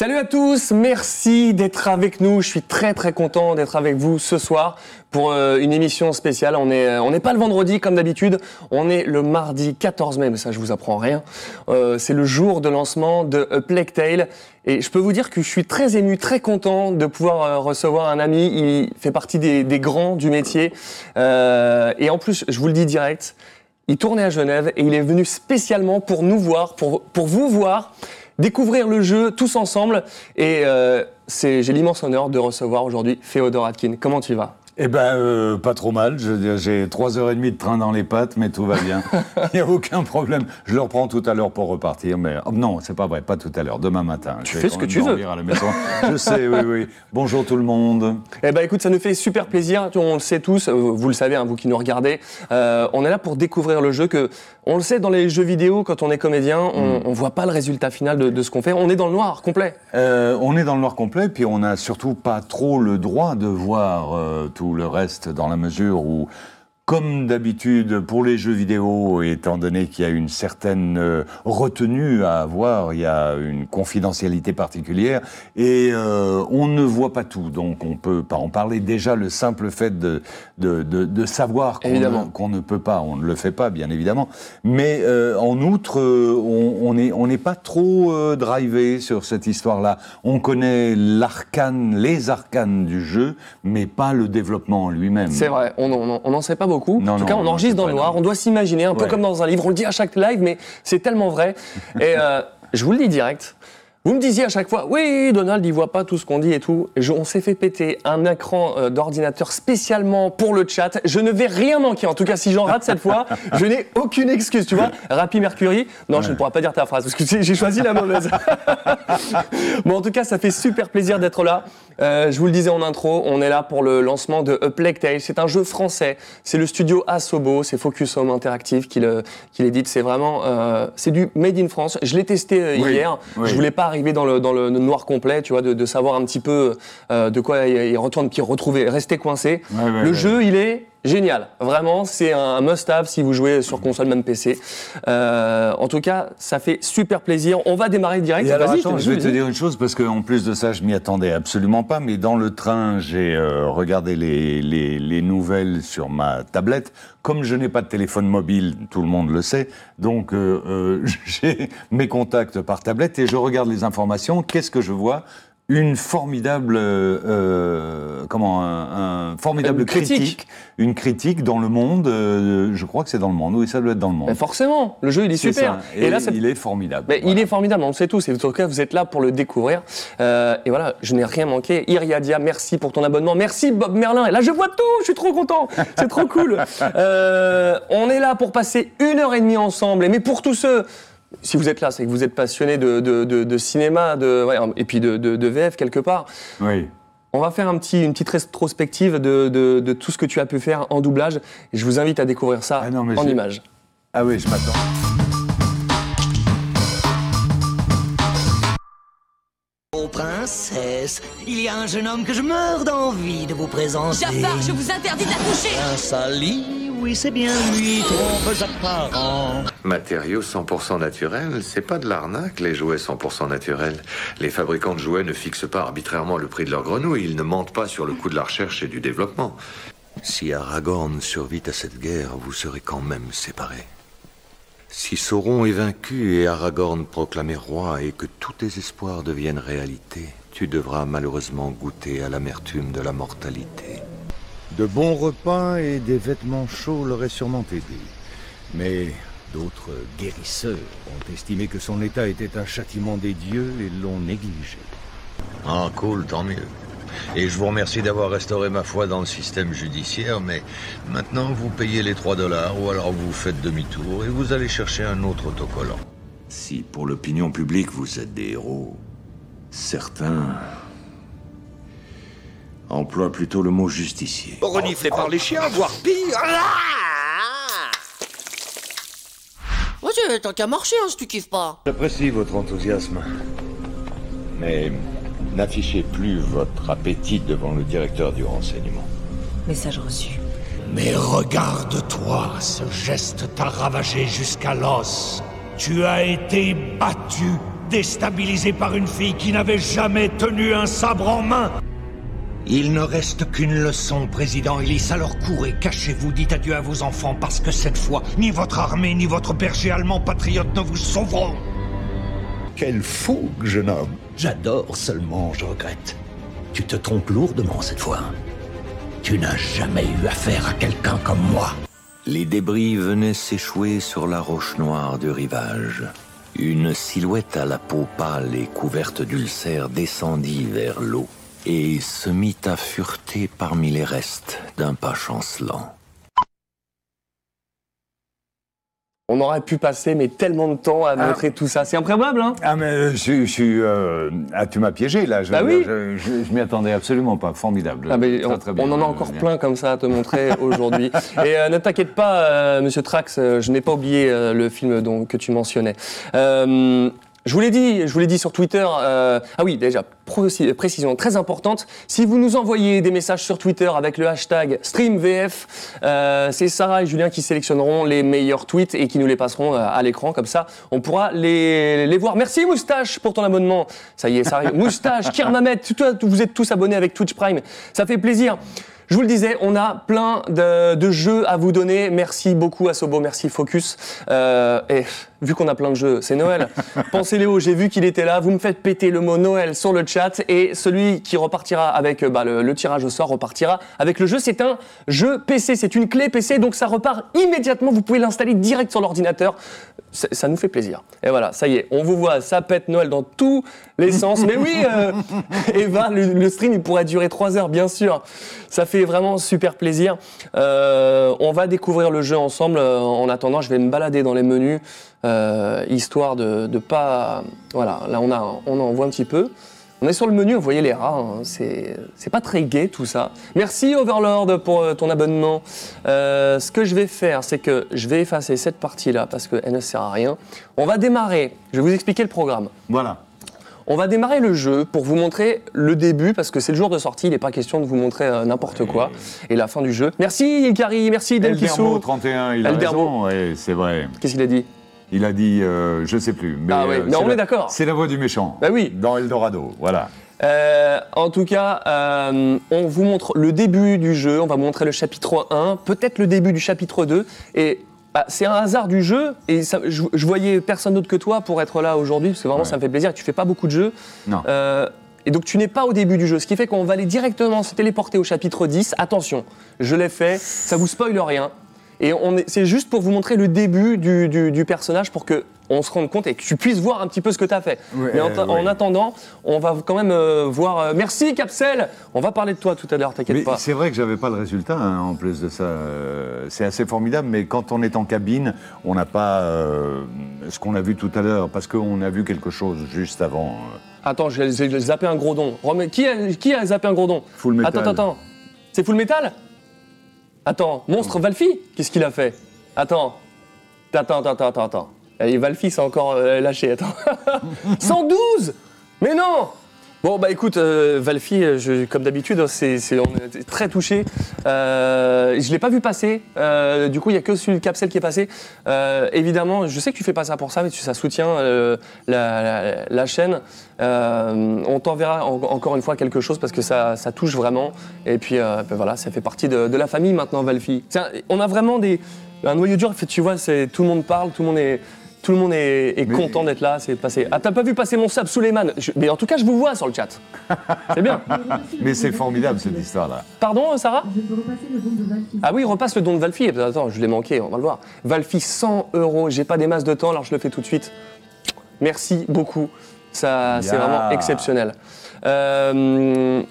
Salut à tous, merci d'être avec nous. Je suis très très content d'être avec vous ce soir pour euh, une émission spéciale. On est on n'est pas le vendredi comme d'habitude, on est le mardi 14 mai, mais ça je vous apprends rien. Euh, c'est le jour de lancement de A Plague Tale et je peux vous dire que je suis très ému, très content de pouvoir euh, recevoir un ami. Il fait partie des, grands du métier Euh, et en plus, je vous le dis direct, il tournait à Genève et il est venu spécialement pour nous voir, pour pour vous voir découvrir le jeu tous ensemble. Et euh, j'ai l'immense honneur de recevoir aujourd'hui Féodor Atkin. Comment tu vas? Eh ben, euh, pas trop mal. J'ai trois heures et demie de train dans les pattes, mais tout va bien. Il n'y a aucun problème. Je le reprends tout à l'heure pour repartir, mais oh, non, c'est pas vrai, pas tout à l'heure. Demain matin. Tu Je fais ce que tu veux. À la maison. Je sais, oui, oui. Bonjour tout le monde. Eh ben écoute, ça nous fait super plaisir. On le sait tous, euh, vous le savez, hein, vous qui nous regardez. Euh, on est là pour découvrir le jeu. Que on le sait dans les jeux vidéo, quand on est comédien, on, on voit pas le résultat final de, de ce qu'on fait. On est dans le noir complet. Euh, on est dans le noir complet, puis on n'a surtout pas trop le droit de voir euh, tout le reste dans la mesure où, comme d'habitude pour les jeux vidéo, étant donné qu'il y a une certaine euh, retenue à avoir, il y a une confidentialité particulière, et euh, on ne voit pas tout, donc on peut pas en parler. Déjà, le simple fait de, de, de, de savoir qu'on ne, peut pas, on ne le fait pas, bien évidemment. Mais euh, en outre, on on n'est on n'est pas trop euh, drivé sur cette histoire-là. On connaît l'arcane, les arcanes du jeu, mais pas le développement en lui-même. C'est vrai, on n'en on en sait pas beaucoup. Non, en tout non, cas, on enregistre dans le noir. On doit s'imaginer, un peu Ouais. comme dans un livre. On le dit à chaque live, mais c'est tellement vrai. Et euh, je vous le dis direct. Vous me disiez à chaque fois, oui, Donald, il voit pas tout ce qu'on dit et tout. Je- on s'est fait péter un écran euh, d'ordinateur spécialement pour le chat. Je ne vais rien manquer. En tout cas, si j'en rate cette fois, je n'ai aucune excuse. Tu vois, Rappi Mercury. Non, je ne pourrais pas dire ta phrase parce que j'ai choisi la mauvaise. bon, en tout cas, ça fait super plaisir d'être là. Euh, je vous le disais en intro, on est là pour le lancement de A Plague Tale. C'est un jeu français. C'est le studio Asobo, c'est Focus Home Interactive qui l'édite. C'est vraiment, euh, c'est du made in France. Je l'ai testé euh, Oui, hier. oui. Je voulais pas arriver dans le, dans le noir complet, tu vois, de, de savoir un petit peu de quoi il, il retourne, puis retrouver, rester coincé. Ouais, ouais, le ouais. jeu, il est génial. Vraiment, c'est un must-have si vous jouez sur console, même PC. Euh, en tout cas, ça fait super plaisir. On va démarrer direct. Et alors, attends, je vais te dire une chose, parce qu'en plus de ça, je m'y attendais absolument pas, mais dans le train, j'ai euh, regardé les, les, les nouvelles sur ma tablette. Comme je n'ai pas de téléphone mobile, tout le monde le sait, donc euh, euh, j'ai mes contacts par tablette et je regarde les informations. Qu'est-ce que je vois? Une formidable, euh, euh, comment, un, un formidable Une critique. critique, une critique dans le monde. euh, je crois que c'est dans le monde. Oui, ça doit être dans le monde. Mais forcément, le jeu il est, super. Et, Et, là, ça- il est formidable. mais il est formidable, on le sait tous. Et en tout cas, vous êtes là pour le découvrir. Euh, et voilà, je n'ai rien manqué. Iriadia, merci pour ton abonnement. Merci Bob Merlin. Et là, je vois tout. Je suis trop content. C'est trop cool. On est là pour passer une heure et demie ensemble. Mais pour tous ceux si vous êtes là, c'est que vous êtes passionné de, de, de- de cinéma, de, ouais, et puis de, de- de VF quelque part. Oui. On va faire un petit, une petite rétrospective de, de- de tout ce que tu as pu faire en doublage. Et je vous invite à découvrir ça Ah non, mais en images. Ah oui, je m'attends. Oh princesse, il y a un jeune homme que je meurs d'envie de vous présenter. Jafar, je vous interdis toucher Prince Ali, oui c'est bien lui, trompes. Matériaux 100% naturels, c'est pas de l'arnaque, les jouets 100% naturels. Les fabricants de jouets ne fixent pas arbitrairement le prix de leurs grenouilles, ils ne mentent pas sur le coût de la recherche et du développement. Si Aragorn survit à cette guerre, vous serez quand même séparés. Si Sauron est vaincu et Aragorn proclamé roi et que tous tes espoirs deviennent réalité, tu devras malheureusement goûter à l'amertume de la mortalité. De bons repas et des vêtements chauds l'auraient sûrement aidé. Mais d'autres guérisseurs ont estimé que son état était un châtiment des dieux et l'ont négligé. Ah, cool, tant mieux. Et je vous remercie d'avoir restauré ma foi dans le système judiciaire, mais maintenant vous payez les 3 dollars ou alors vous faites demi-tour et vous allez chercher un autre autocollant. Si pour l'opinion publique vous êtes des héros, certains emploient plutôt le mot justicier. reniflé par les chiens, voire pire. Vas-y, tant qu'à marcher, hein, si tu kiffes pas. J'apprécie votre enthousiasme. Mais n'affichez plus votre appétit devant le directeur du renseignement. Message reçu. Mais regarde-toi, ce geste t'a ravagé jusqu'à l'os. Tu as été battu déstabilisé par une fille qui n'avait jamais tenu un sabre en main. Il ne reste qu'une leçon, président Ellis. Alors courez, cachez-vous, dites adieu à vos enfants, parce que cette fois, ni votre armée, ni votre berger allemand patriote ne vous sauveront. Quel fougue, jeune homme. J'adore seulement, je regrette. Tu te trompes lourdement cette fois. Tu n'as jamais eu affaire à quelqu'un comme moi. Les débris venaient s'échouer sur la roche noire du rivage. Une silhouette à la peau pâle et couverte d'ulcères descendit vers l'eau et se mit à fureter parmi les restes d'un pas chancelant. On aurait pu passer mais tellement de temps à montrer tout ça. C'est improbable, hein? Ah, mais je, suis- je suis. euh, ah, tu m'as piégé, là. Je, Bah oui. Je, je- je m'y attendais absolument pas. Formidable. Ah, mais on, très bien. on en a Euh, encore plein comme ça à te montrer aujourd'hui. Et euh, ne t'inquiète pas, euh, Monsieur Trax, euh, je n'ai pas oublié euh, le film que tu mentionnais. Je vous l'ai dit, je vous l'ai dit sur Twitter. euh, ah oui, déjà précision très importante. Si vous nous envoyez des messages sur Twitter avec le hashtag StreamVF, euh, c'est Sarah et Julien qui sélectionneront les meilleurs tweets et qui nous les passeront euh, à l'écran. Comme ça, on pourra les, les voir. Merci Moustache pour ton abonnement. Ça y est, ça. Moustache, Kirmamet, toi, vous êtes tous abonnés avec Twitch Prime. Ça fait plaisir. Je vous le disais, on a plein de, jeux à vous donner. Merci beaucoup à Sobo, merci Focus. Et vu qu'on a plein de jeux, c'est Noël. Pensez Léo, j'ai vu qu'il était là. Vous me faites péter le mot Noël sur le chat et celui qui repartira avec euh, bah, le, le tirage au sort repartira avec le jeu. C'est un jeu PC, c'est une clé PC, donc ça repart immédiatement. Vous pouvez l'installer direct sur l'ordinateur. Ça, nous fait plaisir. Et voilà, ça y est, on vous voit, ça pète Noël dans tous les sens. Mais oui, euh, Eva, le, le stream il pourrait durer 3 heures, bien sûr. Ça fait vraiment super plaisir. Euh, on va découvrir le jeu ensemble. Euh, En attendant, je vais me balader dans les menus, euh, histoire de, pas. Voilà, là on, a, on en voit un petit peu. On est sur le menu, vous voyez les rats, hein, c'est pas très gai tout ça. Merci Overlord pour euh, ton abonnement. Euh, ce que je vais faire, c'est que je vais effacer cette partie-là parce qu'elle ne sert à rien. On va démarrer, je vais vous expliquer le programme. Voilà. On va démarrer le jeu pour vous montrer le début, parce que c'est le jour de sortie, il n'est pas question de vous montrer euh, n'importe quoi, et la fin du jeu. Merci Ikari, merci Eldermo Delkisso. 31, il a Eldermo. raison. Ouais, c'est vrai. Qu'est-ce qu'il a dit? Il a dit, euh, je sais plus. Mais, Ah oui, euh, on la- est d'accord. C'est la voix du méchant. Bah oui. Dans Eldorado, voilà. Euh, en tout cas, euh, on vous montre le début du jeu, on va vous montrer le chapitre 1, peut-être le début du chapitre 2, et bah, c'est un hasard du jeu, et ça- je, je voyais personne d'autre que toi pour être là aujourd'hui, parce que vraiment Ouais. ça me fait plaisir, tu fais pas beaucoup de jeux. Non. Et donc tu n'es pas au début du jeu, ce qui fait qu'on va aller directement se téléporter au chapitre 10. Attention, je l'ai fait, ça vous spoile rien. Et c'est juste pour vous montrer le début du, du- du personnage pour que on se rende compte et que tu puisses voir un petit peu ce que tu as fait. Ouais, Mais en, attendant, on va quand même euh, voir. euh, merci Capsel On va parler de toi tout à l'heure, t'inquiète pas. c'est vrai que j'avais pas le résultat hein, en plus de ça. Euh, c'est assez formidable, mais quand on est en cabine, on n'a pas ce qu'on a vu tout à l'heure, parce qu'on a vu quelque chose juste avant. Attends, j'ai j'ai zappé un gros don. Remets- qui, a, qui a zappé un gros don Full Metal. Attends, attends, attends. C'est Full Metal? Attends, Monstre Valfi Qu'est-ce qu'il a fait? Attends. Attends, attends, attends, attends. Et Valfi s'est encore euh, lâché, attends. 112 Mais non Bon, bah écoute, euh, Valfi, euh, je- comme d'habitude, c'est, c'est- on est très touché. Euh, je l'ai pas vu passer. Euh, du coup, il y a que celui de qui est passé. Euh, évidemment, je sais que tu fais pas ça pour ça, mais tu, ça soutient euh, la, la- la chaîne. On t'enverra en- encore une fois quelque chose parce que ça, ça touche vraiment. Et puis, ben voilà, ça fait partie de, de la famille maintenant, Valfi. On a vraiment des, un noyau dur. Tu vois, c'est, tout le monde parle, tout le monde est. Tout le monde est, est Mais- content d'être là, c'est passé. Ah, t'as pas vu passer mon sub Suleiman Je- Mais en tout cas, je vous vois sur le chat. C'est bien. Mais c'est formidable cette histoire-là. Pardon, Sarah? Je peux repasser le don de Valky. Ah oui, repasse le don de Valfi. Attends, je l'ai manqué, on va le voir. Valfi, 100 euros. J'ai pas des masses de temps, alors je le fais tout de suite. Merci beaucoup. Ça, c'est vraiment exceptionnel. Euh,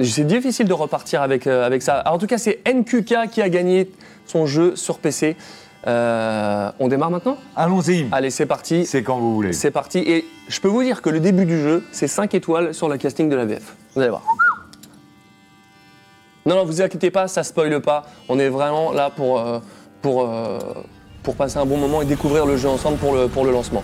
c'est difficile de repartir avec, euh, avec ça. Alors, en tout cas, c'est NQK qui a gagné son jeu sur PC. Euh, on démarre maintenant Allons-y. Allez, c'est parti. C'est quand vous voulez. C'est parti. Et je peux vous dire que le début du jeu, c'est 5 étoiles sur le casting de la VF. Vous allez voir. Non, non, vous inquiétez pas, ça spoile pas. On est vraiment là pour, euh, pour, euh, pour passer un bon moment et découvrir le jeu ensemble pour le, pour le lancement.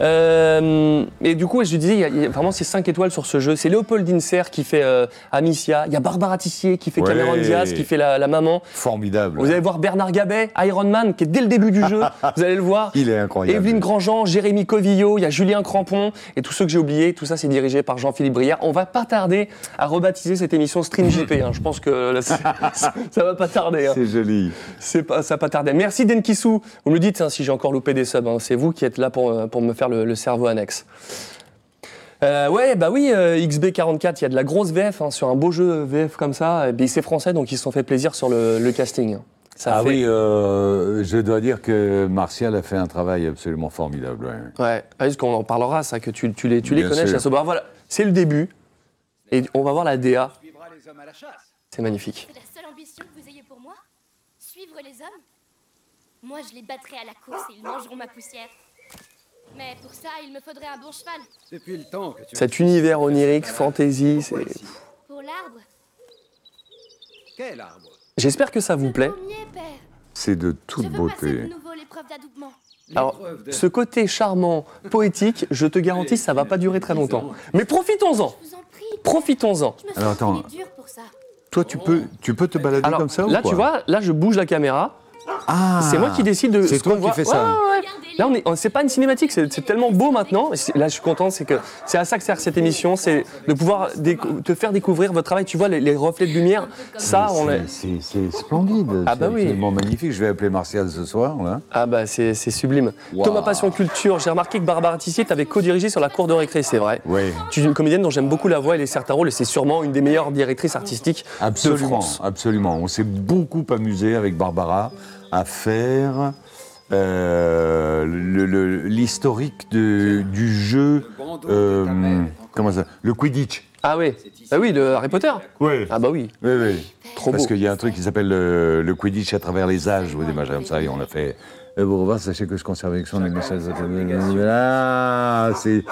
Euh, et du coup, je disais, il y, a, il y a vraiment ces 5 étoiles sur ce jeu. C'est Léopold Dinser qui fait euh, Amicia. Il y a Barbara Tissier qui fait Ouais. Cameron Diaz, qui fait la, la maman. Formidable. Vous allez voir Bernard Gabet, Iron Man, qui est dès le début du jeu. Vous allez le voir. Il est incroyable. Evelyne Grandjean, Jérémy Covillo, il y a Julien Crampon et tous ceux que j'ai oubliés. Tout ça, c'est dirigé par Jean-Philippe Briard. On va pas tarder à rebaptiser cette émission Stream JP. hein. Je pense que là, ça, va pas tarder. hein. C'est joli. C'est pas, ça va pas tarder. Merci Denkisou. Vous me dites hein, si j'ai encore loupé des subs. C'est vous qui êtes là pour, euh, pour me faire le, le cerveau annexe. Euh, ouais, bah oui, euh, XB44, il y a de la grosse VF hein, sur un beau jeu VF comme ça. Et puis c'est français, donc ils se sont fait plaisir sur le, le casting. Ça Ah fait- oui, euh, je dois dire que Martial a fait un travail absolument formidable. ouais. Ouais, ah, parce qu'on en parlera, ça, que tu, tu les, tu les Bien connais, sûr. Chassobar. Voilà, c'est le début. Et on va voir la DA. C'est magnifique. C'est la seule ambition que vous ayez pour moi? Suivre les hommes? Moi, je les battrai à la course et ils mangeront ma poussière. Mais pour ça, il me faudrait un bon cheval. Depuis le temps que tu Cet univers onirique, fantasy, c'est... Pour l'arbre Quel arbre? J'espère que ça vous plaît. C'est de Je toute veux passer de beauté. Alors, ce côté charmant, poétique, je te garantis, ça va pas durer très longtemps. Mais profitons-en Je vous en prie. Profitons-en Alors, attends. Toi, tu peux, tu peux te balader Alors, comme ça ou là, quoi? tu vois, là, je bouge la caméra. Ah, C'est moi qui décide de. C'est ce toi qu'on qui voit. fais ça. Ouais, ouais. Là, on est, on- c'est pas une cinématique, c'est c'est tellement beau maintenant. Et Là, je suis content, c'est que c'est à ça que sert cette émission, c'est de pouvoir te faire découvrir votre travail. Tu vois, les, les reflets de lumière, ça, on C'est- est. C'est c'est splendide. Ah bah c'est oui. absolument magnifique. Je vais appeler Martial ce soir. Là. Ah bah c'est c'est sublime. Wow. Thomas Passion Culture, j'ai remarqué que Barbara Tissier t'avait co-dirigé sur la cour de récré, c'est vrai. Oui. Tu es une comédienne dont j'aime beaucoup la voix et les certains rôles, et c'est sûrement une des meilleures directrices artistiques de Absolument, France. absolument. On s'est beaucoup amusé avec Barbara à faire euh, le- le- l'historique de- du jeu. euh, comment ça Le Quidditch. Ah oui, ah oui, le Harry Potter. Oui. Ah bah oui, Oui, oui. trop Parce qu'il y a un truc qui s'appelle le, le Quidditch à travers les âges, ou des machins comme ça, et on a fait. Euh, Au revoir, sachez que je conserve avec soin les messages. Ah, c'est.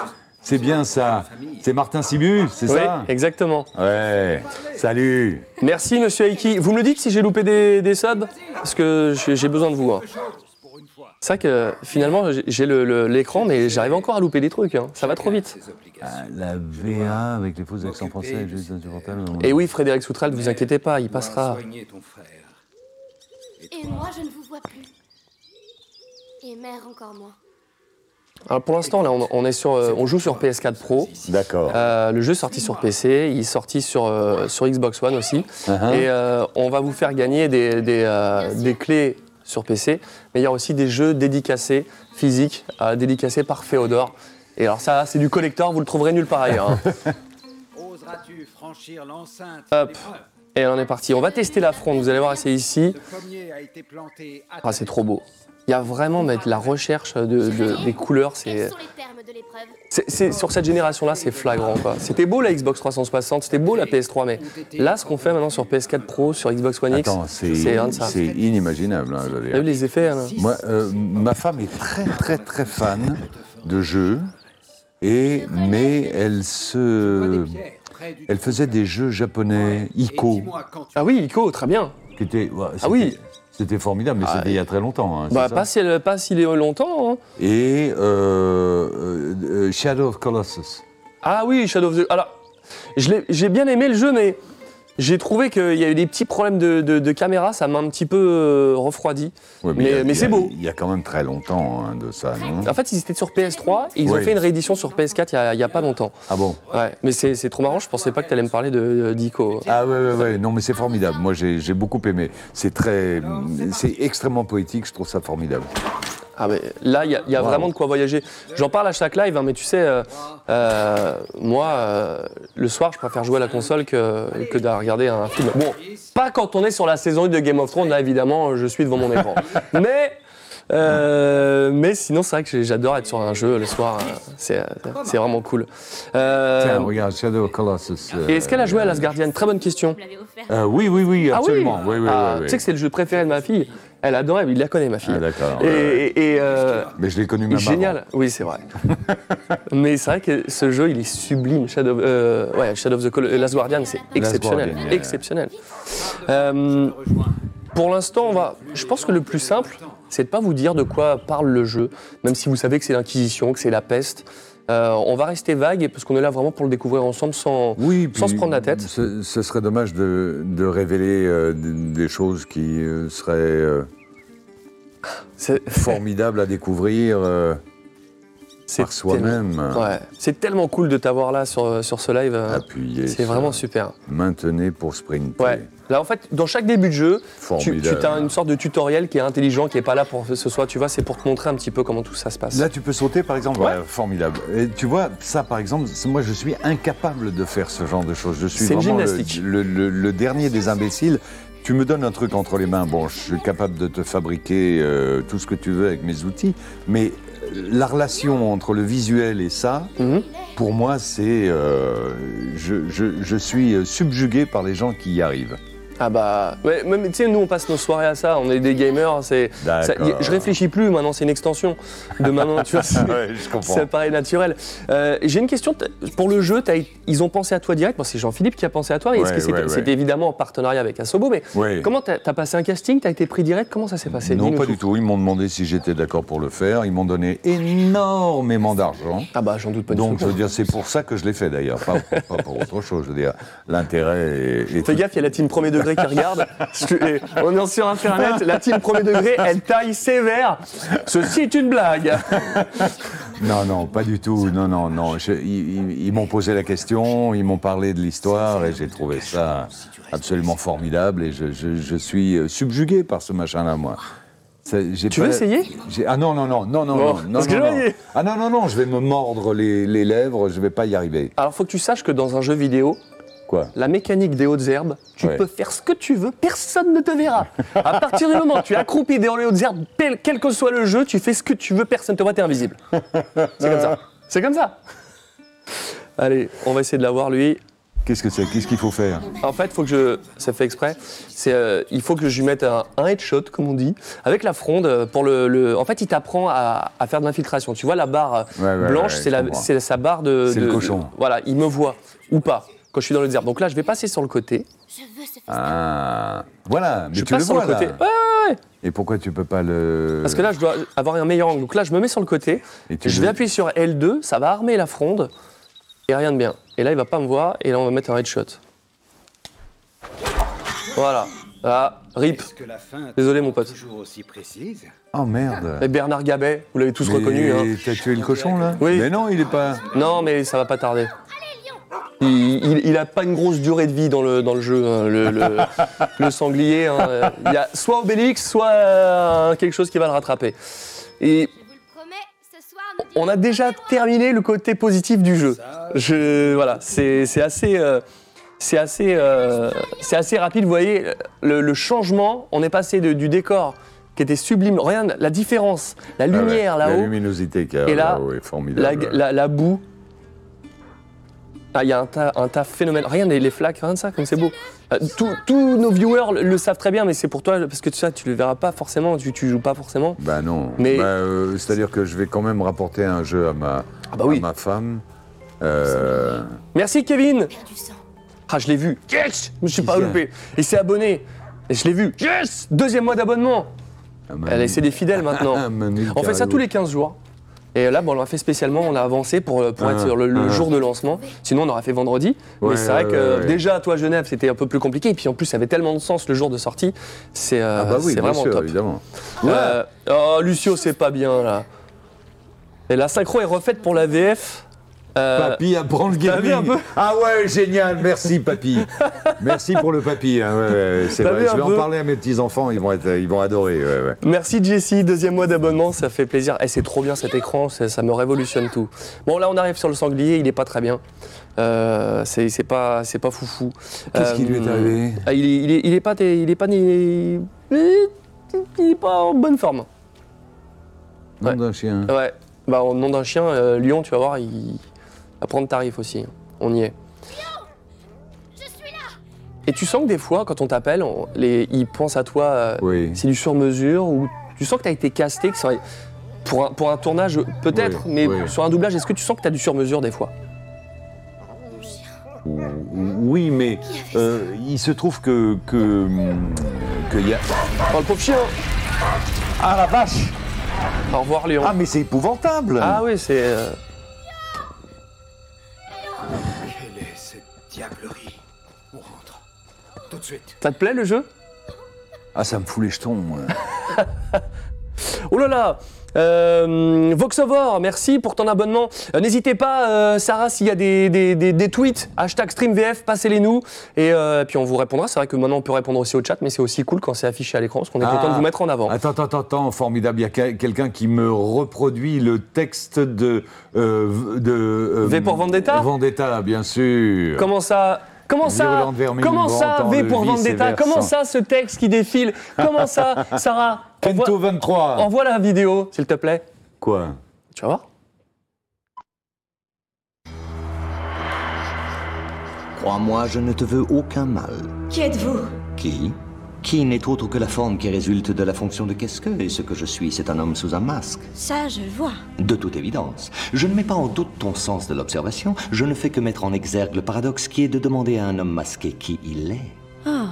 C'est bien ça. C'est Martin Sibu, c'est Oui, ça exactement. Ouais. Salut. Merci Monsieur Aiki. Vous me le dites si j'ai loupé des, des subs Parce que j'ai besoin de vous. hein. C'est vrai que finalement j'ai- l'écran, mais j'arrive encore à louper des trucs. hein. Ça va trop vite. Ah, La VA avec les faux accents français juste insupportable. Et oui, Frédéric Soutral, ne vous inquiétez pas, il passera. Et moi, je ne vous vois plus. Et mère encore moins. Alors pour l'instant, là, on, on est sur, euh, on joue sur PS4 Pro. D'accord. Euh, le jeu est sorti sur PC, il est sorti sur, euh, sur Xbox One aussi. Uh-huh. Et euh, on va vous faire gagner des, des, euh, des clés sur PC. Mais il y a aussi des jeux dédicacés, physiques, euh, dédicacés par Féodor. Et alors ça, c'est du collector, vous le trouverez nulle part ailleurs. hein. Oseras-tu franchir l'enceinte Hop. Et on est parti. On va tester la fronde, vous allez voir, c'est ici. Ah, c'est trop beau. Il y a vraiment mais, la recherche de, de- des couleurs. C'est, sur cette génération-là, c'est flagrant. C'était beau la Xbox 360, c'était beau la PS3, mais là, ce qu'on fait maintenant sur PS4 Pro, sur Xbox One X, c'est c'est rien de ça. c'est inimaginable. hein, Vous dire. avez vu les effets hein Moi, euh, ma femme est très très très fan de jeux, et mais elle se, elle faisait des jeux japonais Ico, Ah oui, Ico, très bien. qui étaient, ouais, Ah oui. c'était- formidable, mais Ah, c'était il y a très longtemps. hein, Bah, pas si, elle- pas s'il est longtemps. hein. Et euh, euh, euh, Shadow of Colossus. Ah oui, Shadow of the... Alors, je l'ai- j'ai bien aimé le jeu, mais j'ai trouvé qu'il y a eu des petits problèmes de, de- de caméra, ça m'a un petit peu euh, refroidi. Ouais, Mais- c'est beau. Il y a quand même très longtemps hein, de ça, non? En fait, ils étaient sur PS3 et ils ont fait une réédition sur PS4 il y a- pas longtemps. Ah bon? Ouais, mais c'est trop marrant, je pensais pas que tu allais me parler de, d'Ico. Ah ouais, ouais, ouais, non mais c'est formidable. Moi j'ai j'ai beaucoup aimé. C'est très, c'est extrêmement poétique. Je trouve ça formidable. Ah mais là, il y a, il y a Wow. vraiment de quoi voyager. J'en parle à chaque live, hein, mais tu sais, euh, euh, moi, euh, le soir, je préfère jouer à la console que, que de regarder un film. Bon, pas quand on est sur la saison 1 de Game of Thrones, là, évidemment, je suis devant mon écran. mais, euh, mais sinon, c'est vrai que j'adore être sur un jeu le soir. euh, C'est vraiment cool. Euh, Tiens, regarde Shadow of Colossus. euh, et est-ce qu'elle a joué à Last Guardian? Très bonne question. Euh, Oui, oui, oui, Ah oui absolument. oui, oui, Ah, oui, oui. Tu sais que c'est le jeu préféré de ma fille. Elle adorait, il la connaît, ma fille. Ah, d'accord, Et, ouais, ouais. et- et, euh, Mais je l'ai connu même Génial, oui c'est vrai. Mais c'est vrai que ce jeu il est sublime. Shadow, euh, ouais, Shadow of the Col- Last Guardian c'est exceptionnel, Guardian, yeah. exceptionnel. Euh, pour l'instant on va, je pense que le plus simple, c'est de pas vous dire de quoi parle le jeu, même si vous savez que c'est l'Inquisition, que c'est la peste. Euh, on va rester vague parce qu'on est là vraiment pour le découvrir ensemble sans, Oui, sans se prendre la tête. Ce, ce serait dommage de, de révéler euh, des choses qui euh, seraient formidables à découvrir par soi-même. Ouais, c'est tellement cool de t'avoir là sur, sur ce live. Appuyez c'est vraiment super. Maintenez pour sprinter. Ouais. Là, en fait, dans chaque début de jeu, tu, Formidable. tu as une sorte de tutoriel qui est intelligent, qui est pas là pour que ce soit, tu vois, c'est pour te montrer un petit peu comment tout ça se passe. Là, tu peux sauter, par exemple. Ouais. Ouais, formidable. Et tu vois, ça, par exemple, moi, je suis incapable de faire ce genre de choses. Je suis vraiment le, gymnastique. le- le- le dernier des imbéciles. Tu me donnes un truc entre les mains. Bon, je suis capable de te fabriquer euh, tout ce que tu veux avec mes outils, mais la relation entre le visuel et ça, Mhm. pour moi, c'est. euh, je, je- je suis euh, subjugué par les gens qui y arrivent. Ah bah, ouais, même, tu sais, nous on passe nos soirées à ça, on est des gamers, c'est, ça- D'accord. y- je réfléchis plus, maintenant c'est une extension de maintenant, tu vois, c'est, Ouais, je comprends. ça paraît naturel. Euh, j'ai une question, t- pour le jeu, t'as- ils ont pensé à toi direct, bon, c'est Jean-Philippe qui a pensé à toi, et est-ce Ouais, que c'était, ouais, ouais. c'était évidemment en partenariat avec Asobo, mais Ouais. comment t'as, t'as passé un casting, t'as été pris direct, comment ça s'est passé? Non, Dis-nous pas du tout. Ils m'ont demandé si j'étais d'accord pour le faire. Ils m'ont donné énormément d'argent. Ah bah j'en doute pas Donc, du je tout. veux dire, c'est pour ça que je l'ai fait d'ailleurs, pas, pas pour autre chose. Je veux dire, l'intérêt est. est Fais gaffe, il y a la team premier degré qui regarde. On est sur internet, la team premier degré, elle taille sévère. Ceci est une blague. Non, non, pas du tout. Non, non, non. Je- ils m'ont posé la question, ils m'ont parlé de l'histoire et j'ai trouvé ça absolument formidable et je, je- je suis euh, subjugué par ce machin-là, moi. J'ai Tu veux essayer? Ah non, non, non, non, non, Bon, non, non, que non. Ah non, non, non, je vais me mordre les, les lèvres, je vais pas y arriver. Alors faut que tu saches que dans un jeu vidéo, Quoi la mécanique des hautes herbes, tu Ouais. peux faire ce que tu veux, personne ne te verra. À partir du moment où tu es accroupi dans les hautes herbes, quel, que soit le jeu, tu fais ce que tu veux, personne ne te voit, t'es invisible. C'est comme ça. C'est comme ça. Allez, on va essayer de l'avoir lui. Qu'est-ce que c'est? Qu'est-ce qu'il faut faire? En fait, faut que je, ça fait exprès. C'est, euh, il faut que je lui mette un, un headshot, comme on dit, avec la fronde euh, pour le. le- en fait, il t'apprend à, à faire de l'infiltration. Tu vois la barre euh, Ouais, ouais, blanche, c'est la, sa barre de. C'est le cochon. de- voilà, il me voit ou pas quand je suis dans les herbes. Donc là, je vais passer sur le côté. Je veux ce festin. Ah, voilà, mais je tu le passe sur vois le côté. là. Ouais, ouais, ouais. Et pourquoi tu peux pas le Parce que là, je dois avoir un meilleur angle. Donc là, je me mets sur le côté. Et tu je le- vais appuyer sur L2, ça va armer la fronde. Et rien de bien. Et là, il va pas me voir. Et là, on va mettre un headshot. Voilà. Ah, rip. Est-ce que la fin Désolé, mon pote. toujours aussi précise? Oh merde. Et Bernard Gabet, vous l'avez tous Mais reconnu. Hein. T'as tué le cochon là? Oui. Mais non, il est pas. Non, mais ça va pas tarder. Il, il, il a pas une grosse durée de vie dans le, dans le jeu, hein, le, le- le sanglier. hein. Il y a soit Obélix, soit euh, quelque chose qui va le rattraper. Et Je vous le promets, ce soir nous on a déjà terminé le côté positif du jeu. Je, voilà, c'est c'est assez, euh, c'est assez, euh, c'est assez rapide. Vous voyez, le, le changement, on est passé de- du décor qui était sublime. Regarde la différence, la Ah ouais, lumière La là-haut. luminosité qu'il y a Et là, là-haut est la, formidable. la- la boue. Ah, il y a un tas, un tas phénoménal. Rien, les, les flaques, rien de ça, comme c'est beau. Euh, tous- tous nos viewers le, le savent très bien, mais c'est pour toi, parce que tu sais, tu le verras pas forcément, tu, tu joues pas forcément. Bah non. Mais- Bah, euh, C'est-à-dire que je vais quand même rapporter un jeu à ma, Ah bah oui. à ma femme. Euh, Merci Kevin sang. Ah, je l'ai vu. Yes Je me suis pas ça loupé. Il s'est abonné. Et je l'ai vu. Yes Deuxième mois d'abonnement. à Manu- Elle c'est des fidèles maintenant. Manu On fait ça tous les 15 jours. Et là, bon, on l'a fait spécialement, on a avancé pour, pour Ah, être sur le, le ah. jour de lancement. Sinon, on aurait fait vendredi. Ouais, mais c'est vrai que déjà, toi, Genève, c'était un peu plus compliqué. Et puis en plus, ça avait tellement de sens le jour de sortie. C'est euh, Ah bah oui, vraiment sûr, top. évidemment. Euh, oh, Lucio, c'est pas bien là. Et la synchro est refaite pour la VF. Euh, Papy apprend le gaming. Ah ouais, génial, merci papy. merci pour le papy. hein, ouais, ouais, c'est T'as vrai. vu Je vais en parler à mes petits enfants, ils vont être, ils vont adorer. ouais. Merci Jessie, deuxième mois d'abonnement, ça fait plaisir. Eh, c'est trop bien cet écran, ça, ça me révolutionne tout. Bon là on arrive sur le sanglier, il est pas très bien. Euh, c'est pas, foufou. Qu'est-ce qui lui est arrivé ah, il, est, il, est, il est pas, il est pas, il est, il est pas en bonne forme. Nom Ouais. d'un chien. Ouais. Bah au nom d'un chien, euh, Lyon, tu vas voir, il va prendre tarif aussi. On y est. Je suis là Et tu sens que des fois, quand on t'appelle, on- les- ils pensent à toi. euh, Oui. C'est du sur-mesure ou tu sens que tu as été casté, que ça aurait- pour un, pour un tournage peut-être, Oui, mais oui. sur un doublage, est-ce que tu sens que tu as du sur-mesure des fois? Mon chien. Ou- ou- Oui, mais euh, il se trouve que que hum, qu'il y a. Oh le pauvre chien Ah la vache Au revoir, Léon. Ah mais c'est épouvantable Ah oui, c'est. euh, Tout de suite. Ça te plaît le jeu? Ah ça me fout les jetons. euh. Oh là là euh, Voxovor, merci pour ton abonnement. Euh, N'hésitez pas, euh, Sarah, s'il y a des, des- des- des tweets, hashtag StreamVF, passez-les nous. Et euh, puis on vous répondra. C'est vrai que maintenant on peut répondre aussi au chat, mais c'est aussi cool quand c'est affiché à l'écran, parce qu'on est content de vous mettre en avant. Attends, attends, attends, formidable. Il y a quel- quelqu'un qui me reproduit le texte de. euh, de euh, V pour Vendetta? Vendetta, bien sûr. Comment ça? Comment ça Comment ça V pour Vendetta. Comment ça ce texte qui défile Comment ça Sarah Kento envoie, 23. envoie la vidéo, s'il te plaît. Quoi Tu vas voir Crois-moi, je ne te veux aucun mal. Qui êtes-vous? Qui? Qui n'est autre que la forme qui résulte de la fonction de qu'est-ce que Et ce que je suis, c'est un homme sous un masque. Ça, je le vois. De toute évidence. Je ne mets pas en doute ton sens de l'observation, je ne fais que mettre en exergue le paradoxe qui est de demander à un homme masqué qui il est. Oh,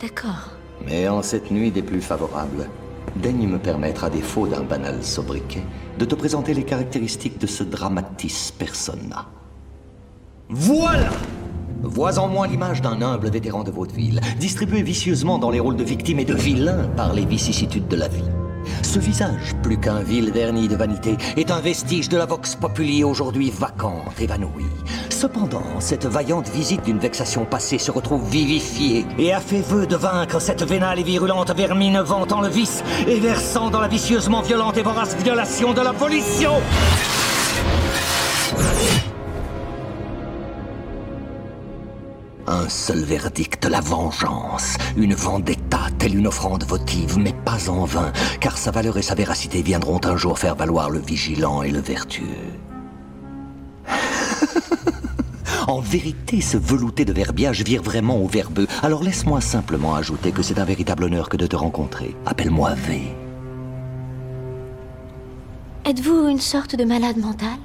d'accord. Mais en cette nuit des plus favorables, daigne me permettre, à défaut d'un banal sobriquet, de te présenter les caractéristiques de ce dramatis persona. Voilà Vois en moi l'image d'un humble vétéran de vaudeville, distribué vicieusement dans les rôles de victime et de vilain par les vicissitudes de la vie. Ce visage, plus qu'un vil vernis de vanité, est un vestige de la vox populi aujourd'hui vacante, évanouie. Cependant, cette vaillante visite d'une vexation passée se retrouve vivifiée et a fait vœu de vaincre cette vénale et virulente vermine vantant le vice et versant dans la vicieusement violente et vorace violation de la volition. Un seul verdict, la vengeance. Une vendetta, telle une offrande votive, mais pas en vain, car sa valeur et sa véracité viendront un jour faire valoir le vigilant et le vertueux. En vérité, ce velouté de verbiage vire vraiment au verbeux. Alors laisse-moi simplement ajouter que c'est un véritable honneur que de te rencontrer. Appelle-moi V. Êtes-vous une sorte de malade mental?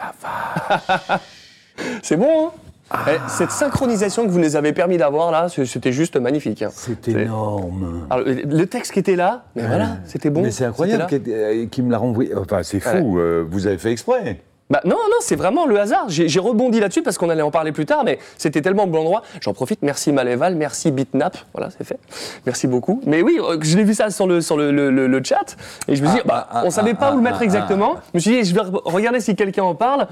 C'est bon, hein Eh, Cette synchronisation que vous nous avez permis d'avoir là, c'était juste magnifique. hein. C'est énorme. Alors, le- texte qui était là, mais voilà, c'était bon. Mais c'est incroyable là. qu'il me l'a renvoyé. Enfin, c'est fou. Ouais. euh, vous avez fait exprès. Bah non, non, c'est vraiment le hasard. J'ai rebondi là-dessus parce qu'on allait en parler plus tard, mais c'était tellement bon endroit. J'en profite. Merci Maléval, merci Bitnap. Voilà, c'est fait. Merci beaucoup. Mais oui, euh, je l'ai vu ça sur le, sur le, le- le- le chat et je me suis dit, Ah, bah, ah, on savait ah, pas où le ah, mettre exactement. Je me suis dit, je vais re- regarder si quelqu'un en parle.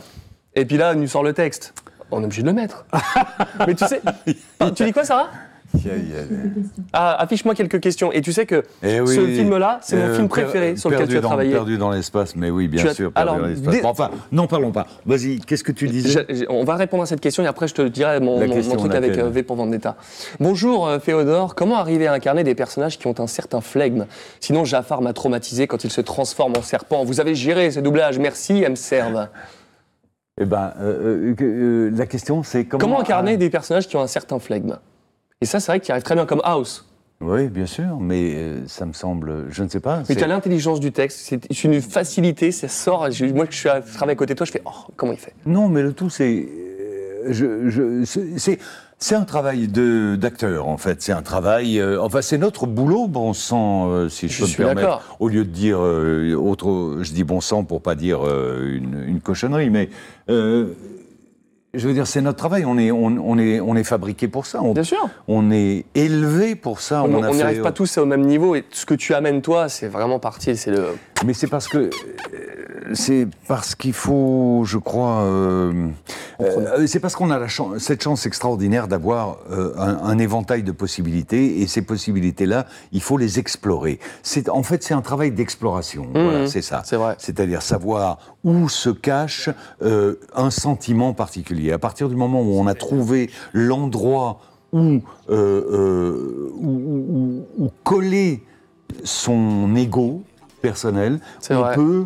Et puis là, il nous sort le texte. On est obligé de le mettre. mais tu sais, tu dis quoi, Sarah? Ah, affiche-moi quelques questions. Et tu sais que Eh oui, ce film-là, c'est mon euh, film préféré sur lequel tu as dans- travaillé. Perdu dans l'espace, mais oui, bien Tu as- sûr, perdu alors, dans l'espace. dès- Bon, enfin, n'en parlons pas. Vas-y, qu'est-ce que tu disais? Je- je- on va répondre à cette question et après je te dirai mon, truc avec euh, V pour Vendetta. Bonjour euh, Féodore, comment arriver à incarner des personnages qui ont un certain flegme? Sinon Jafar m'a traumatisé quand il se transforme en serpent. Vous avez géré ces doublages, merci, elle me serve. Eh ben, euh, euh, euh, la question, c'est comment. Comment incarner des personnages qui ont un certain flegme? Et ça, c'est vrai qu'il arrive très bien comme House. Oui, bien sûr, mais euh, ça me semble, je ne sais pas. Mais tu as l'intelligence du texte, c'est une facilité, ça sort. je- moi, que je suis à travailler à côté de toi, je fais Oh, comment il fait? Non, mais le tout, c'est. je- je- c'est- C'est un travail de- d'acteur, en fait. C'est un travail. euh, enfin, c'est notre boulot, bon sang, euh, si je, Je peux me suis permettre. d'accord. Au lieu de dire euh, autre. Je dis bon sang pour pas dire une, une cochonnerie, mais. je veux dire, c'est notre travail. On est, on, on est, on est fabriqué pour ça. On, Bien sûr. On est élevé pour ça. On a n'y fait- arrive pas tous au même niveau et ce que tu amènes toi, c'est vraiment parti. C'est le. Mais c'est parce que c'est parce qu'il faut, je crois, euh, euh, c'est parce qu'on a la cette chance extraordinaire d'avoir euh, un, un éventail de possibilités et ces possibilités-là, il faut les explorer. C'est en fait c'est un travail d'exploration. Voilà, c'est ça. C'est vrai. C'est-à-dire savoir où se cache euh, un sentiment particulier. À partir du moment où on a trouvé l'endroit où, euh, euh, où, où- où- où coller son ego personnel, C'est on vrai. peut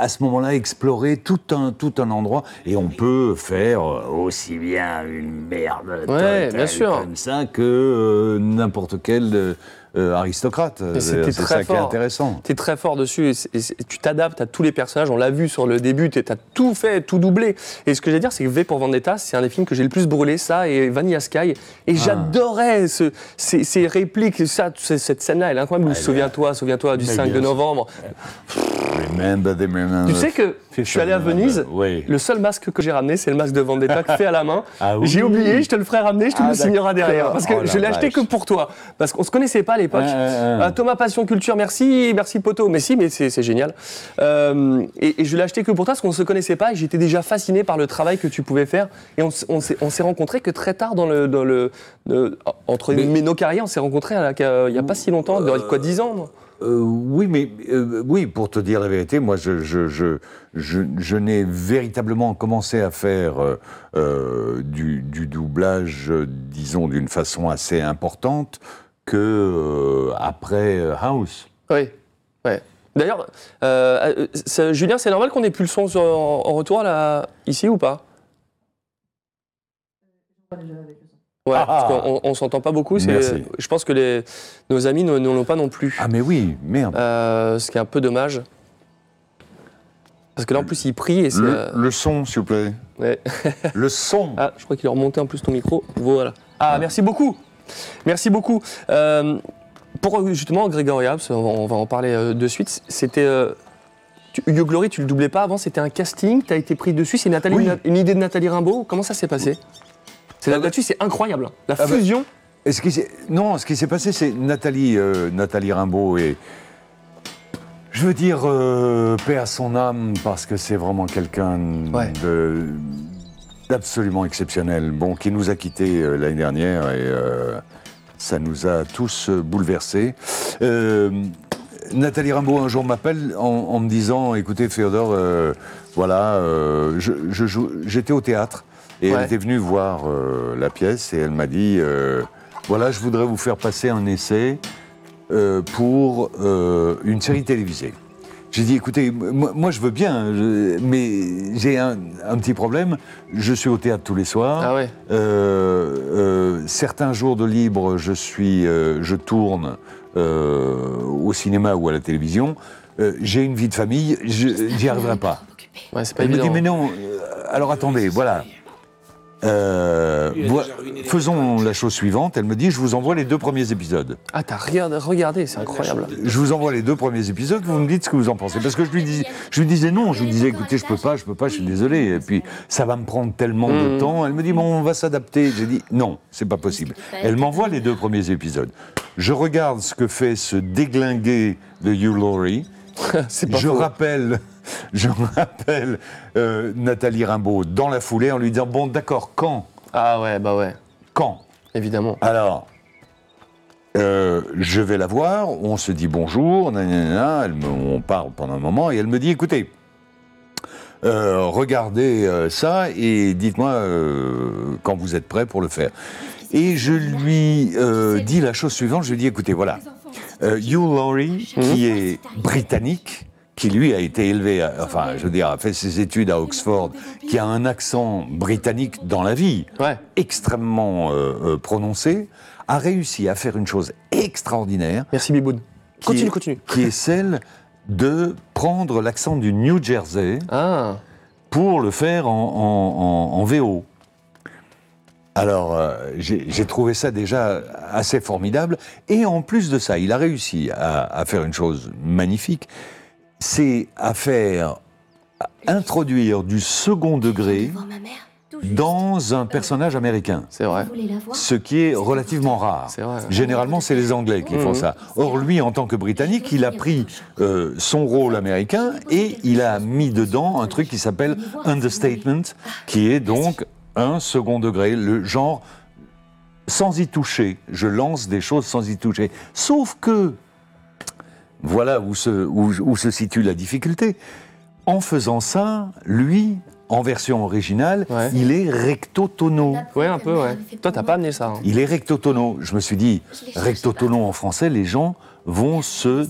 à ce moment-là explorer tout un, tout un endroit et on peut faire euh, aussi bien une merde Ouais, totale bien sûr. comme ça que euh, n'importe quel euh, euh, aristocrate. Mais C'est c'était c'est très ça qui est fort. intéressant. T'es très fort dessus. et tu t'adaptes à tous les personnages. On l'a vu sur le début. Tu as tout fait, tout doublé. Et ce que j'ai dire, c'est que V pour Vendetta, c'est un des films que j'ai le plus brûlé. Ça et Vanilla Sky. Et j'adorais ce- ces, ces répliques. Ça, cette scène-là, elle est incroyable. Souviens-toi, souviens-toi du Mais 5 de novembre. Remember the remember. Tu sais que je suis allé à Venise. Oui. Le seul masque que j'ai ramené, c'est le masque de Vendetta fait à la main. Ah oui. J'ai oublié, je te le ferai ramener, je te Ah, le signerai derrière. Parce que Oh je l'ai acheté que pour toi. Parce qu'on se connaissait pas l'époque. Euh, Thomas Passion Culture, merci, merci Poto. Mais si, mais c'est génial. Euh, et, et je l'ai acheté que pour toi parce qu'on se connaissait pas et j'étais déjà fasciné par le travail que tu pouvais faire. Et on, s'est- on s'est rencontrés que très tard dans le. Dans le entre Mais- nos carrières, on s'est rencontrés il y a pas si longtemps, de- quoi, 10 ans Euh, oui, mais euh, oui, pour te dire la vérité, moi, je, je, je, je, n'ai véritablement commencé à faire euh, euh, du, du doublage, euh, disons, d'une façon assez importante que euh, après euh, House. Oui, ouais. D'ailleurs, euh, Julien, c'est normal qu'on ait plus le son sur- en, en retour là, ici ou pas? Ouais, Ah. parce qu'on on- s'entend pas beaucoup. c'est-. Je pense que les, nos amis ne l'ont pas non plus. Ah, mais oui, merde. Euh, ce qui est un peu dommage. Parce que là, en plus, il prie et c'est. Le, euh, le son, s'il vous plaît. ouais. Le son. Ah, je crois qu'il a remonté en plus ton micro. Voilà. Ah, merci beaucoup. Merci beaucoup. Euh, pour justement qu'on va- on va en parler euh, de suite, c'était. euh, tu- You Glory, tu le doublais pas avant, c'était un casting, tu as été pris dessus, c'est Nathalie, Oui. une, une idée de Nathalie Rimbaud. Comment ça s'est passé? C'est Ah bah- là-dessus, c'est incroyable. hein. La Ah bah- fusion. Et ce qui s'est- non, ce qui s'est passé, c'est Nathalie, euh, Nathalie Rimbaud et je veux dire euh, paix à son âme parce que c'est vraiment quelqu'un Ouais. de d'absolument exceptionnel. Bon, qui nous a quittés euh, l'année dernière et euh, ça nous a tous euh, bouleversés. Nathalie Rimbaud un jour m'appelle en, en me disant, écoutez Féodore, euh, voilà, euh, je, je joue- j'étais au théâtre et Ouais. elle était venue voir euh, la pièce et elle m'a dit, voilà, je voudrais vous faire passer un essai pour une série télévisée. J'ai dit, écoutez, moi, moi, je veux bien, je- mais j'ai un, un petit problème. Je suis au théâtre tous les soirs. Ah ouais. Euh, euh, certains jours de libre, je suis, euh, je tourne euh, au cinéma ou à la télévision. Euh, j'ai une vie de famille, je- j'y arriverai pas. Ouais, pas Elle me dit, mais non, euh, alors attendez, voilà. Euh, faisons la chose suivante. Elle me dit, je vous envoie les deux premiers épisodes. Ah, t'as regardé, regardé, c'est incroyable. Je vous envoie les deux premiers épisodes, vous me dites ce que vous en pensez. Parce que je lui, dis, je lui disais non, je lui disais écoutez, je peux pas, je peux pas, je suis désolé. Et puis ça va me prendre tellement de Mhm. temps. Elle me dit bon, on va s'adapter. J'ai dit non, c'est pas possible. Elle m'envoie les deux premiers épisodes. Je regarde ce que fait ce déglingué de Hugh Laurie. pas je faux. rappelle, je rappelle euh, Nathalie Rimbaud dans la foulée en lui disant bon, d'accord, quand Ah ouais, bah ouais, Quand évidemment. alors, euh, je vais la voir, on se dit bonjour, nanana, elle me- on parle pendant un moment, et elle me dit, écoutez, euh, regardez euh, ça et dites-moi euh, quand vous êtes prêt pour le faire. Et je lui euh, dis la chose suivante, je lui dis, écoutez, voilà, Hugh Laurie, qui est britannique, qui lui a été élevé, à- enfin, je veux dire, a fait ses études à Oxford, qui a un accent britannique dans la vie, Ouais. extrêmement euh, euh, prononcé, a réussi à faire une chose extraordinaire, Merci Biboun. qui Continue, est, continue. qui est celle de prendre l'accent du New Jersey Ah, pour le faire en, en- en- en VO. Alors, euh, j'ai trouvé ça déjà assez formidable. Et en plus de ça, il a réussi à, à faire une chose magnifique, c'est à faire, à introduire du second degré dans un personnage américain. c'est vrai. Ce qui est relativement rare. Vrai. Généralement, c'est les Anglais qui font Mhm. ça. Or, lui, en tant que Britannique, il a pris euh, son rôle américain et il a mis dedans un truc qui s'appelle understatement, qui est donc un second degré, le genre sans y toucher. Je lance des choses sans y toucher. Sauf que, voilà où se, où- où se situe la difficulté. En faisant ça, lui, en version originale, Ouais. il est recto-tono. Ouais, un peu, ouais. Toi, t'as pas amené ça. hein. Il est rectotono. Je me suis dit, rectotono en français, les gens vont se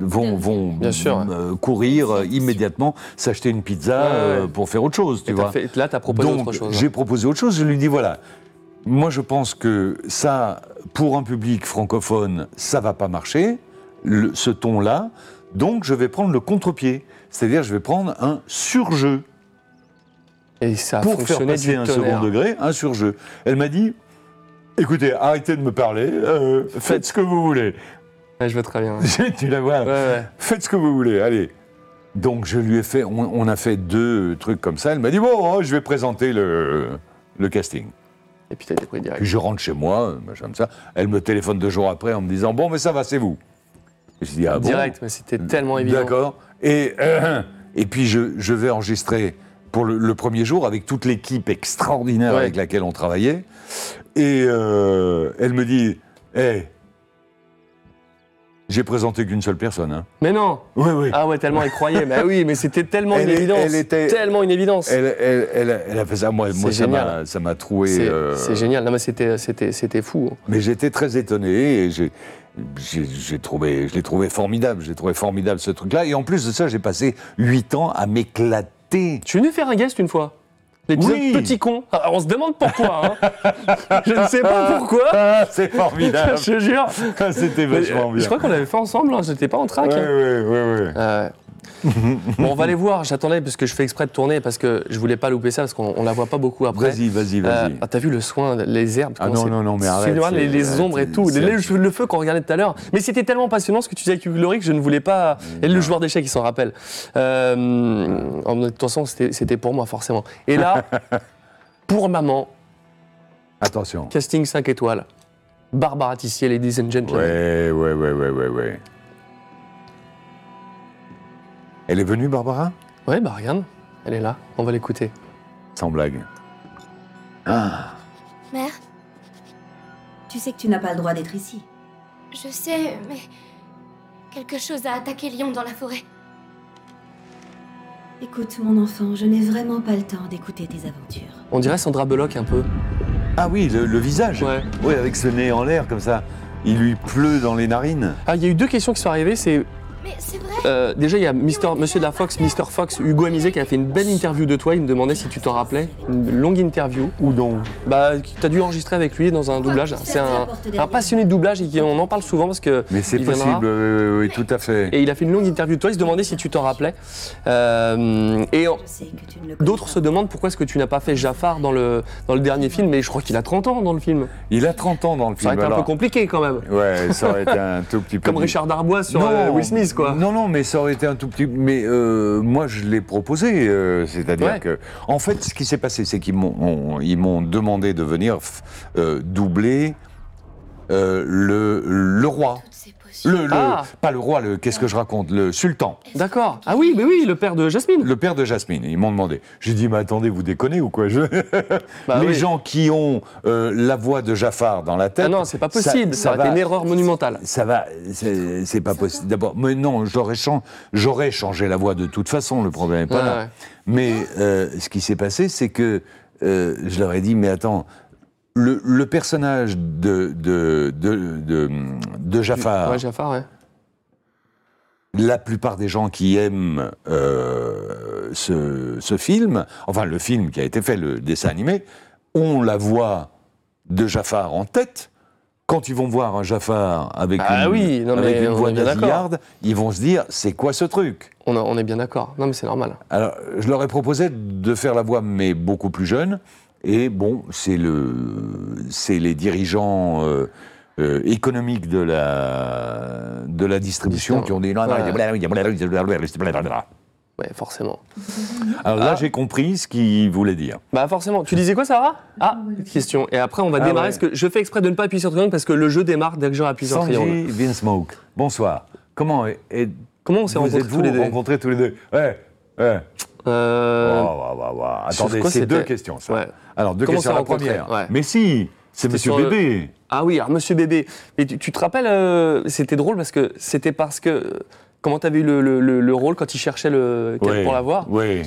vont, vont Bien sûr, ouais. euh, courir euh, immédiatement s'acheter une pizza Ouais, ouais. euh, pour faire autre chose, tu Et vois. fait- là, t'as proposé Donc, autre chose. hein. j'ai proposé autre chose. Je lui dis voilà, moi je pense que ça, pour un public francophone, ça va pas marcher, le- ce ton-là. Donc je vais prendre le contre-pied. C'est-à-dire, je vais prendre un surjeu. Et ça a pour faire passer du un tonnerre. second degré, un surjeu. Elle m'a dit écoutez, arrêtez de me parler, euh, faites ce que vous voulez. Ouais, je vois très bien. tu la vois Ouais. Faites ce que vous voulez, allez. Donc je lui ai fait, on, on a fait deux trucs comme ça. Elle m'a dit bon, oh, je vais présenter le, le casting. Et puis t'as été pris direct. Puis je rentre chez moi, machin comme ça. Elle me téléphone deux jours après en me disant bon, mais ça va, c'est vous. Je me suis dit ah bon. Direct, mais c'était tellement évident. D'accord. Et, euh, et puis je, je vais enregistrer pour le, le premier jour avec toute l'équipe extraordinaire Ouais. avec laquelle on travaillait. Et euh, elle me dit Hé, j'ai présenté qu'une seule personne. Hein. Mais non Oui, oui. Ah ouais, tellement elle croyait. Mais oui, mais c'était tellement Elle une est- évidence. elle était- Tellement une évidence. Elle, elle- elle- elle a fait ça. Moi, moi C'est ça m'a génial. ça m'a troué. C'est euh, génial. Non, mais c'était, c'était, c'était fou. Mais j'étais très étonné et j'ai. J'ai trouvé, je l'ai trouvé formidable, j'ai trouvé formidable ce truc-là. Et en plus de ça, j'ai passé huit ans à m'éclater. Tu es venu faire un guest une fois? L'épisode Oui. Petit con. Ah, on se demande pourquoi. hein. je ne sais pas pourquoi. Ah, c'est formidable. je te jure. C'était Mais, vachement euh, bien. Je crois qu'on l'avait fait ensemble. Hein. J'étais pas en track. Hein. ouais. Ah ouais. bon, on va aller voir. J'attendais parce que je fais exprès de tourner parce que je voulais pas louper ça parce qu'on on la voit pas beaucoup après. Vas-y, vas-y, vas-y. Euh, ah, T'as vu le soin, les herbes Ah non, non, non, mais arrête, les, les ombres et tout, les- le, le feu qu'on regardait tout à l'heure. Mais c'était tellement passionnant ce que tu disais avec Hugues Laurie que je ne voulais pas. Et le joueur d'échecs, il s'en rappelle. Euh, en- de toute façon, c'était c'était pour moi forcément. Et là, pour maman, Attention. casting 5 étoiles. Barbara Tissier, ladies and gentlemen. Ouais, ouais, ouais, ouais, ouais, ouais. Elle est venue, Barbara? Ouais, bah regarde, elle est là. On va l'écouter. Sans blague. Ah, Mère, Tu sais que tu n'as pas le droit d'être ici. je sais, mais. Quelque chose a attaqué Lyon dans la forêt. Écoute, mon enfant, je n'ai vraiment pas le temps d'écouter tes aventures. On dirait Sandra Bullock un peu. Ah oui, le, le visage. Ouais. Oui, avec ce nez en l'air comme ça. Il lui pleut dans les narines. Ah, il y a eu deux questions qui sont arrivées. C'est Mais c'est vrai Euh, déjà, il y a Mister, Monsieur de la Fox, Mr. Fox, Hugo Amizé qui a fait une belle interview de toi. Il me demandait si tu t'en rappelais. Une longue interview. Ou donc Bah, tu as dû enregistrer avec lui dans un doublage. C'est un, un passionné de doublage et qui- on en parle souvent parce que. Mais c'est possible, oui, tout à fait. Et il a fait une longue interview de toi. Il se demandait si tu t'en rappelais. Euh, et d'autres se demandent pourquoi est-ce que tu n'as pas fait Jafar dans le, dans le dernier film. Mais je crois qu'il a 30 ans dans le film. Il a 30 ans dans le Ça film. aurait été un peu compliqué quand même. Ouais, ça aurait été un tout petit peu. Comme Richard Darbois sur euh, Will Smith, quoi. Non, non, mais ça aurait été un tout petit. Mais euh, moi, je l'ai proposé. euh, C'est-à-dire Ouais. que, en fait, ce qui s'est passé, c'est qu'ils m'ont, on- ils m'ont demandé de venir euh, doubler euh, le, le roi. Le, le- Ah. Pas le roi, le, qu'est-ce que je raconte Le sultan. D'accord. Ah oui, mais oui, le père de Jasmine. Le père de Jasmine, ils m'ont demandé. J'ai dit, mais attendez, vous déconnez ou quoi Je- Bah Les oui. gens qui ont euh, la voix de Jafar dans la tête. Ah non, c'est pas possible. Ça, va- été une erreur monumentale. ça va, c'est pas possible. D'abord, mais non, j'aurais chan- j'aurais changé la voix de toute façon, le problème n'est pas là. ouais. Mais euh, ce qui s'est passé, c'est que euh, je leur ai dit, mais attends, le, le personnage de, de, de, de, de Jafar, Ouais, Jafar, ouais. la plupart des gens qui aiment euh, ce, ce film, enfin le film qui a été fait, le dessin animé, ont la voix de Jafar en tête. Quand ils vont voir un Jafar avec Ah une, oui, non, avec mais une voix nasillarde, ils vont se dire c'est quoi ce truc? On, a- on est bien d'accord. Non, mais c'est normal. Alors je leur ai proposé de faire la voix mais beaucoup plus jeune. Et bon, c'est le, c'est les dirigeants euh, euh, économiques de la de la distribution qui ont dit non, non, Ouais, forcément. Alors là, Ah. j'ai compris ce qu'il voulait dire. Bah forcément. Tu disais quoi, Sarah? Ah, question. Et après, on va Ah démarrer. ouais. Parce que je fais exprès de ne pas appuyer sur triangle parce que le jeu démarre dès que j'aurai appuyé sur triangle. Vinsmoke, bonsoir. Comment est- Comment on s'est vous rencontrés tous les deux? rencontrés tous les deux? Ouais, ouais. Euh, Attendez, c'est deux questions, ça. Ouais. Alors, deux Comment questions. La première. Ouais. Mais si, c'est Monsieur le- Bébé. Ah oui, alors Monsieur Bébé. Mais tu, tu te rappelles, euh, c'était drôle parce que c'était parce que. Comment t'avais eu le, le- le- le rôle quand il cherchait le, Ouais, pour l'avoir Oui.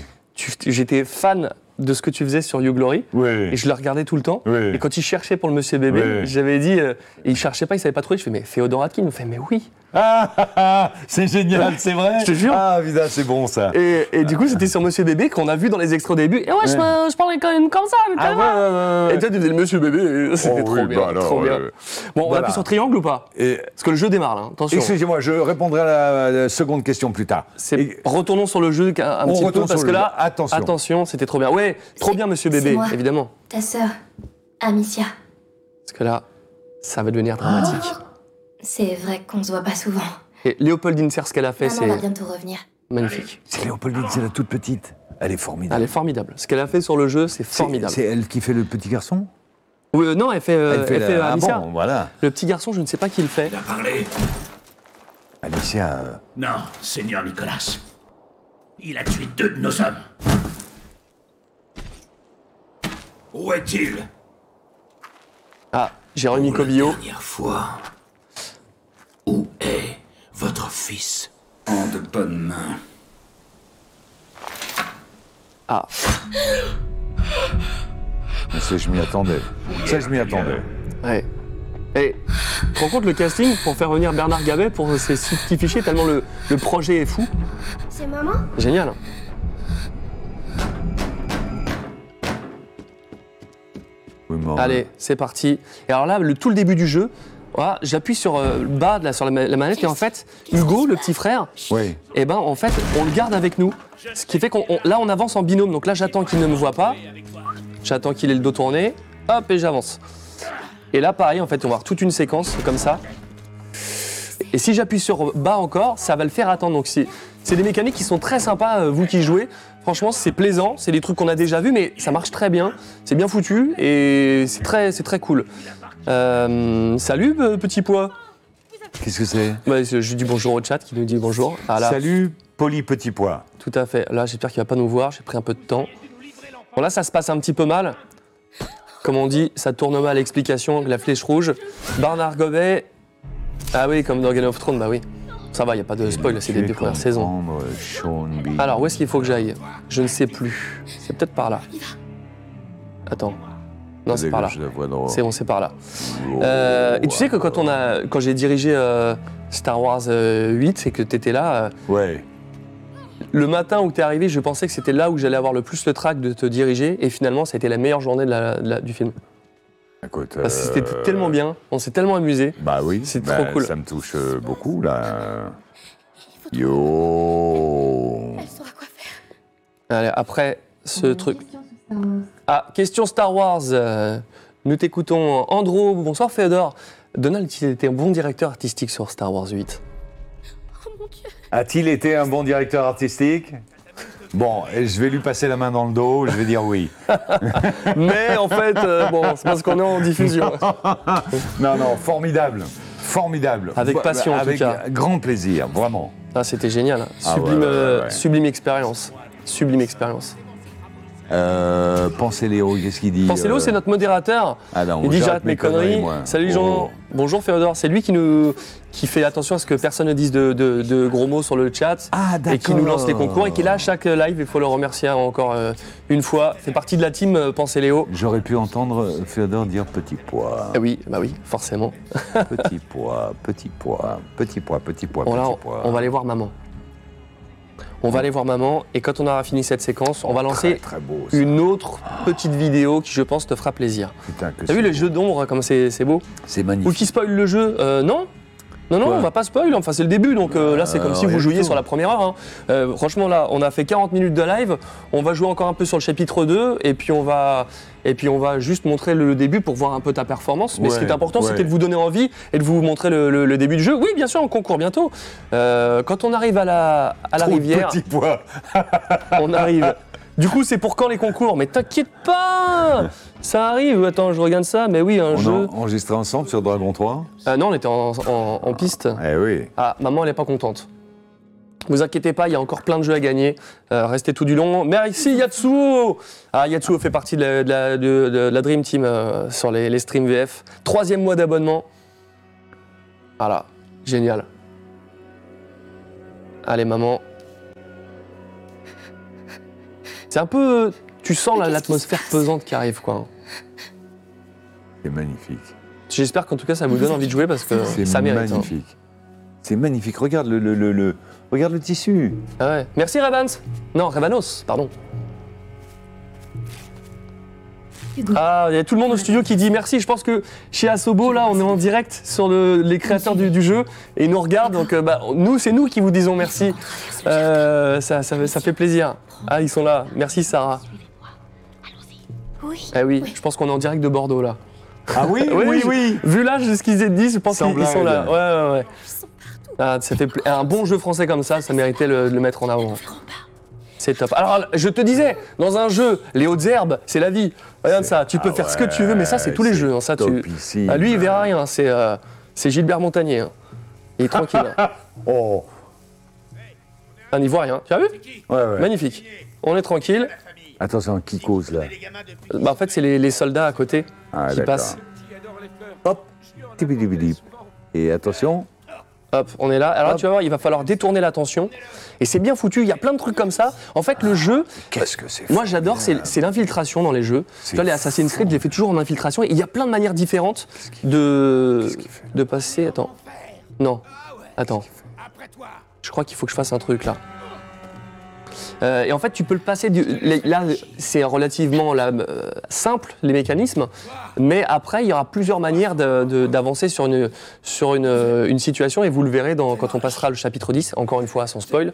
J'étais fan de ce que tu faisais sur You Glory. Oui. Et je le regardais tout le temps. Oui. Et quand il cherchait pour le monsieur bébé, Oui. j'avais dit, euh, il cherchait pas, il savait pas trouver. Je fais, mais Féodor Atkin, il me fait, mais oui. Ah, ah, ah, c'est génial, c'est vrai. Je te jure. Ah, putain, c'est bon ça. Et, et du coup, c'était sur Monsieur Bébé qu'on a vu dans les extras au début. Et ouais, je, Ouais. je parlais quand même comme ça, mais Ah ouais, ouais. Et toi, tu faisais le Monsieur Bébé. C'était Oh trop bien. bah alors, trop bien. Bon, on Voilà. appuie sur triangle ou pas? Et- Parce que le jeu démarre là. Attention. Excusez-moi, je répondrai à la, seconde question plus tard. Et- Retournons sur le jeu un, On petit peu parce que là, attention, c'était trop bien. Ouais, trop bien, Monsieur c'est Bébé, moi. évidemment. Ta sœur, Amicia. Parce que là, ça va devenir dramatique. C'est vrai qu'on se voit pas souvent. Et Léopoldine Serre, ce qu'elle a fait, Maman va c'est bientôt revenir. magnifique. C'est Léopoldine, c'est la toute petite. Elle est formidable. Elle est formidable. Ce qu'elle a fait sur le jeu, c'est C'est- formidable. C'est elle qui fait le petit garçon Oui, euh, non, elle fait, euh, elle fait, la- ah Amicia. bon, voilà. Le petit garçon, je ne sais pas qui le fait. Il a parlé Alicia, euh, Non, Seigneur Nicolas. Il a tué deux de nos hommes. Où est-il? Ah, Jérémy Pour la dernière fois. Où est votre fils? En de bonnes mains. Ah, mais ça, je m'y attendais. Ça, je m'y attendais. ouais. Et tu te rends compte le casting pour faire venir Bernard Gabet pour ces petits fichiers tellement le, le projet est fou. C'est maman? Génial. Allez, c'est parti. Et alors là, le, tout le début du jeu, voilà, j'appuie sur euh, le bas de la, sur la, ma- la manette et en fait, Hugo, le petit frère, Oui. eh ben en fait, on le garde avec nous. Ce qui fait qu'on on- là, on avance en binôme. Donc là, j'attends qu'il ne me voit pas. J'attends qu'il ait le dos tourné. Hop, et j'avance. Et là, pareil, en fait, on va avoir toute une séquence comme ça. Et si j'appuie sur bas encore, ça va le faire attendre. Donc c'est c'est des mécaniques qui sont très sympas, euh, vous qui jouez. Franchement, c'est plaisant, c'est des trucs qu'on a déjà vus, mais ça marche très bien. C'est bien foutu et c'est très, c'est très cool. Euh, salut, euh, petit pois. Qu'est-ce que c'est? Ouais, je dis bonjour au chat qui nous dit bonjour. Ah là, Salut, Poli Petit Pois. tout à fait. Là, j'espère qu'il va pas nous voir. J'ai pris un peu de temps. Bon, là, ça se passe un petit peu mal. Comme on dit, ça tourne mal l'explication, la flèche rouge. Bernard Gobet. Ah oui, comme dans Game of Thrones, bah oui. Ça va, il n'y a pas de spoil, c'est des deux premières saisons. Alors, où est-ce qu'il faut que j'aille? Je ne sais plus. C'est peut-être par là. Attends. Non, c'est par là. C'est bon, c'est par là. Oh, Euh, et tu sais que quand on a, quand j'ai dirigé euh, Star Wars euh, 8 et que tu étais là, euh, Ouais. le matin où tu es arrivé, je pensais que c'était là où j'allais avoir le plus le trac de te diriger. Et finalement, ça a été la meilleure journée de la- de la- du film. Écoute, Parce que c'était euh, tellement bien, on s'est tellement amusé. Bah oui. C'est bah, trop cool. Ça me touche euh, beaucoup, là. Yo. Elle saura quoi faire. Allez, après ce truc. Ah, question Star Wars. euh, nous t'écoutons. Andro, bonsoir Féodor. Donald, il était un bon directeur artistique sur Star Wars 8. Oh mon dieu. A-t-il été un bon directeur artistique? Bon, je vais lui passer la main dans le dos, je vais dire oui. Mais en fait, euh, bon, c'est parce qu'on est en diffusion. Non, non, formidable. Formidable. Avec Vo- passion, en tout Avec cas. grand plaisir, vraiment. Ah, c'était génial. hein. Ah Sublime, ouais, ouais, euh, ouais. sublime expérience. Sublime expérience. Euh, pensez Léo, qu'est-ce qu'il dit Pensez-le, euh, c'est notre modérateur. Ah non, Il dit j'arrête mes conneries. Salut Oh. Jean. Bonjour Féodor. C'est lui qui nous qui fait attention à ce que personne ne dise de, de- de gros mots sur le chat. Ah, Et qui nous lance les concours et qui est là à chaque live. Il faut le remercier encore euh, une fois. Fait partie de la team euh, Pensez Léo. J'aurais pu entendre Féodor dire petit pois. Eh oui, bah oui, forcément. petit pois, petit pois, petit pois, petit on, pois. on va aller voir maman. On va aller voir maman et quand on aura fini cette séquence, on va lancer Très, très beau. ça. une autre petite vidéo qui, je pense, te fera plaisir. Putain, que T'as vu le jeu d'ombre comme c'est c'est beau C'est Ou magnifique. qui spoil le jeu Euh, Non non, non, Quoi on va pas spoil, enfin c'est le début, donc euh, là c'est comme Euh, si vous rien jouiez sur la première heure. hein. Euh, franchement là, on a fait 40 minutes de live, on va jouer encore un peu sur le chapitre 2, et puis on va, et puis on va juste montrer le, le début pour voir un peu ta performance. Mais ce qui est important, ouais. c'était de vous donner envie et de vous montrer le, le- le début du jeu. Oui, bien sûr, on concourt bientôt. Euh, quand on arrive à la, à la Trop de rivière, Petit pois. on arrive. Du coup, c'est pour quand les concours? Mais t'inquiète pas Ça arrive. Attends, je regarde ça, mais oui, un On jeu. a enregistré ensemble sur Dragon 3 Ah non, on était en, en- en piste. Eh oui. Ah, maman, elle est pas contente. Vous inquiétez pas, il y a encore plein de jeux à gagner. Euh, restez tout du long. Merci Yatsuo Ah, Yatsuo fait partie de la, de la- de- de la Dream Team euh, sur les, les streams VF. Troisième mois d'abonnement. Voilà, génial. Allez, maman. C'est un peu. tu sens la- l'atmosphère pesante qui arrive, quoi. C'est magnifique. J'espère qu'en tout cas, ça vous donne envie de jouer parce que C'est ça mérite. hein. magnifique. C'est magnifique. Regarde le, le, le, le- regarde le tissu. Ah ouais. Merci Ravans. Non, Ravanos, pardon. Hugo. Ah, il y a tout le monde au studio qui dit merci. Je pense que chez Asobo, là, on est en direct sur le- les créateurs du, du jeu et ils nous regardent. Donc, euh, bah, nous, c'est nous qui vous disons merci. Euh, ça, ça, ça fait plaisir. Ah, ils sont là. Merci, Sarah. Oui. Eh oui, je pense qu'on est en direct de Bordeaux, là. Ah oui, oui, oui. Vu l'âge de ce qu'ils aient dit, je pense qu'ils ils sont là. Ouais, ouais, ouais. Ah, ça fait pla- un bon jeu français comme ça, ça méritait le- de le mettre en avant. C'est top. Alors, je te disais, dans un jeu, les hautes herbes, c'est la vie. Regarde ça, tu peux Ah faire ce que tu veux, mais ça, c'est tous les jeux. hein, ça, tu... topissime. Ah, lui, il verra rien. C'est euh, c'est Gilbert Montagnier. hein. Il est tranquille. hein. Oh. Un ivoirien. Tu as vu? Ouais, ouais. Magnifique. On est tranquille. Attention, qui cause là? Bah, en fait, c'est les, les soldats à côté Ah, qui d'accord. passent. Hop. Et attention. Hop, on est là. Alors là, tu vas voir, il va falloir détourner l'attention. Et c'est bien foutu. Il y a plein de trucs comme ça. En fait, le jeu, Qu'est-ce que c'est Moi, j'adore, c'est c'est l'infiltration dans les jeux. Tu vois, les Assassin's Creed, je les fais toujours en infiltration. Et il y a plein de manières différentes de, de passer. Attends. Non. Attends. Je crois qu'il faut que je fasse un truc là. Euh, et en fait, tu peux le passer. Du, les- là, c'est relativement là, euh, simple les mécanismes, mais après, il y aura plusieurs manières d'avancer sur, une, sur une, euh, une situation, et vous le verrez dans, quand on passera le chapitre 10, encore une fois, sans spoil.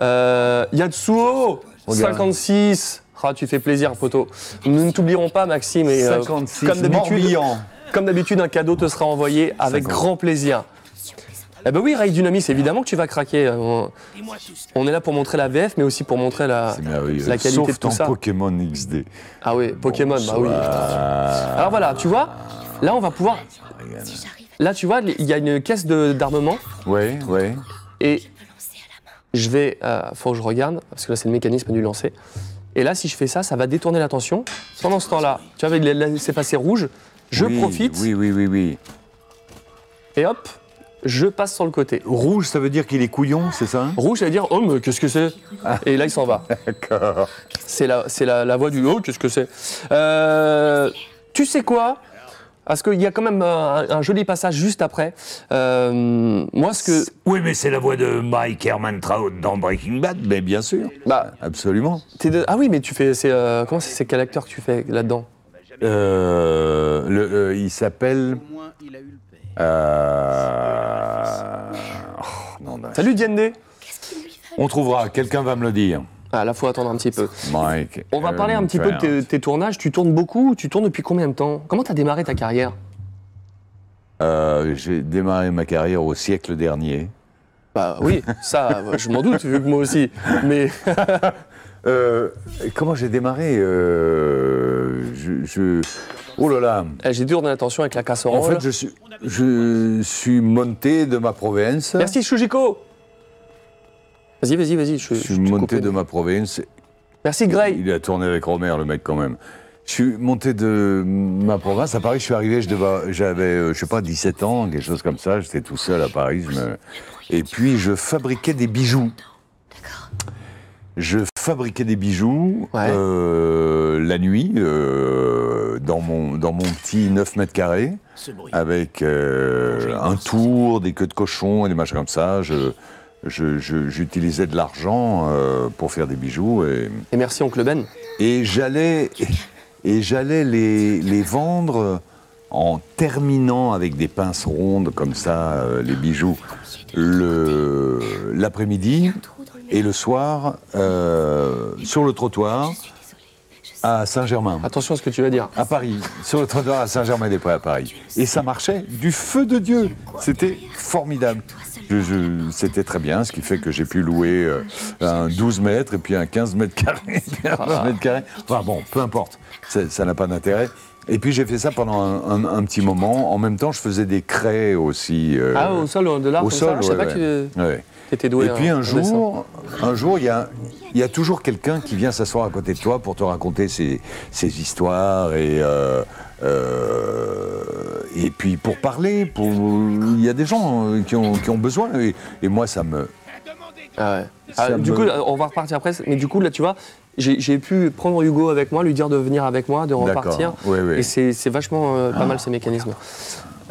Euh, Yatsuo, Regarde. 56. Ah, tu fais plaisir, photo. Nous ne t'oublierons pas, Maxime. Et, euh, 56, comme d'habitude, Morbihan. comme d'habitude, un cadeau te sera envoyé avec 50. grand plaisir. Eh ben oui, Ray Dynamis, évidemment que tu vas craquer. On, on est là pour montrer la VF, mais aussi pour montrer la, qualité Sauf de tout ton ça. Pokémon XD. Ah oui, Pokémon, bah oui. Ah. Alors voilà, tu vois, là on va pouvoir. Là, tu vois, il y a une caisse de- d'armement Ouais, ouais. et je vais. Euh, faut que je regarde, parce que là c'est le mécanisme du lancer. Et là, si je fais ça, ça va détourner l'attention. Pendant ce temps-là, tu vois, c'est passé rouge. Je Oui, profite Oui, oui, oui, oui. et hop, je passe sur le côté. Rouge, ça veut dire qu'il est couillon, c'est ça? Rouge, ça veut dire oh, mais qu'est-ce que c'est? Et là, il s'en va. D'accord. C'est la, c'est la, la voix du oh, qu'est-ce que c'est? Euh, Tu sais quoi? Parce qu'il y a quand même un, un joli passage juste après. Euh, moi, ce que. Oui, mais c'est la voix de Mike Hermantraut dans Breaking Bad, mais bien sûr. Bah, Absolument. de- Ah oui, mais tu fais. C'est, euh, comment c'est, c'est quel acteur que tu fais là-dedans? Euh, le, euh, il s'appelle. Euh... oh, non, non. Salut Diende On trouvera, quelqu'un va me le dire. Ah, là, faut attendre un petit peu. Mike. On va parler un petit peu de tes, tes tournages. Tu tournes beaucoup Tu tournes depuis combien de temps? Comment t'as démarré ta carrière? Euh, J'ai démarré ma carrière au siècle dernier. Bah oui, ça, je m'en doute, vu que moi aussi. Mais. Euh, comment j'ai démarré? Euh, je, je- Oh là là Eh, J'ai dur l'attention avec la casserole. En fait, je suis, je suis monté de ma province. Merci Shujiko Vas-y, vas-y, vas-y. Je, suis monté de ma province. Merci Gray. Il a tourné avec Romer, le mec, quand même. Je suis monté de ma province. À Paris, je suis arrivé, j'avais, euh, je sais pas, 17 ans, quelque chose comme ça. J'étais tout seul à Paris. me- Et puis, je fabriquais des bijoux. Je fabriquais des bijoux Ouais. euh, la nuit euh, dans, mon, dans mon petit 9 mètres carrés avec euh, un tour, des queues de cochon et des machins comme ça. Je, je- je- j'utilisais de l'argent euh, pour faire des bijoux et, Et merci Oncle Ben. et j'allais et j'allais les, les vendre en terminant avec des pinces rondes comme ça euh, les bijoux le l'après-midi et le soir euh, sur le trottoir à Saint-Germain. Attention à ce que tu vas dire. À Paris, sur le trottoir à Saint-Germain-des-Prés à Paris. Et ça marchait du feu de Dieu. C'était formidable. Je- je- C'était très bien, ce qui fait que j'ai pu louer euh, un 12 mètres et puis un 15 mètres carrés, puis un 20 mètres carrés. Enfin bon, peu importe, ça n'a pas d'intérêt. Et puis j'ai fait ça pendant un, un- un petit moment. En même temps, je faisais des craies aussi. euh, Ah, au sol de l'art au comme sol, ça Je sais ouais, pas ouais. que Doué. Et puis un dessin. jour, un jour, il y a, il y a toujours quelqu'un qui vient s'asseoir à côté de toi pour te raconter ses, ses histoires et euh, euh, et puis pour parler. Pour, il y a des gens qui ont, qui ont besoin et, et moi ça me. Ah ouais. Ça Ah, du me- coup, on va repartir après. Mais du coup, là, tu vois, j'ai pu prendre Hugo avec moi, lui dire de venir avec moi, de repartir. Oui, oui. Et c'est vachement euh, pas mal ces mécanismes.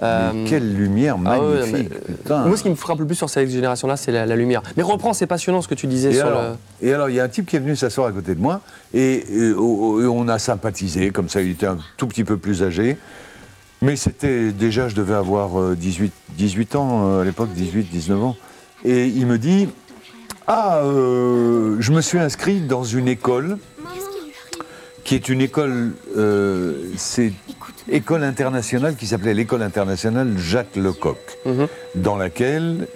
Euh, Mais quelle lumière ah ouais, magnifique. mais, euh, moi, ce qui me frappe le plus sur cette génération-là, c'est la, la lumière. Mais reprends, c'est passionnant ce que tu disais Et sur alors, le. et alors, il y a un type qui est venu s'asseoir à côté de moi et, euh, et on a sympathisé, comme ça, il était un tout petit peu plus âgé. Mais c'était déjà, je devais avoir euh, 18, 18 ans euh, à l'époque, 18, 19 ans. Et il me dit Ah, euh, je me suis inscrit dans une école qui est une école, euh, c'est école internationale qui s'appelait l'école internationale Jacques Lecoq, Mhm. dans laquelle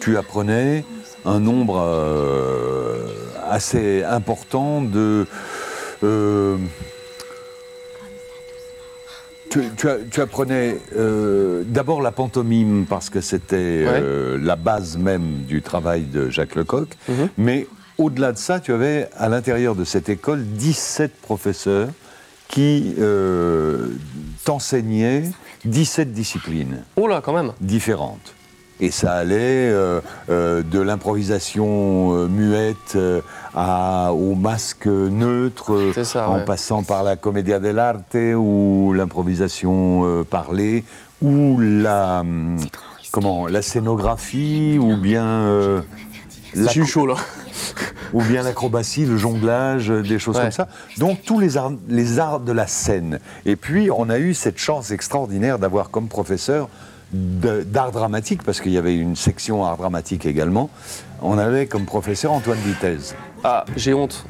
tu apprenais un nombre euh, assez important de. euh, tu, tu as- tu apprenais euh, d'abord la pantomime parce que c'était euh, la base même du travail de Jacques Lecoq, Mhm. mais au-delà de ça, tu avais à l'intérieur de cette école 17 professeurs qui euh, t'enseignaient 17 disciplines Oh là, quand même. différentes. Et ça allait euh, euh, de l'improvisation euh, muette euh, à, au masque neutre, ça, en ouais. passant par la commedia dell'arte ou l'improvisation euh, parlée ou la hum, comment la scénographie ou bien euh, Je suis chaud là. ou bien l'acrobatie, le jonglage, euh, des choses Ouais. comme ça. Donc tous les arts, les arts de la scène. Et puis on a eu cette chance extraordinaire d'avoir comme professeur d'art dramatique, parce qu'il y avait une section art dramatique également, on avait comme professeur Antoine Vitesse. Ah, j'ai honte.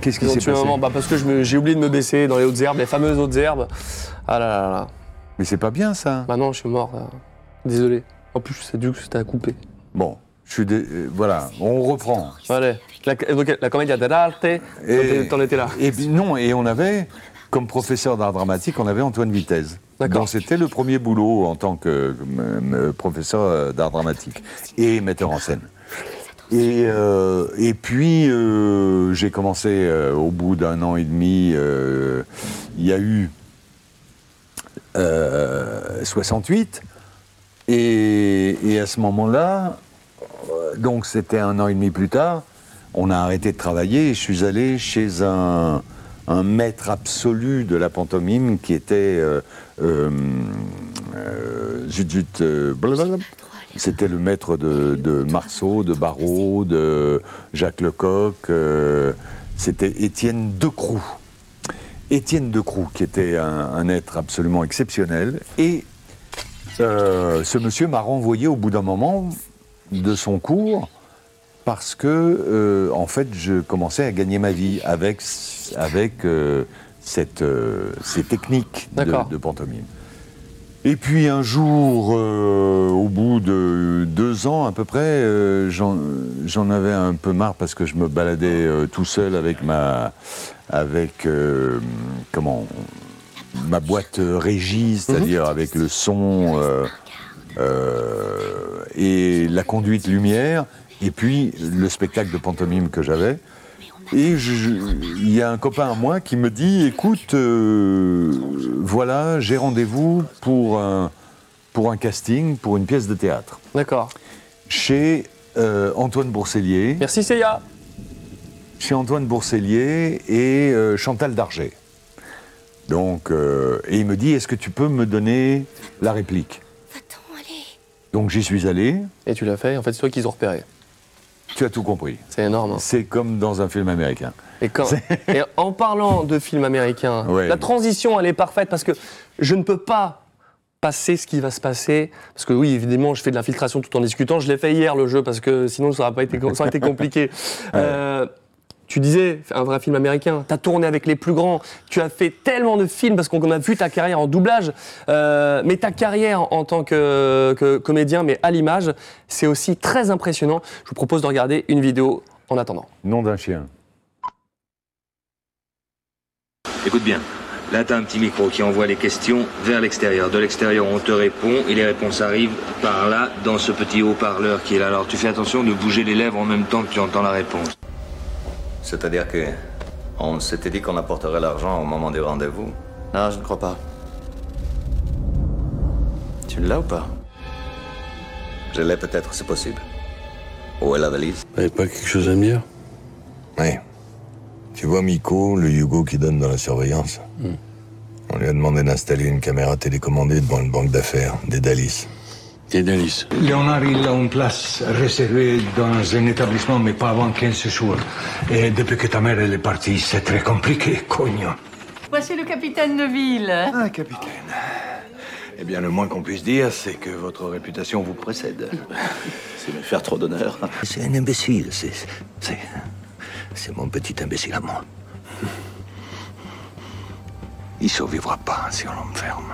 Qu'est-ce qui s'est passé moment. Bah, parce que j'ai oublié de me baisser dans les hautes herbes, les fameuses hautes herbes. Ah là là là. Mais c'est pas bien ça. Bah non, je suis mort. là. Désolé. En plus, c'est dû que c'était à couper. Bon, je suis dé- euh, voilà, on reprend. Allez. La, donc, la comédia dell'arte, Et- t'en étais là. Et puis non, et on avait, comme professeur d'art dramatique, on avait Antoine Vitesse. Donc c'était le premier boulot en tant que euh, euh, professeur d'art dramatique et metteur en scène. Et, euh, et puis euh, j'ai commencé au bout d'un an et demi, il y a eu euh, 68. Et, et à ce moment-là, donc c'était un an et demi plus tard, on a arrêté de travailler et je suis allé chez un, maître absolu de la pantomime qui était euh, euh, euh, zut, euh. C'était le maître de, Marceau, de Barrault, de Jacques Lecoq. euh, C'était Étienne Decroux. Étienne Decroux, qui était un, être absolument exceptionnel. Et euh, ce monsieur m'a renvoyé au bout d'un moment de son cours parce que, euh, en fait, je commençais à gagner ma vie avec, avec euh, cette, euh, ces techniques de, pantomime. Et puis un jour, au bout de deux ans à peu près, j'en j'en avais un peu marre parce que je me baladais tout seul avec ma, avec comment, ma boîte régie, c'est-à-dire avec le son euh, et la conduite lumière, et puis le spectacle de pantomime que j'avais. Et il y a un copain à moi qui me dit, écoute, euh, voilà, j'ai rendez-vous pour un, pour un casting, pour une pièce de théâtre. D'accord. Chez euh, Antoine Boursellier. Merci Célia. Chez Antoine Boursellier et euh, Chantal Darget. Donc, et il me dit, est-ce que tu peux me donner la réplique? Donc j'y suis allé. Et tu l'as fait, en fait, c'est toi qu'ils ont repéré. Tu as tout compris. C'est énorme. hein. C'est comme dans un film américain. Et, quand- et en parlant de films américains, Ouais. la transition, elle est parfaite parce que je ne peux pas passer ce qui va se passer. Parce que oui, évidemment, je fais de l'infiltration tout en discutant. Je l'ai fait hier, le jeu, parce que sinon, ça aurait, pas été, ça aurait été compliqué. Euh, tu disais, un vrai film américain, tu as tourné avec les plus grands, tu as fait tellement de films, parce qu'on a vu ta carrière en doublage, euh, mais ta carrière en tant que, que comédien, mais à l'image, c'est aussi très impressionnant. Je vous propose de regarder une vidéo en attendant. Nom d'un chien. Écoute bien. Là, t'as un petit micro qui envoie les questions vers l'extérieur. De l'extérieur, on te répond et les réponses arrivent par là, dans ce petit haut-parleur qui est là. Alors, tu fais attention de bouger les lèvres en même temps que tu entends la réponse. C'est-à-dire que on s'était dit qu'on apporterait l'argent au moment du rendez-vous. Non, je ne crois pas. Tu l'as ou pas? Je l'ai peut-être, c'est possible. Où est la valise? T'avais pas quelque chose à me dire? Oui. Tu vois Miko, le Hugo qui donne dans la surveillance? On lui a demandé d'installer une caméra télécommandée devant une banque d'affaires, des Dalis. Des Dalis Léonard, il a une place réservée dans un établissement, mais pas avant 15 jours. Et depuis que ta mère elle est partie, c'est très compliqué, cognon. Voici le capitaine de ville. Ah, capitaine. Eh bien, le moins qu'on puisse dire, c'est que votre réputation vous précède. C'est me faire trop d'honneur. C'est un imbécile, c'est. C'est. C'est mon petit imbécile à moi. Il survivra pas si on l'enferme.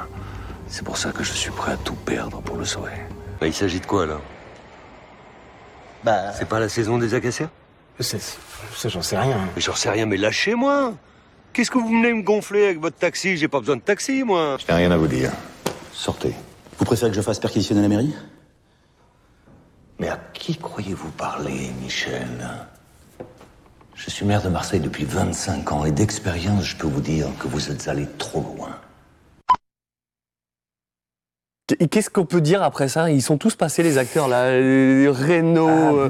C'est pour ça que je suis prêt à tout perdre pour le sauver. Bah, il s'agit de quoi, là Bah. C'est pas la saison des acacias C'est. Ça, j'en sais rien. Mais j'en sais rien, mais lâchez-moi Qu'est-ce que vous venez me gonfler avec votre taxi J'ai pas besoin de taxi, moi Je n'ai rien à vous dire. Sortez. Vous préférez que je fasse perquisitionner la mairie Mais à qui croyez-vous parler, Michel Je suis maire de Marseille depuis 25 ans et d'expérience, je peux vous dire que vous êtes allé trop loin. Qu'est-ce qu'on peut dire après ça? Ils sont tous passés, les acteurs, là. euh, Reno. euh,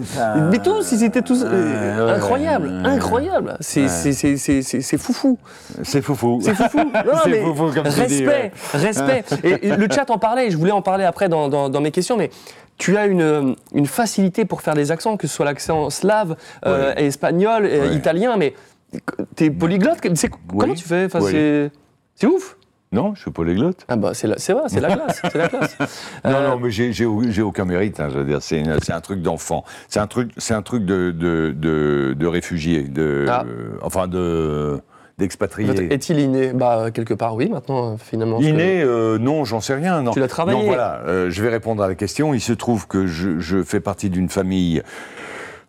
mais tous, ils étaient tous. euh, ouais, incroyable, ouais. incroyable. C'est Ouais. c'est- foufou. C'est foufou. C'est foufou. Non, C'est mais foufou, comme tu respect, dis, respect. Et, et le chat en parlait, je voulais en parler après dans, dans- dans mes questions, mais tu as une, une facilité pour faire des accents, que ce soit l'accent slave, euh, espagnol, euh, italien, mais t'es polyglotte. Comment tu fais? Enfin, Oui. C'est ouf. Non, je suis polyglotte. Ah bah c'est la- c'est vrai, c'est la classe, c'est la classe. Non, Euh, non, mais j'ai- j'ai j'ai aucun mérite. hein, je veux dire, c'est un truc d'enfant. C'est un truc, c'est un truc de, de, de, de réfugié, de, Ah. euh, enfin de d'expatrié. Est-il inné? Bah quelque part oui, maintenant euh, finalement. que- Inné, euh, non, j'en sais rien. Non. Tu l'as travaillé. Non, voilà, euh, je vais répondre à la question. Il se trouve que je, je fais partie d'une famille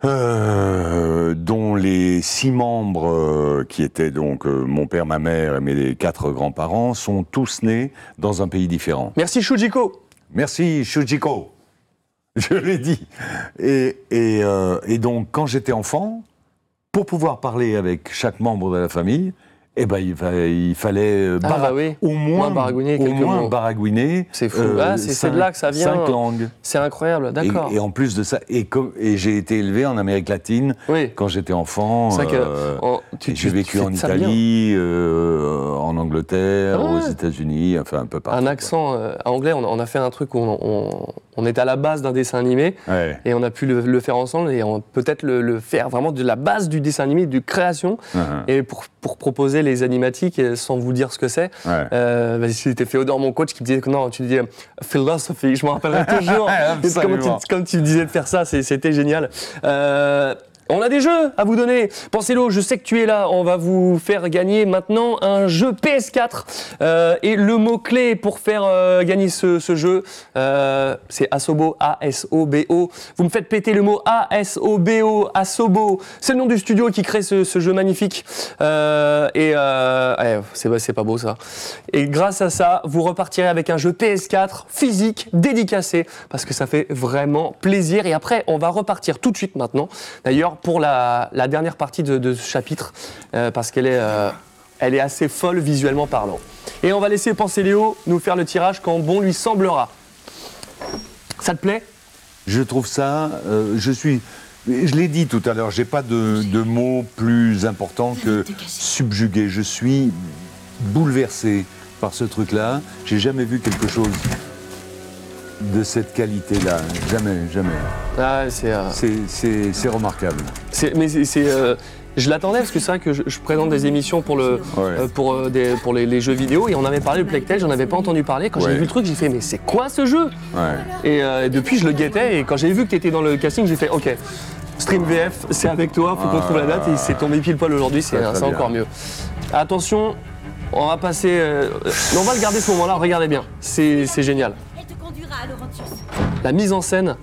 euh, dont les six membres, euh, qui étaient donc euh, mon père, ma mère et mes quatre grands-parents, sont tous nés dans un pays différent. Merci Shujiko. Merci Shujiko. Je l'ai dit. Et, et, et donc, quand j'étais enfant, pour pouvoir parler avec chaque membre de la famille, eh ben, il, fa- il fallait euh, Ah, bah oui. au moins, baragouiner au moins baragouiner. C'est fou. euh, ah, c'est de là que ça vient. Cinq langues. C'est incroyable, d'accord. Et, et en plus de ça, et, comme- et j'ai été élevé en Amérique latine Oui. quand j'étais enfant. C'est vrai que, euh, oh, j'ai vécu en. Italie, euh, en Angleterre, Ah ouais. aux États-Unis, enfin un peu partout. Un accent anglais, on a, on a fait un truc où on, on, on est à la base d'un dessin animé Ouais. et on a pu le, le faire ensemble et peut-être le, le faire vraiment de la base du dessin animé, de création Uh-huh. et pour, pour proposer les animatiques euh, sans vous dire ce que c'est. Ouais. Euh, C'était Féodor, mon coach, qui me disait que non, tu dis euh, philosophy, je m'en rappellerai toujours. comme, tu, comme tu me disais de faire ça, c'était génial. Euh, on a des jeux à vous donner. Pensez-le, je sais que tu es là. On va vous faire gagner maintenant un jeu PS4. Euh, et le mot-clé pour faire euh, gagner ce, jeu, euh, c'est Asobo, A-S-O-B-O. Vous me faites péter le mot A-S-O-B-O, Asobo. C'est le nom du studio qui crée ce, jeu magnifique. Et c'est pas beau ça. Et grâce à ça, vous repartirez avec un jeu PS4 physique, dédicacé, parce que ça fait vraiment plaisir. Et après, on va repartir tout de suite maintenant. D'ailleurs, pour la, dernière partie de, ce chapitre, euh, parce qu'elle est, euh, est assez folle visuellement parlant. Et on va laisser penser Léo nous faire le tirage quand bon lui semblera. Ça te plaît? Je trouve ça. euh, je suis. Je l'ai dit tout à l'heure, j'ai pas de, de mots plus important que subjugué. Je suis bouleversé par ce truc-là. J'ai jamais vu quelque chose de cette qualité-là. Jamais, jamais. Ah, c'est. euh, C'est- remarquable. Mais c'est, euh, je l'attendais parce que c'est vrai que je, je présente des émissions pour, le, euh, pour, euh, des- pour les, les jeux vidéo et on avait parlé de Plectel, j'en avais pas entendu parler. Quand j'ai vu le truc, j'ai fait mais c'est quoi ce jeu? Ouais. Et euh, depuis, je le guettais et quand j'ai vu que tu étais dans le casting, j'ai fait ok. Stream VF, c'est avec toi, faut qu'on trouve la date et c'est tombé pile poil aujourd'hui, c'est, encore mieux. Attention, on va passer. euh, on va le garder ce moment-là, regardez bien, c'est, c'est génial. À Laurentius. La mise en scène.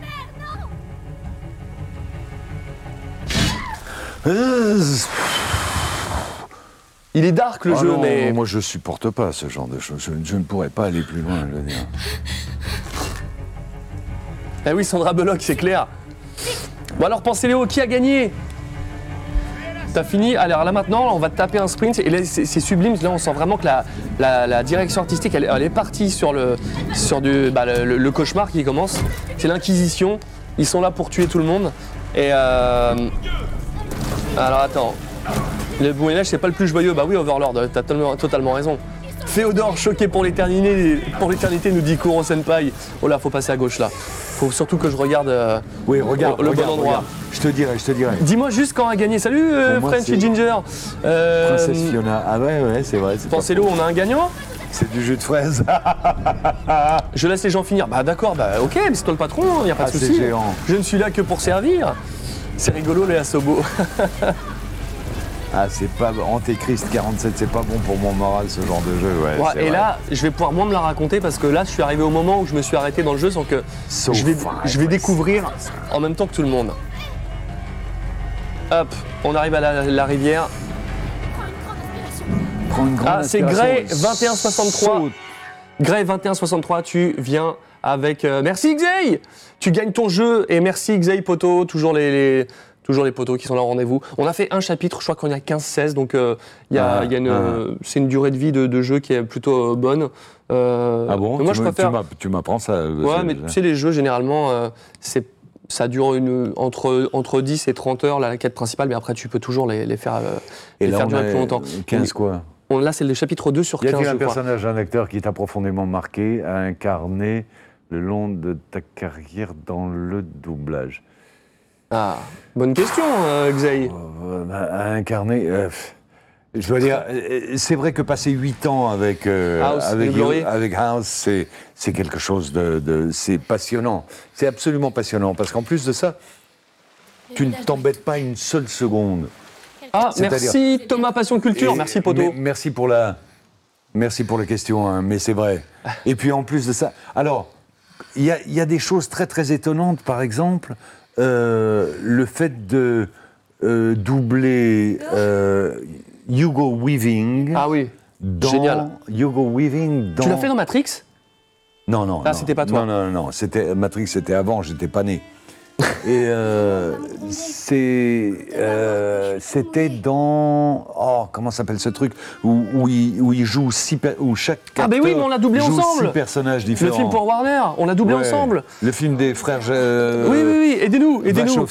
Il est dark le Ah jeu, non, mais. Moi, je supporte pas ce genre de choses. Je, je ne pourrais pas aller plus loin, je veux dire. Ah oui, Sandra Bullock, c'est clair. Bon alors, pensez Léo, qui a gagné? T'as fini Alors là maintenant, on va taper un sprint et là c'est sublime. Là, on sent vraiment que la, direction artistique, elle, est partie sur le sur du bah, le, cauchemar qui commence. C'est l'inquisition. Ils sont là pour tuer tout le monde. Et euh, alors attends. Le Moyen-Âge, c'est pas le plus joyeux. Bah oui, Overlord, t'as totalement raison. Féodore, choqué pour l'éternité, pour l'éternité, nous dit Kuro Senpai. Oh là, faut passer à gauche là. Faut surtout que je regarde euh, Oui, regarde, le regarde, bon endroit. regarde. Je te dirai, je te dirai. Dis-moi juste quand a gagné. Salut euh, moi, Ginger. Euh, Princesse Fiona. Ah ouais, ouais, c'est vrai. Pensez-le, on a un gagnant C'est du jus de fraise. Je laisse les gens finir. Bah d'accord, bah ok, mais c'est toi le patron, y a pas Ah, de c'est souci. Je ne suis là que pour servir. C'est rigolo les Asobo. Ah, c'est pas. Antéchrist 47, c'est pas bon pour mon moral, ce genre de jeu, ouais. Et vrai. là, je vais pouvoir moi me la raconter parce que là, je suis arrivé au moment où je me suis arrêté dans le jeu sans que So je vais, far, je vais découvrir en même temps que tout le monde. Hop, on arrive à la, la rivière. Prends une grande Ah, c'est inspiration. Grey 2163. Saute. Grey 2163, tu viens avec. euh, merci Xey Tu gagnes ton jeu et merci Xey Poto, toujours les, les- toujours les potos qui sont là au rendez-vous. On a fait un chapitre, je crois qu'on y a 15-16, donc euh, il y a, Ah, y a une, ah. euh, c'est une durée de vie de, de jeu qui est plutôt euh, bonne. Euh, Ah bon? Moi tu je me- préfère. tu m'app- Tu m'apprends ça. Ouais, mais tu sais, les jeux, généralement, euh, c'est, ça dure une, entre, entre 10 et 30 heures, la quête principale, mais après, tu peux toujours les, les faire, euh, Et les là, faire durer plus longtemps. 15 quoi On- là, c'est le chapitre 2 sur Y 15, a-t-il je un crois. personnage, un acteur qui t'a profondément marqué, à incarner le long de ta carrière dans le doublage? Ah, bonne question, euh, Xaï. Euh, bah, À incarner. euh, je dois dire, euh, c'est vrai que passer 8 ans avec, euh, House, avec, House, c'est, c'est quelque chose de. de- c'est passionnant. C'est absolument passionnant. Parce qu'en plus de ça, tu ne t'embêtes pas une seule seconde. Ah, C'est-à-dire- merci Thomas Passion Culture, Et- merci Poto. mais- merci pour la, merci pour la question, hein, mais c'est vrai. Et puis en plus de ça, alors il y a, il y a des choses très très étonnantes. Par exemple, euh, le fait de euh, doubler euh, Hugo Weaving. Ah oui. Dans Génial. Hugo Weaving dans. Tu l'as fait dans Matrix? Non, non. Ah, non. c'était pas toi. Non, non, non. C'était Matrix, c'était avant. J'étais pas né. Et euh, euh, c'était dans oh comment s'appelle ce truc où, où il, où il joue six où chaque Ah, ben oui, mais on l'a doublé ensemble. six personnages Le différents. film pour Warner, on l'a doublé Ouais. ensemble. Le film des frères. euh, oui, oui, oui, aidez-nous, aidez-nous.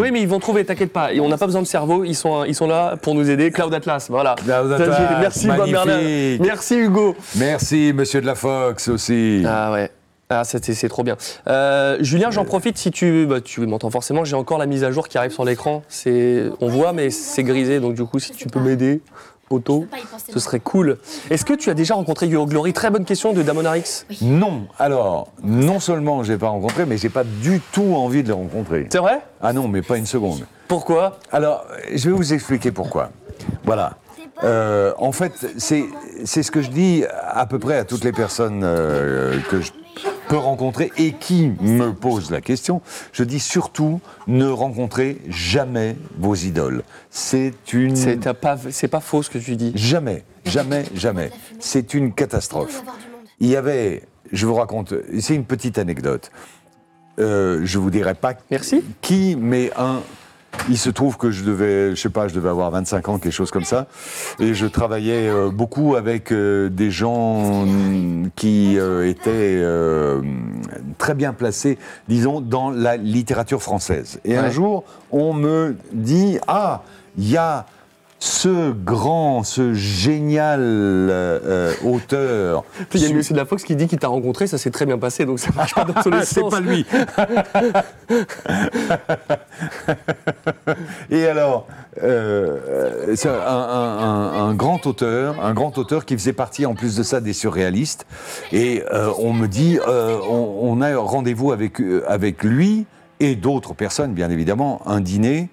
Oui, mais ils vont trouver, t'inquiète pas. On n'a pas besoin de cerveau, ils sont, ils sont là pour nous aider. Cloud Atlas, voilà. Cloud Atlas, Merci Bob. Merci Hugo. Merci Monsieur de la Fox aussi. Ah ouais. Ah, c'est- trop bien. Euh, Julien, j'en profite si tu, bah, tu m'entends forcément. J'ai encore la mise à jour qui arrive sur l'écran. C'est, on voit, mais c'est grisé. Donc du coup, si tu peux m'aider, Poto, ce serait cool. Est-ce que tu as déjà rencontré Yo Glory? Très bonne question de Damonarix. Non. Alors, non seulement j'ai pas rencontré, mais j'ai pas du tout envie de le rencontrer. C'est vrai? Ah non, mais pas une seconde. Pourquoi? Alors, je vais vous expliquer pourquoi. Voilà. Euh, en fait, c'est c'est ce que je dis à peu près à toutes les personnes euh, que je peux rencontrer et qui me posent la question. Je dis surtout ne rencontrez jamais vos idoles. C'est une. C'est pas, faux ce que tu dis. Jamais, jamais, jamais. C'est une catastrophe. Il y avait, je vous raconte, c'est une petite anecdote. Euh, je vous dirai pas qui, mais un. Il se trouve que je devais, je sais pas, je devais avoir 25 ans, quelque chose comme ça, et je travaillais euh, beaucoup avec euh, des gens mm, qui euh, étaient très bien placés, disons, dans la littérature française. Et un jour, on me dit ah, il y a ce grand, ce génial euh, euh, auteur. Puis il y a Monsieur de la Fox qui dit qu'il t'a rencontré, ça s'est très bien passé, donc ça marche pas dans tous les C'est pas lui. Et alors, euh, c'est un, un- un- un grand auteur, un grand auteur qui faisait partie en plus de ça des surréalistes. Et euh, on me dit, euh, on, on a rendez-vous avec, avec lui et d'autres personnes, bien évidemment, un dîner.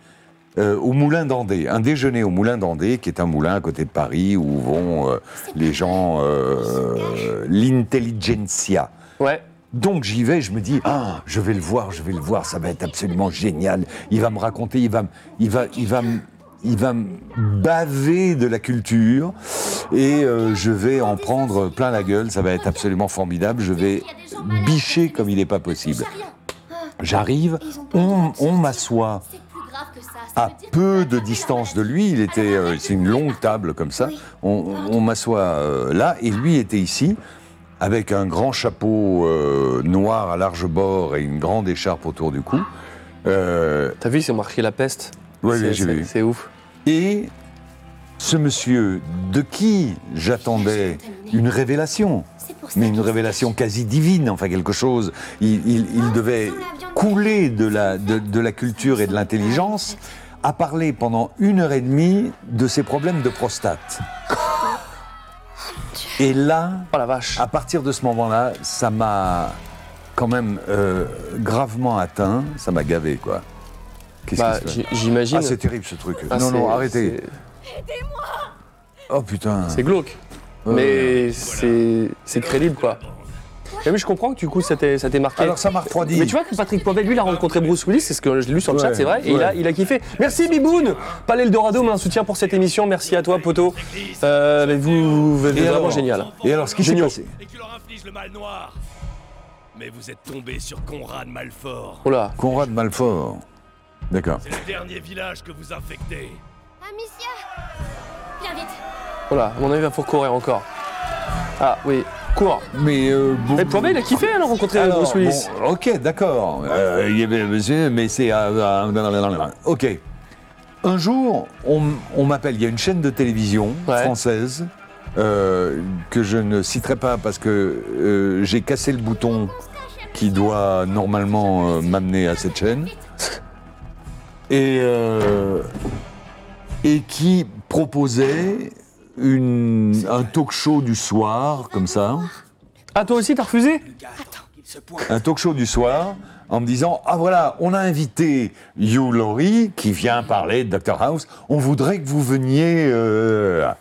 Euh, au Moulin d'Andé, un déjeuner au Moulin d'Andé, qui est un moulin à côté de Paris où vont euh, les gens, euh, l'intelligentsia. Ouais. Donc j'y vais, je me dis, ah, je vais le voir, je vais le voir, ça va être absolument génial. Il va me raconter, il va, me- il va, il va, me- il va me baver de la culture et euh, je vais en prendre plein la gueule. Ça va être absolument formidable. Je vais bicher comme il n'est pas possible. J'arrive, on, on m'assoit à peu de distance de lui. Il était, euh, c'est une longue table comme ça. On, on m'assoit euh, là et lui était ici avec un grand chapeau euh, noir à large bord et une grande écharpe autour du cou. T'as vu, c'est marqué la peste. Oui, oui, j'ai c'est- vu. C'est ouf. Et ce monsieur de qui j'attendais une révélation, mais une révélation quasi divine, enfin quelque chose, il, il- il devait couler de la, de, de la culture et de l'intelligence, a parlé pendant une heure et demie de ses problèmes de prostate. Et là, à partir de ce moment-là, ça m'a quand même euh, gravement atteint, ça m'a gavé quoi. Qu'est-ce Bah, qui se passe j'imagine. Ah, c'est terrible ce truc. Ah, non, non, arrêtez. Oh putain. C'est glauque. Ouais. Mais c'est c'est crédible, quoi. Et oui, je comprends que du coup, ça t'ait marqué. Alors, ça m'a refroidi. Mais tu vois que Patrick Poivet, lui, il a rencontré Bruce Willis, c'est ce que je l'ai lu sur le chat, Ouais, c'est vrai, et il, a, ouais. il a kiffé. Merci Biboun Palais Eldorado, mais un soutien pour cette émission, merci à toi, poteau. Euh, mais vous, vous êtes Et vraiment alors génial. Et alors, ce qui s'est Géniaux. passé Et qui leur inflige le mal noir. Mais vous êtes tombé sur Conrad Malfort. Oh là. Conrad Malfort. D'accord. C'est le dernier village que vous infectez. Amicia Viens vite. Oh là, à mon avis, il va faut courir encore. Ah oui, Mais euh, bon- Mais Poivet, il a kiffé, alors, rencontrer Alors, Bruce Willis. bon, ok, d'accord. Euh, il y avait- monsieur, mais c'est. euh, euh, ok. Un jour, on, on m'appelle. Il y a une chaîne de télévision française euh, que je ne citerai pas parce que j'ai cassé le bouton qui doit normalement m'amener à cette chaîne. Et, euh, et qui proposait une, un talk show du soir, comme ça. Ah, toi aussi, t'as refusé? Un talk show du soir en me disant Ah voilà, on a invité Hugh Laurie qui vient parler de Dr House, on voudrait que vous veniez. euh,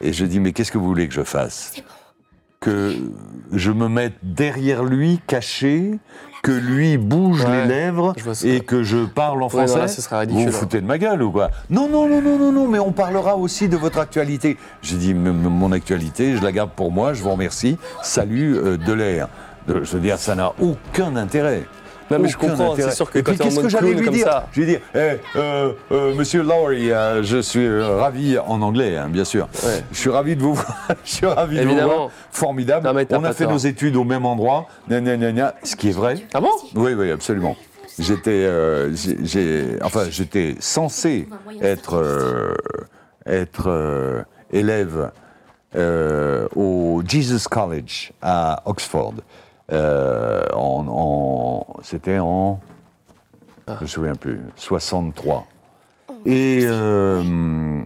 Et je dis Mais qu'est-ce que vous voulez que je fasse? Que je me mette derrière lui, caché, que lui bouge les lèvres et que je parle en Ouais, français ce serait Vous ridicule, vous foutez de ma gueule ou quoi? Non, non, non, non, non, non, mais on parlera aussi de votre actualité. J'ai dit Mon actualité, je la garde pour moi, je vous remercie. Salut, euh, de l'air. Je veux dire, ça n'a aucun intérêt. Non, mais je comprends, c'est sûr que Et quand en qu'est-ce que clown comme dire ça. Je vais dire, Eh, euh, euh, Monsieur Lowry, euh, je suis ravi en anglais, hein, bien sûr. Je suis ravi de vous voir. je suis ravi de vous Évidemment. voir. Formidable. On a fait tort. nos études au même endroit. Gna, gna, gna, gna. ce qui est vrai. Ah bon? Oui, oui, absolument. J'étais, enfin, j'étais censé être, être élève au Jesus College à Oxford. Euh, en, en- c'était en, je me souviens plus, 63. Et euh,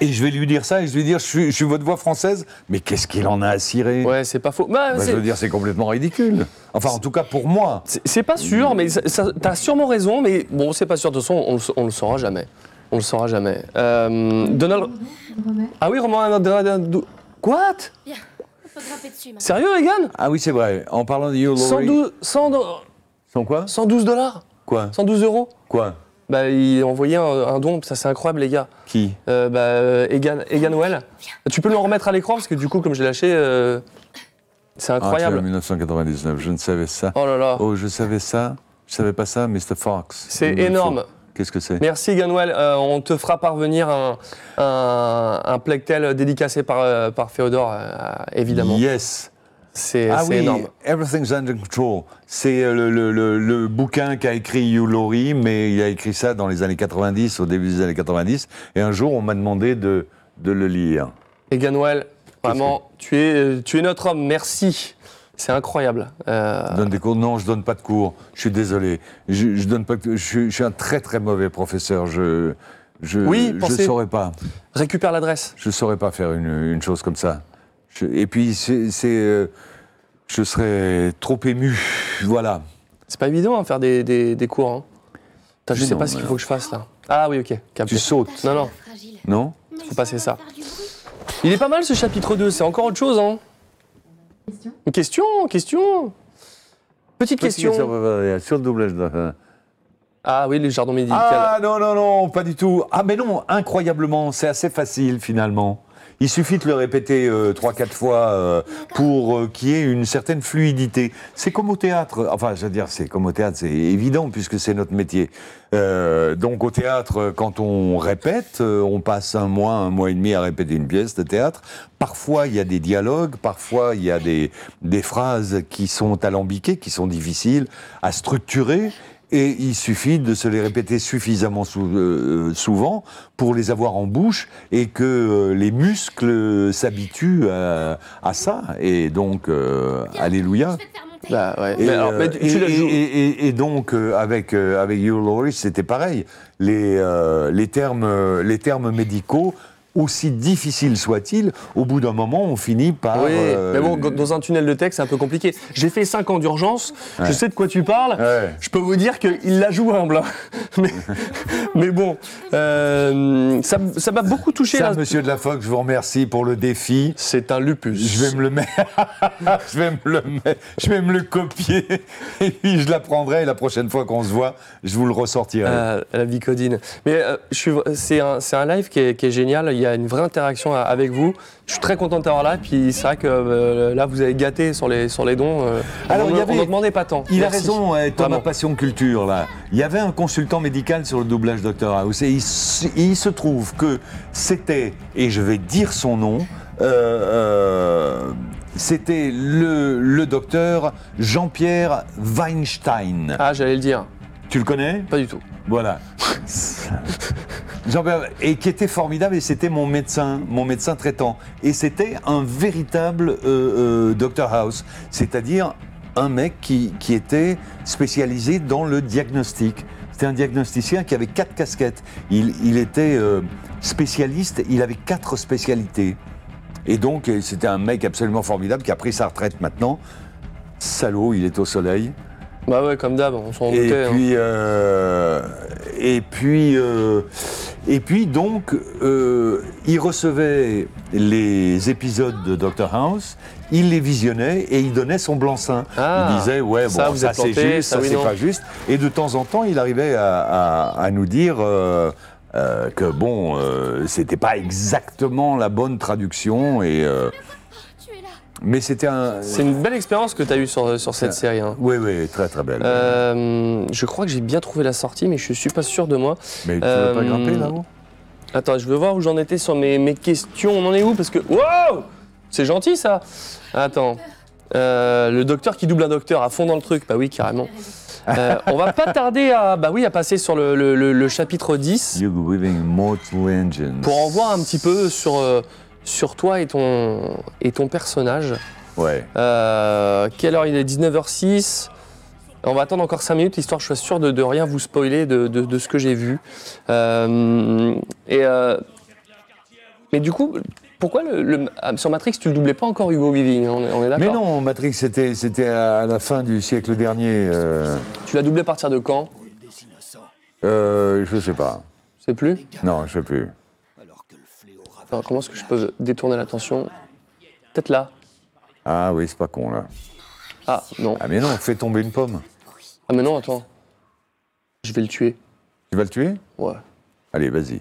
et je vais lui dire ça, et je vais lui dire, je suis, je suis votre voix française, mais qu'est-ce qu'il en a à cirer? Ouais, c'est pas faux. Bah, Bah, je veux dire, c'est complètement ridicule. Enfin, en tout cas, pour moi. C'est- pas sûr, mais ça- ça- t'as sûrement raison, mais bon, c'est pas sûr. De toute façon, on, on le saura jamais. On le saura jamais. Euh, Donald. Ah oui, Romain. What? Viens, faut grimper dessus maintenant. Sérieux, Egan? Ah oui, c'est vrai. En parlant de Laurie- 112, 100 do- Sans quoi? 112 dollars? Quoi? 112 euros? Quoi? Bah, il a envoyé un, un don, ça c'est incroyable, les gars. Qui? Euh, Bah, euh, Egan, Egan Well. Tu peux le remettre à l'écran parce que du coup, comme je l'ai lâché, euh, c'est Ah, incroyable. tu vois, 1999, je ne savais ça. Oh là là. Oh, je savais ça. Je savais pas ça, Mr. Fox. C'est énorme. Qu'est-ce que c'est Merci Ganwell, Euh, on te fera parvenir un, un, un Plectel dédicacé par, euh, par Féodore, euh, évidemment. Yes. C'est Ah c'est oui, énorme. Everything's Under Control. C'est le, le- le- le bouquin qu'a écrit Hugh Laurie, mais il a écrit ça dans les années 90, au début des années 90. Et un jour, on m'a demandé de, de le lire. Et Ganwell, vraiment, tu es, tu es notre homme, merci. C'est incroyable. Euh, Donne des cours Non, je donne pas de cours. Je suis désolé. Je, je donne pas. de- Je, suis- je suis un très très mauvais professeur. Je je Oui, je pensez- saurais pas. récupère l'adresse. Je saurais pas faire une, une chose comme ça. Je- et puis c'est euh, je serais trop ému. Voilà. C'est pas évident à faire des, des, des cours. hein. Je sais non, pas ce qu'il faut que je fasse là. Ah oui, ok. capté. Tu sautes. Non, non. Non? Faut passer ça. Il est pas mal ce chapitre 2, c'est encore autre chose. Hein. Une question, question. Petite question. Sur le doublage. de- Ah oui, le jardin médical. Ah non, non, non, pas du tout. Ah mais non, incroyablement, c'est assez facile finalement. Il suffit de le répéter euh, trois, quatre fois euh, pour euh, qu'il y ait une certaine fluidité. C'est comme au théâtre. Enfin, je veux dire, c'est comme au théâtre, c'est évident puisque c'est notre métier. Euh, donc au théâtre, quand on répète, euh, on passe un mois, un mois et demi à répéter une pièce de théâtre. Parfois, il y a des dialogues, parfois, il y a des, des phrases qui sont alambiquées, qui sont difficiles à structurer. Et il suffit de se les répéter suffisamment sou- euh, souvent pour les avoir en bouche et que euh, les muscles s'habituent à, à ça. Et donc, euh, alléluia. Bah ouais. Et, alors, euh, tu- tu et- donc, euh, avec, euh, avec Hugh Laurie, c'était pareil. Les, euh, les, termes, euh, les termes médicaux, aussi difficiles soient-ils, au bout d'un moment, on finit par... Oui, euh, mais bon, dans un tunnel de texte, c'est un peu compliqué. J'ai fait 5 ans d'urgence, je sais de quoi tu parles. Je peux vous dire qu'il la joue humble. hein. mais, mais bon, euh, ça ça m'a beaucoup touché. Ça, là. monsieur de la Fox, je vous remercie pour le défi. C'est un lupus. Je vais me le mettre. je vais me le mettre. Je vais me le copier. Et puis je l'apprendrai. Et la prochaine fois qu'on se voit, je vous le ressortirai. Euh, la vicodine. Mais euh, je suis- c'est un, live qui est, qui est génial. Il y a une vraie interaction a- avec vous. Je suis très content de t'avoir là. Puis c'est vrai que euh, là, vous avez gâté sur les, sur les dons. euh, Alors, on ne- avait- demandait pas tant. Il a raison, euh, Thomas Vraiment. Passion Culture, là. Il y avait un consultant médical sur le doublage Dr House et il, s- il se trouve que c'était, et je vais dire son nom, euh, euh, c'était le, le docteur Jean-Pierre Weinstein. Ah, j'allais le dire. Tu le connais? Pas du tout. Voilà. Et qui était formidable, et c'était mon médecin, mon médecin traitant. Et c'était un véritable euh, euh, Dr House, c'est-à-dire un mec qui, qui était spécialisé dans le diagnostic. C'était un diagnosticien qui avait quatre casquettes. Il, était euh, spécialiste, il avait quatre spécialités. Et donc, c'était un mec absolument formidable qui a pris sa retraite maintenant. Salaud, il est au soleil. Bah ouais, comme d'hab, on s'en Et doutait. hein. puis, euh, et puis, euh, et puis donc, euh, il recevait les épisodes de Dr House, il les visionnait et il donnait son blanc-seing. Ah, il disait ouais bon ça, ça, vous êtes c'est juste, ça, ça, oui, c'est pas juste. Et de temps en temps, il arrivait à, à- à nous dire. euh, euh, que bon, euh, c'était pas exactement la bonne traduction et euh, mais c'était un. C'est une belle expérience que tu as eue sur, sur cette série. hein. Oui, oui, très très belle. Euh, je crois que j'ai bien trouvé la sortie, mais je suis pas sûr de moi. Mais tu veux pas grimper là-haut? Attends, je veux voir où j'en étais sur mes, mes questions. On en est où? Parce que. Wow C'est gentil ça Attends. Euh, le docteur qui double un docteur à fond dans le truc. Bah oui, carrément. Euh, on va pas tarder à, bah oui, à passer sur le, le- le- le chapitre 10 Hugo Weaving Mortal Engines. pour en voir un petit peu sur, euh, sur toi et ton, et ton personnage. Ouais. Euh, quelle heure il est? 19h06. On va attendre encore 5 minutes, histoire que je sois sûr de, de rien vous spoiler de, de- de ce que j'ai vu. Euh, et, euh, mais du coup, pourquoi le, le- ah, sur Matrix tu le doublais pas encore Hugo Weaving hein, On est, on est d'accord? Mais non, Matrix, c'était c'était à la fin du siècle dernier. Tu l'as doublé à partir de quand? Euh, je sais pas. C'est plus? Non, je sais plus. Attends, Comment est-ce que je peux détourner l'attention Peut-être là. Ah oui, c'est pas con là. Ah non. Ah mais non, fais tomber une pomme. Ah mais non, attends. Je vais le tuer. Tu vas le tuer? Ouais. Allez, vas-y.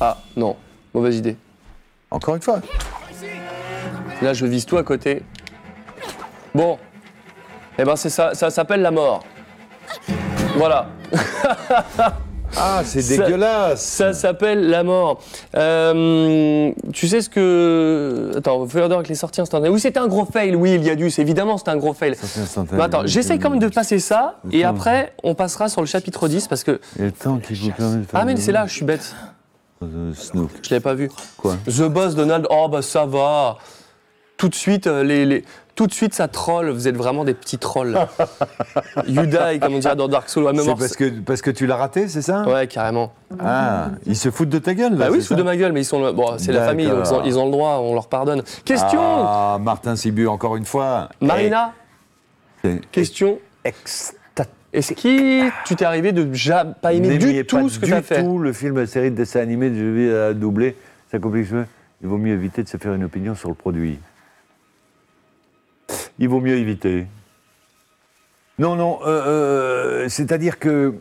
Ah non, mauvaise idée. Encore une fois? Là, je vise tout à côté. Bon. Eh ben, c'est ça, ça s'appelle la mort. Voilà. Ah, c'est dégueulasse. Ça s'appelle la mort. Euh, tu sais ce que. Attends, Feodor avec les sorties instantanées. Oui, c'était un gros fail, oui, il y a dû. Évidemment, c'était un gros fail. Mais attends, j'essaye quand même de passer ça, et après, on passera sur le chapitre 10 parce que. Et le temps qui vous permet de faire Ah, mais c'est là, je suis bête. Euh, Snook. Je l'avais pas vu. Quoi? The Boss Donald, oh bah ça va. Tout de suite, euh, les, les- tout de suite ça troll. Vous êtes vraiment des petits trolls. Yudai, comme on dirait dans Dark Souls. Ouais, C'est parce que, parce que tu l'as raté, c'est ça? Ouais, carrément. Ah, ils se foutent de ta gueule là Bah oui, ils se foutent de ma gueule, mais ils sont. Bon, c'est la famille, donc ils ont, D'accord. ils ont le droit, on leur pardonne. Question Ah, Martin Sibu, encore une fois. Marina, question. exta- Est-ce que tu t'es arrivé de ja- pas aimer du tout pas ce que du tu as fait tout le film, la série de dessins animés de Julie à doubler. Ça complique le. Il vaut mieux éviter de se faire une opinion sur le produit. Il vaut mieux éviter. Non, non, euh, euh, c'est-à-dire que,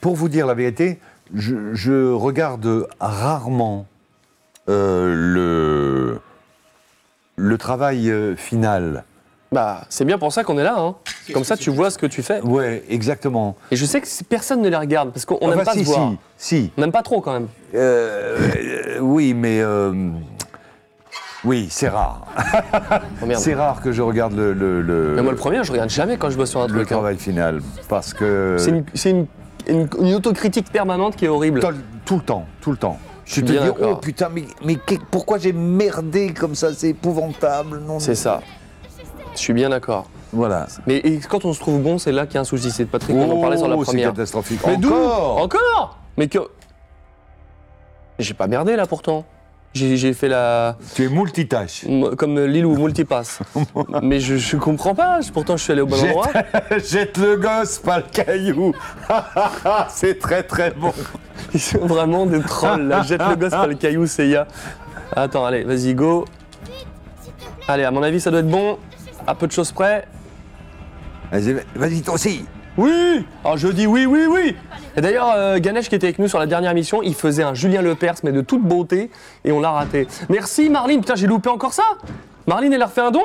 pour vous dire la vérité, je, je regarde rarement euh, le, le travail euh, final. Bah, c'est bien pour ça qu'on est là. Hein. Comme ça, tu vois ce que tu fais. Ouais, exactement. Et je sais que personne ne les regarde parce qu'on Enfin, n'aime pas si, se voir. si, si. On n'aime pas trop quand même. Euh, euh, oui, mais euh, Oui, c'est rare. Oh, merde. c'est rare que je regarde le, le, le- Mais moi, le premier, je regarde jamais quand je bosse sur un le truc. hein. travail final. Parce que. C'est une, c'est une- une- une autocritique permanente qui est horrible. Tout, tout le temps, tout le temps. Je suis te bien dis, d'accord. oh putain, mais, pourquoi j'ai merdé comme ça C'est épouvantable. Non, C'est ça. Je suis bien d'accord. Voilà. Mais et quand on se trouve bon, c'est là qu'il y a un souci. C'est Patrick, on en parlait sur la Oh, c'est première. catastrophique. Mais d'où Encore Encore Mais que. J'ai pas merdé là pourtant. J'ai fait la. Tu es multitâche. Comme Lilou, multipass. Mais je, je comprends pas. Pourtant, je suis allé au bon Jette, endroit. jette le gosse, pas le caillou. c'est très très bon. Ils sont vraiment des trolls là. Jette le gosse, pas le caillou, c'est ya. Attends, allez, vas-y, go. Allez, à mon avis, ça doit être bon. À peu de choses près. Vas-y, vas-y, toi aussi. Oui Alors je dis oui, oui, oui Et d'ailleurs, euh, Ganesh qui était avec nous sur la dernière mission, il faisait un Julien Lepers, mais de toute beauté, et on l'a raté. Merci Marline, putain, j'ai loupé encore ça Marline, elle a refait un don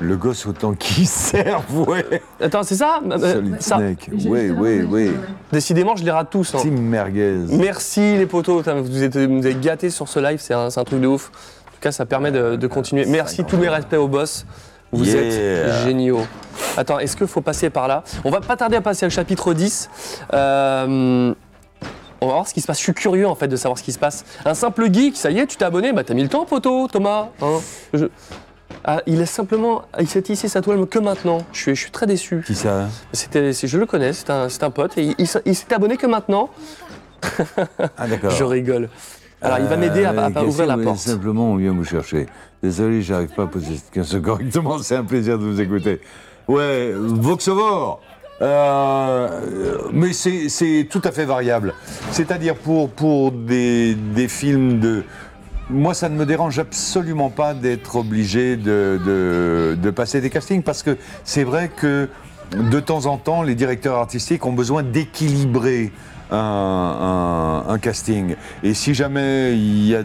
Le gosse autant qu'il serve, ouais. Attends, c'est ça? Euh, Solid ça. Snake. Oui, oui, oui. Décidément, je les rate tous. hein. Team merguez. Merci les potos, vous êtes, vous êtes gâtés sur ce live, c'est un, truc de ouf. En tout cas, ça permet de, de continuer. Merci, tous mes respects au boss. Vous Yeah. êtes géniaux. Attends, est-ce qu'il faut passer par là On va pas tarder à passer au chapitre 10. Euh, on va voir ce qui se passe. Je suis curieux en fait de savoir ce qui se passe. Un simple geek, ça y est, tu t'es abonné Bah t'as mis le temps, poteau, Thomas. hein Je- Ah, il est simplement, il s'est tissé sa toile que maintenant. Je suis, je suis très déçu. Qui ça? C'était, je le connais, c'est un, un pote et il, il s'est abonné que maintenant. Ah, d'accord. Je rigole. Alors, il va m'aider à, à- à Euh, ouvrir la porte. Simplement, on vient vous chercher. Désolé, j'arrive pas à poser cette question correctement. C'est un plaisir de vous écouter. Ouais, Voxovor. Euh, mais c'est c'est tout à fait variable. C'est-à-dire pour, pour des, des films de... Moi, ça ne me dérange absolument pas d'être obligé de, de, de passer des castings parce que c'est vrai que de temps en temps, les directeurs artistiques ont besoin d'équilibrer un, un- un casting. Et si jamais il y a,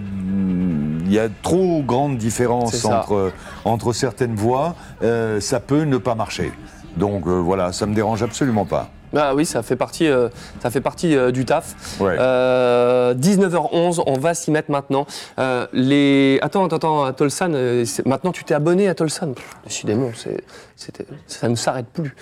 il y a trop grande différence entre, entre certaines voix, euh, ça peut ne pas marcher. Donc euh, voilà, ça me dérange absolument pas. Ah oui, ça fait partie, euh, ça fait partie euh, du taf. Ouais. Euh, 19h11, on va s'y mettre maintenant. Euh, les... Attends, attends, attends, Atolsan, euh, maintenant tu t'es abonné à Tolsan? Pff, Décidément, ça ne s'arrête plus.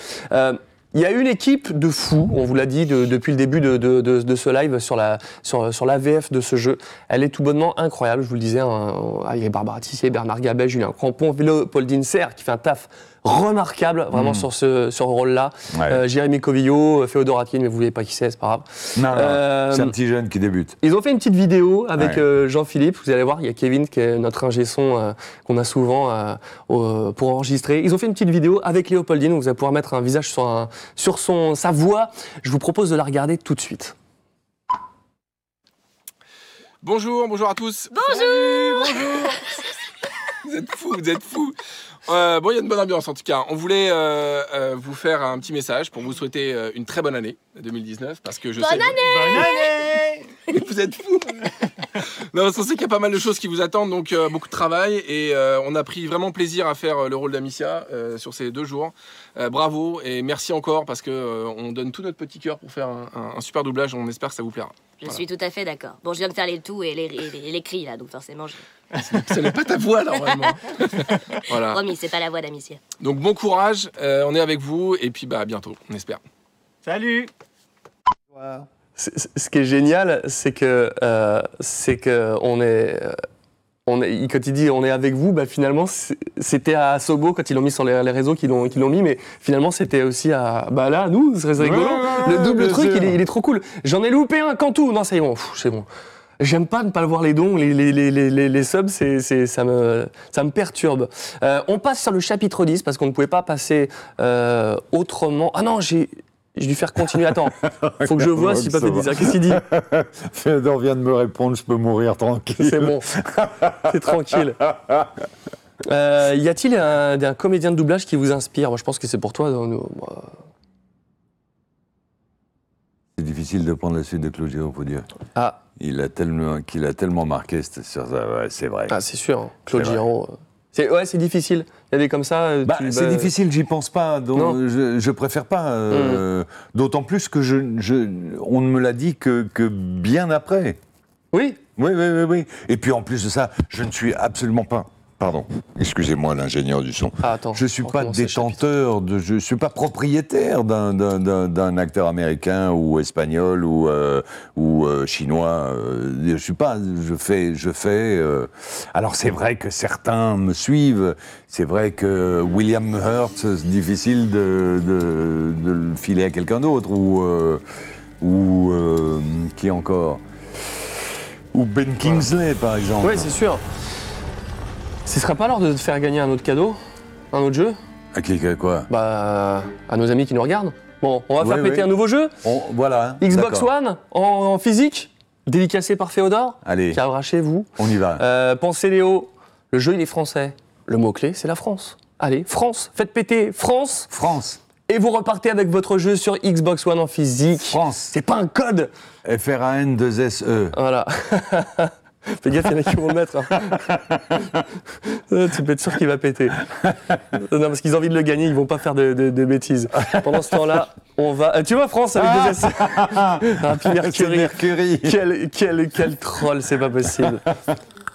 Il y a une équipe de fous, on vous l'a dit de- depuis le début de, de- de- ce live sur la sur, sur l'AVF de ce jeu. Elle est tout bonnement incroyable, je vous le disais. hein, avec Barbara Tissier, Bernard Gabet, Julien Crampon, Vélo, Paul Dinser qui fait un taf remarquable vraiment Mm. sur ce, sur ce rôle-là. Ouais. Euh, Jérémy Covillo, Féodor Atkin, mais vous voyez pas qui c'est, c'est pas grave. Non, non, Euh, c'est un petit jeune qui débute. Ils ont fait une petite vidéo avec Ouais. euh, Jean-Philippe. Vous allez voir, il y a Kevin qui est notre ingé son euh, qu'on a souvent euh, au- pour enregistrer. Ils ont fait une petite vidéo avec Léopoldine. Vous allez pouvoir mettre un visage sur, un- sur son, sa voix. Je vous propose de la regarder tout de suite. Bonjour, bonjour à tous. Bonjour Salut, bonjour. vous êtes fous, vous êtes fous. Euh, bon, il y a une bonne ambiance en tout cas. On voulait euh, euh, vous faire un petit message pour vous souhaiter euh, une très bonne année 2019 parce que je Bonne sais. année Bonne année Vous êtes fous Non, parce qu'on sait qu'il y a pas mal de choses qui vous attendent, donc euh, beaucoup de travail et euh, on a pris vraiment plaisir à faire euh, le rôle d'Amicia euh, sur ces deux jours. Euh, bravo et merci encore parce que euh, on donne tout notre petit cœur pour faire un, un- un super doublage. On espère que ça vous plaira. Je suis tout à fait d'accord. Bon, je viens de faire les tout et les, et les, et les cris, là, donc forcément, je... Ce n'est pas ta voix normalement. voilà. Promis, c'est pas la voix d'Amicia. Donc bon courage, euh, on est avec vous et puis bah à bientôt, on espère. Salut Ce qui est génial, c'est que, euh, c'est que on est, on est, quand il dit on est avec vous, bah finalement c'était à Sobo quand ils l'ont mis sur les, les réseaux qu'ils l'ont, qu'ils l'ont mis, mais finalement c'était aussi à, bah là nous, c'est rigolo. Ouais, ouais, le double truc, il est, il est trop cool. J'en ai loupé un Cantou, non c'est bon, c'est bon. J'aime pas ne pas le voir les dons, les, les, les, les, subs, c'est- ça, me, ça me perturbe. Euh, on passe sur le chapitre 10 parce qu'on ne pouvait pas passer euh, autrement. Ah non, j'ai, j'ai dû faire continuer. Attends, faut que je vois si Papa dit ça. Qu'est-ce qu'il dit Féodor vient de me répondre, je peux mourir tranquille. C'est bon. C'est tranquille. Euh, y a-t-il un, un comédien de doublage qui vous inspire Moi, je pense que c'est pour toi. nous. C'est difficile de prendre la suite de Claude Giraud, faut dire. Ah. Il a tellement, qu'il a tellement marqué c'est vrai. Ah, c'est sûr. hein. Claude. Giraud. C'est, ouais, c'est difficile. Il y a des comme ça. euh, Bah, tu- c'est bah, difficile, j'y pense pas. donc je, je préfère pas. euh, D'autant plus que je, je- on ne me l'a dit que, que bien après. Oui. Oui, oui, oui, oui. Et puis en plus de ça, je ne suis absolument pas. Pardon, excusez-moi l'ingénieur du son. Ah, attends, je suis on pas détenteur, de, je suis pas propriétaire d'un- acteur américain ou espagnol ou, euh, ou euh, chinois. euh, je suis pas, je fais, je fais. euh, alors c'est vrai que certains me suivent. C'est vrai que William Hurt, c'est difficile de, de- de le filer à quelqu'un d'autre ou euh, ou euh, qui encore? Ou Ben Kingsley par exemple. Oui, c'est sûr. Ce serait pas l'heure de te faire gagner un autre cadeau Un autre jeu À qui à quoi Bah, à nos amis qui nous regardent. Bon, on va faire péter un nouveau jeu On- voilà. Xbox d'accord. One en, en physique, dédicacé par Féodore, Allez. qui arrivera chez vous. On y va. Euh, pensez Léo, le jeu il est français. Le mot-clé, c'est la France. Allez, France, faites péter France. France. Et vous repartez avec votre jeu sur Xbox One en physique. France. C'est pas un code. FRAN 2 SE. Voilà. Fais gaffe, il y en a qui vont le mettre. hein. Tu peux être sûr qu'il va péter. Non, parce qu'ils ont envie de le gagner, ils vont pas faire de, de- de bêtises. Pendant ce temps-là, on va. Euh, Tu vois, France avec deux S. Ah, Mercury. Mercury. Quel, quel, quel troll, c'est pas possible.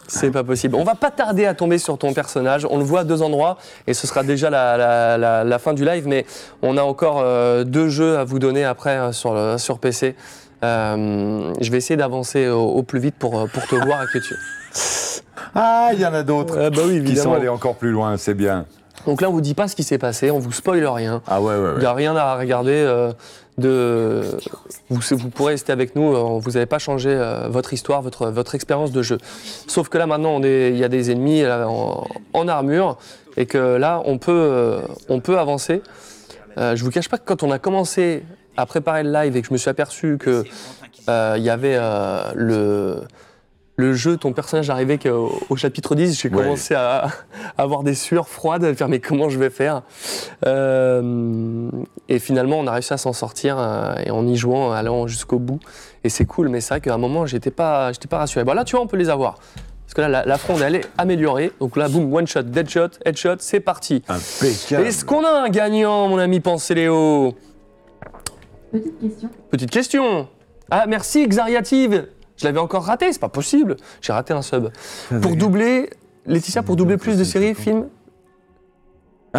C'est pas possible. On va pas tarder à tomber sur ton personnage. On le voit à deux endroits et ce sera déjà la, la- la- la fin du live. Mais on a encore euh, deux jeux à vous donner après euh, sur, le- sur PC. Euh, je vais essayer d'avancer au, au plus vite pour, euh, pour te voir et que tu. Ah, il y en a d'autres Ah bah oui, qui sont allés encore plus loin, c'est bien. Donc là, on vous dit pas ce qui s'est passé, on vous spoile rien. Ah ouais, ouais, Il n'y a rien à regarder. euh, de... vous, vous pourrez rester avec nous, euh, vous n'avez pas changé euh, votre histoire, votre, votre expérience de jeu. Sauf que là maintenant, il y a des ennemis là, en, en armure et que là, on peut, euh, on peut avancer. Euh, je vous cache pas que quand on a commencé à préparer le live et que je me suis aperçu que euh, il y avait euh, le, le jeu, ton personnage arrivait qu'au au chapitre 10, j'ai Ouais. commencé à, à avoir des sueurs froides, à me faire mais comment je vais faire? Euh, Et finalement, on a réussi à s'en sortir euh, et en y jouant, en allant jusqu'au bout. Et c'est cool, mais c'est vrai qu'à un moment, j'étais pas, j'étais pas rassuré. Bon, là, tu vois, on peut les avoir. Parce que là, la, la fronde, elle est améliorée. Donc là, boum, one shot, dead shot, headshot, c'est parti. Impeccable. Est-ce qu'on a un gagnant, mon ami Léo? Petite question. Petite question. Ah, merci, Xariative. Je l'avais encore raté, c'est pas possible. J'ai raté un sub. Pour doubler, Laetitia, pour doubler plus de séries, films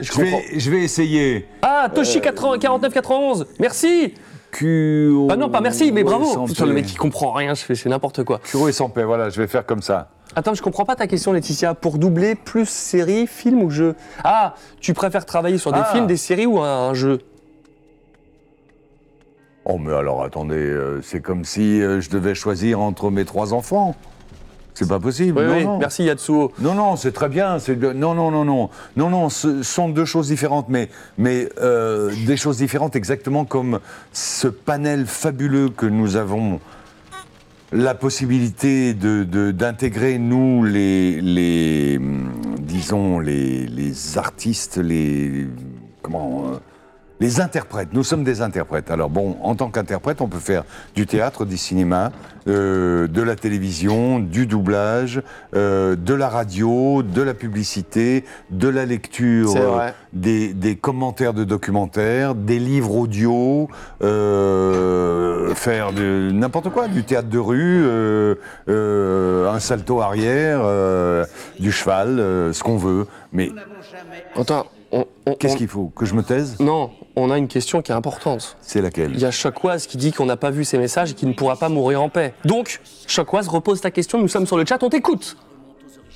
Je vais, je vais essayer. Ah, Toshi 80 49 91. Merci. Ah non, pas merci, mais bravo. Putain, le mec qui comprend rien, je fais c'est n'importe quoi. Curo et sans paix, voilà, je vais faire comme ça. Attends, je comprends pas ta question, Laetitia. Pour doubler plus séries, films ou jeux? Ah, tu préfères travailler sur des Ah. films, des séries ou un, un jeu? Oh, mais alors attendez, euh, c'est comme si euh, je devais choisir entre mes trois enfants. C'est pas possible. Oui, non, oui, non. merci Yatsuo. Non, non, c'est très bien. de- Non, non, non, non. Non, non, ce sont deux choses différentes, mais, mais euh, des choses différentes exactement comme ce panel fabuleux que nous avons la possibilité de- de- d'intégrer, nous, les, les, hum, disons, les, les artistes, les, comment, euh, les interprètes. Nous sommes des interprètes. Alors bon, en tant qu'interprète, on peut faire du théâtre, du cinéma, euh, de la télévision, du doublage, euh, de la radio, de la publicité, de la lecture, euh, des, des commentaires de documentaires, des livres audio, euh, faire de n'importe quoi, du théâtre de rue, euh, euh, un salto arrière, euh, du cheval, euh, ce qu'on veut. Mais Attends, on- on- qu'est-ce on- qu'il faut? Que je me taise? Non, on a une question qui est importante. C'est laquelle? Il y a Chocoise qui dit qu'on n'a pas vu ses messages et qu'il ne pourra pas mourir en paix. Donc, Chocoise, repose ta question, nous sommes sur le chat, on t'écoute.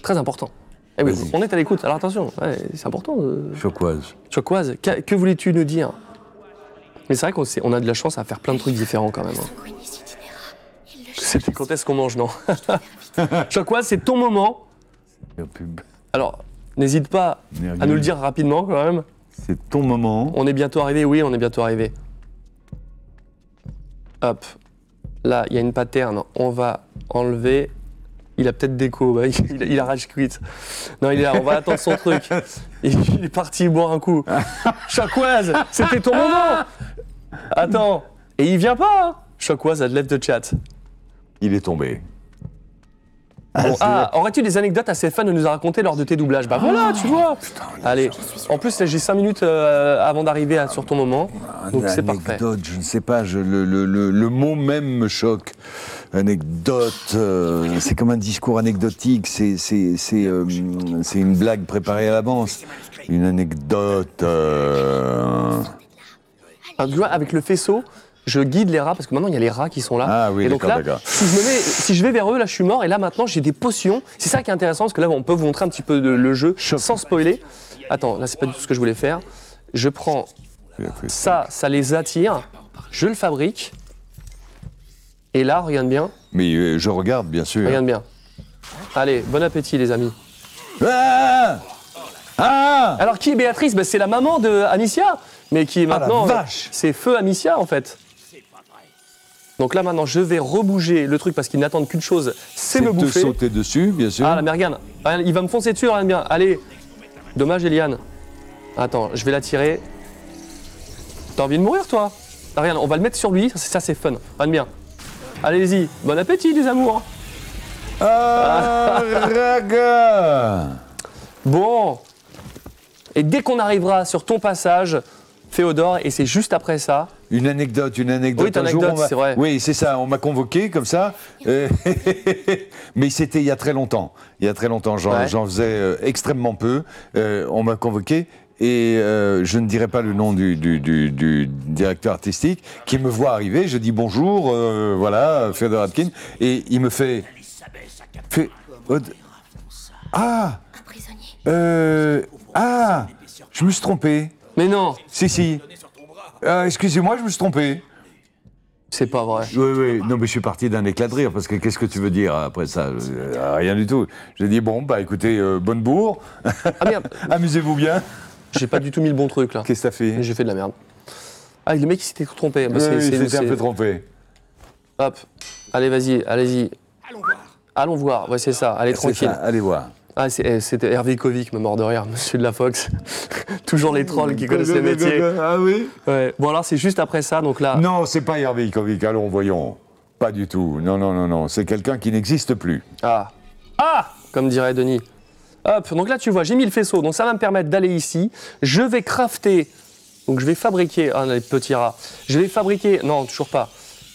Très important. Eh oui, on est à l'écoute, alors attention, ouais, c'est important. euh. Chocoise. Chocoise, que, que voulais-tu nous dire? Mais c'est vrai qu'on on a de la chance à faire plein de trucs différents quand même. hein. C'était quand est-ce qu'on mange, non? Chocoise, c'est ton moment. Alors, n'hésite pas à nous le dire rapidement quand même. C'est ton moment. On est bientôt arrivé, oui, on est bientôt arrivé. Hop. Là, il y a une pattern. On va enlever. Il a peut-être déco. bah, il, il a rage quit. Non, il est là. On va attendre son truc. Il, il est parti boire un coup. Chocoise, c'était ton moment. Attends. Et il vient pas. Hein a lève de chat. Il est tombé. Bon, ah, aurais-tu des anecdotes assez fun à nous raconter lors de tes doublages Bah voilà, tu vois. Allez. En plus, là, j'ai 5 minutes euh, avant d'arriver à- sur ton moment. Donc c'est parfait. Anecdote, je ne sais pas, je- le, le- le- le mot même me choque. anecdote. euh, c'est comme un discours anecdotique. C'est c'est c'est euh, c'est une blague préparée à l'avance. Une anecdote. euh, tu vois, avec le faisceau, je guide les rats parce que maintenant il y a les rats qui sont là. Ah oui, et donc là, si je, me mets, si je vais vers eux, là je suis mort et là maintenant j'ai des potions. C'est ça qui est intéressant parce que là on peut vous montrer un petit peu de- le jeu sans spoiler. Attends, là c'est pas du tout ce que je voulais faire. Je prends ça, ça les attire, je le fabrique. Et là, regarde bien, Mais euh, je regarde, bien sûr. regarde bien. Allez, bon appétit les amis. Ah Ah Alors qui est Béatrice? Ben, C'est la maman de Amicia, mais qui est Ah, la maintenant. vache C'est feu Amicia en fait. Donc là maintenant, je vais rebouger le truc parce qu'ils n'attendent qu'une chose, c'est me te bouffer. sauter dessus, bien sûr. Ah regarde. Regarde, il va me foncer dessus, regarde bien. Allez, dommage Eliane. Attends, je vais la tirer. T'as envie de mourir toi? Ah, Regarde, on va le mettre sur lui, ça c'est- fun. Regarde bien. Allez-y, bon appétit les amours. Ah, raga Bon. Et dès qu'on arrivera sur ton passage, Féodore, et c'est juste après ça. Une anecdote, une anecdote. Oui, Un jour, anecdote, c'est vrai. Oui, c'est ça. On m'a convoqué comme ça. Euh, mais c'était il y a très longtemps. Il y a très longtemps. J'en Ouais. faisais euh, extrêmement peu. Euh, on m'a convoqué. Et euh, je ne dirai pas le nom du, du- du- du directeur artistique qui me voit arriver. Je dis bonjour, euh, voilà, Fedor Atkin. Et il me fait. fait ah euh, Ah Je me suis trompé. Mais non Si, si. Euh, Excusez-moi, je me suis trompé. C'est pas vrai. Oui, oui. Non, mais je suis parti d'un éclat de rire, parce que qu'est-ce que tu veux dire après ça? Euh, Rien du tout. J'ai dit, bon, bah écoutez, euh, bonne bourre. Amusez-vous bien. J'ai pas du tout mis le bon truc là. Qu'est-ce que t'as fait? J'ai fait de la merde. Ah, le mec il s'était trompé. Bah, Oui, il s'était un peu trompé. Hop. Allez, vas-y, allez-y. Allons voir. Allons voir. Ouais, c'est ça. Allez, C'est tranquille. ça, allez voir. Ah, eh, c'était Hervé Kovic, me mort de rire, monsieur de la Fox. Toujours les trolls qui connaissent le métier. Ah oui Ouais. Bon, alors c'est juste après ça, donc là. Non, c'est pas Hervé Ikovic, allons, voyons. Pas du tout. Non, non, non, non. C'est quelqu'un qui n'existe plus. Ah. Ah Comme dirait Denis. Hop, donc là tu vois, j'ai mis le faisceau, donc ça va me permettre d'aller ici. Je vais crafter, donc je vais fabriquer, ah les petits rats, je vais fabriquer, non toujours pas,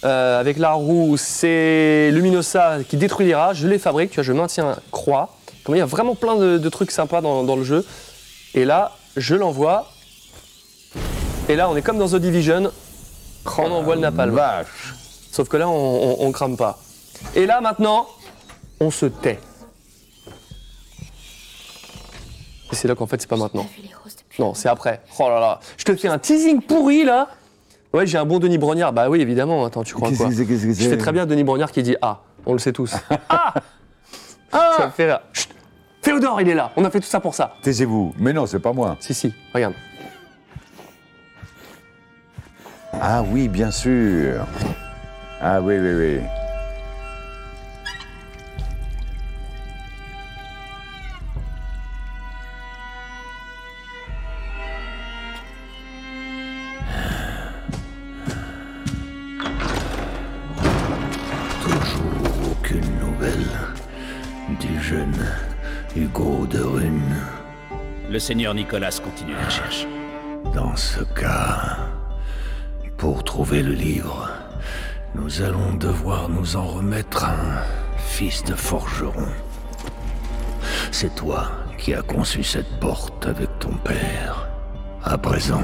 Euh, avec la roue, c'est Luminosa qui détruit les rats, je les fabrique, tu vois, je maintiens croix. Comme il y a vraiment plein de, de trucs sympas dans, dans le jeu. Et là, je l'envoie. Et là, on est comme dans The Division, on envoie le napalm. Vache. Sauf que là, on, on- on crame pas. Et là, maintenant, on se tait. Et c'est là qu'en fait, c'est pas maintenant. Non, c'est après. Oh là là. Je te fais un teasing pourri, là. Ouais, j'ai un bon Denis Brognard. Bah oui, évidemment. Attends, tu crois quoi? Je fais très bien Denis Brognard qui dit Ah. On le sait tous. ah Ça me fait rire. Chut. Féodore, il est là. On a fait tout ça pour ça. Taisez-vous. Mais non, c'est pas moi. Si, si. Regarde. Ah oui, bien sûr. Ah oui, oui, oui. Hugo de Rune. Le seigneur Nicolas continue la recherche. Dans ce cas, pour trouver le livre, nous allons devoir nous en remettre à un fils de forgeron. C'est toi qui as conçu cette porte avec ton père. À présent,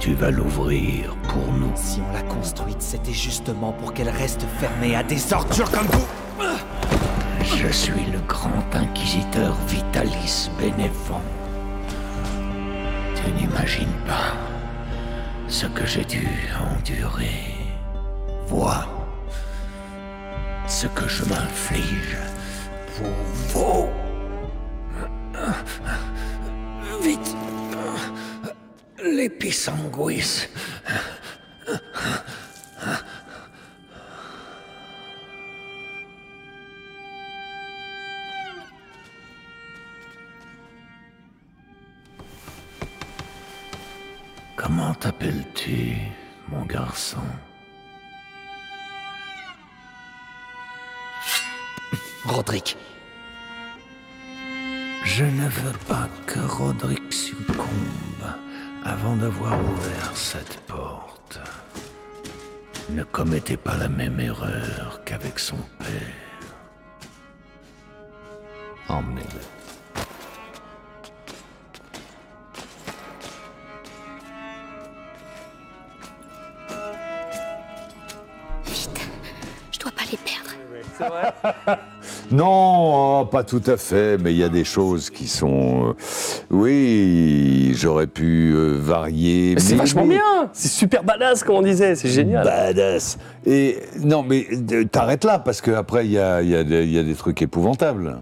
tu vas l'ouvrir pour nous. Si on l'a construite, c'était justement pour qu'elle reste fermée à des ordures comme vous. Je suis le grand inquisiteur Vitalis Bénévent. Tu n'imagines pas ce que j'ai dû endurer. Vois ce que je m'inflige pour vous. Vite. Comment Roderick. Je ne veux pas que Roderick succombe avant d'avoir ouvert cette porte. ne commettez pas la même erreur qu'avec son père. Emmenez-le. Je dois pas les perdre. C'est vrai? Non, oh, pas tout à fait, mais il y a des choses qui sont... euh, oui, j'aurais pu euh, varier. Mais C'est vachement mais- bien C'est super badass, comme on disait, c'est génial Badass. Et non, mais euh, t'arrêtes là, parce qu'après, il y a, y a y a des trucs épouvantables.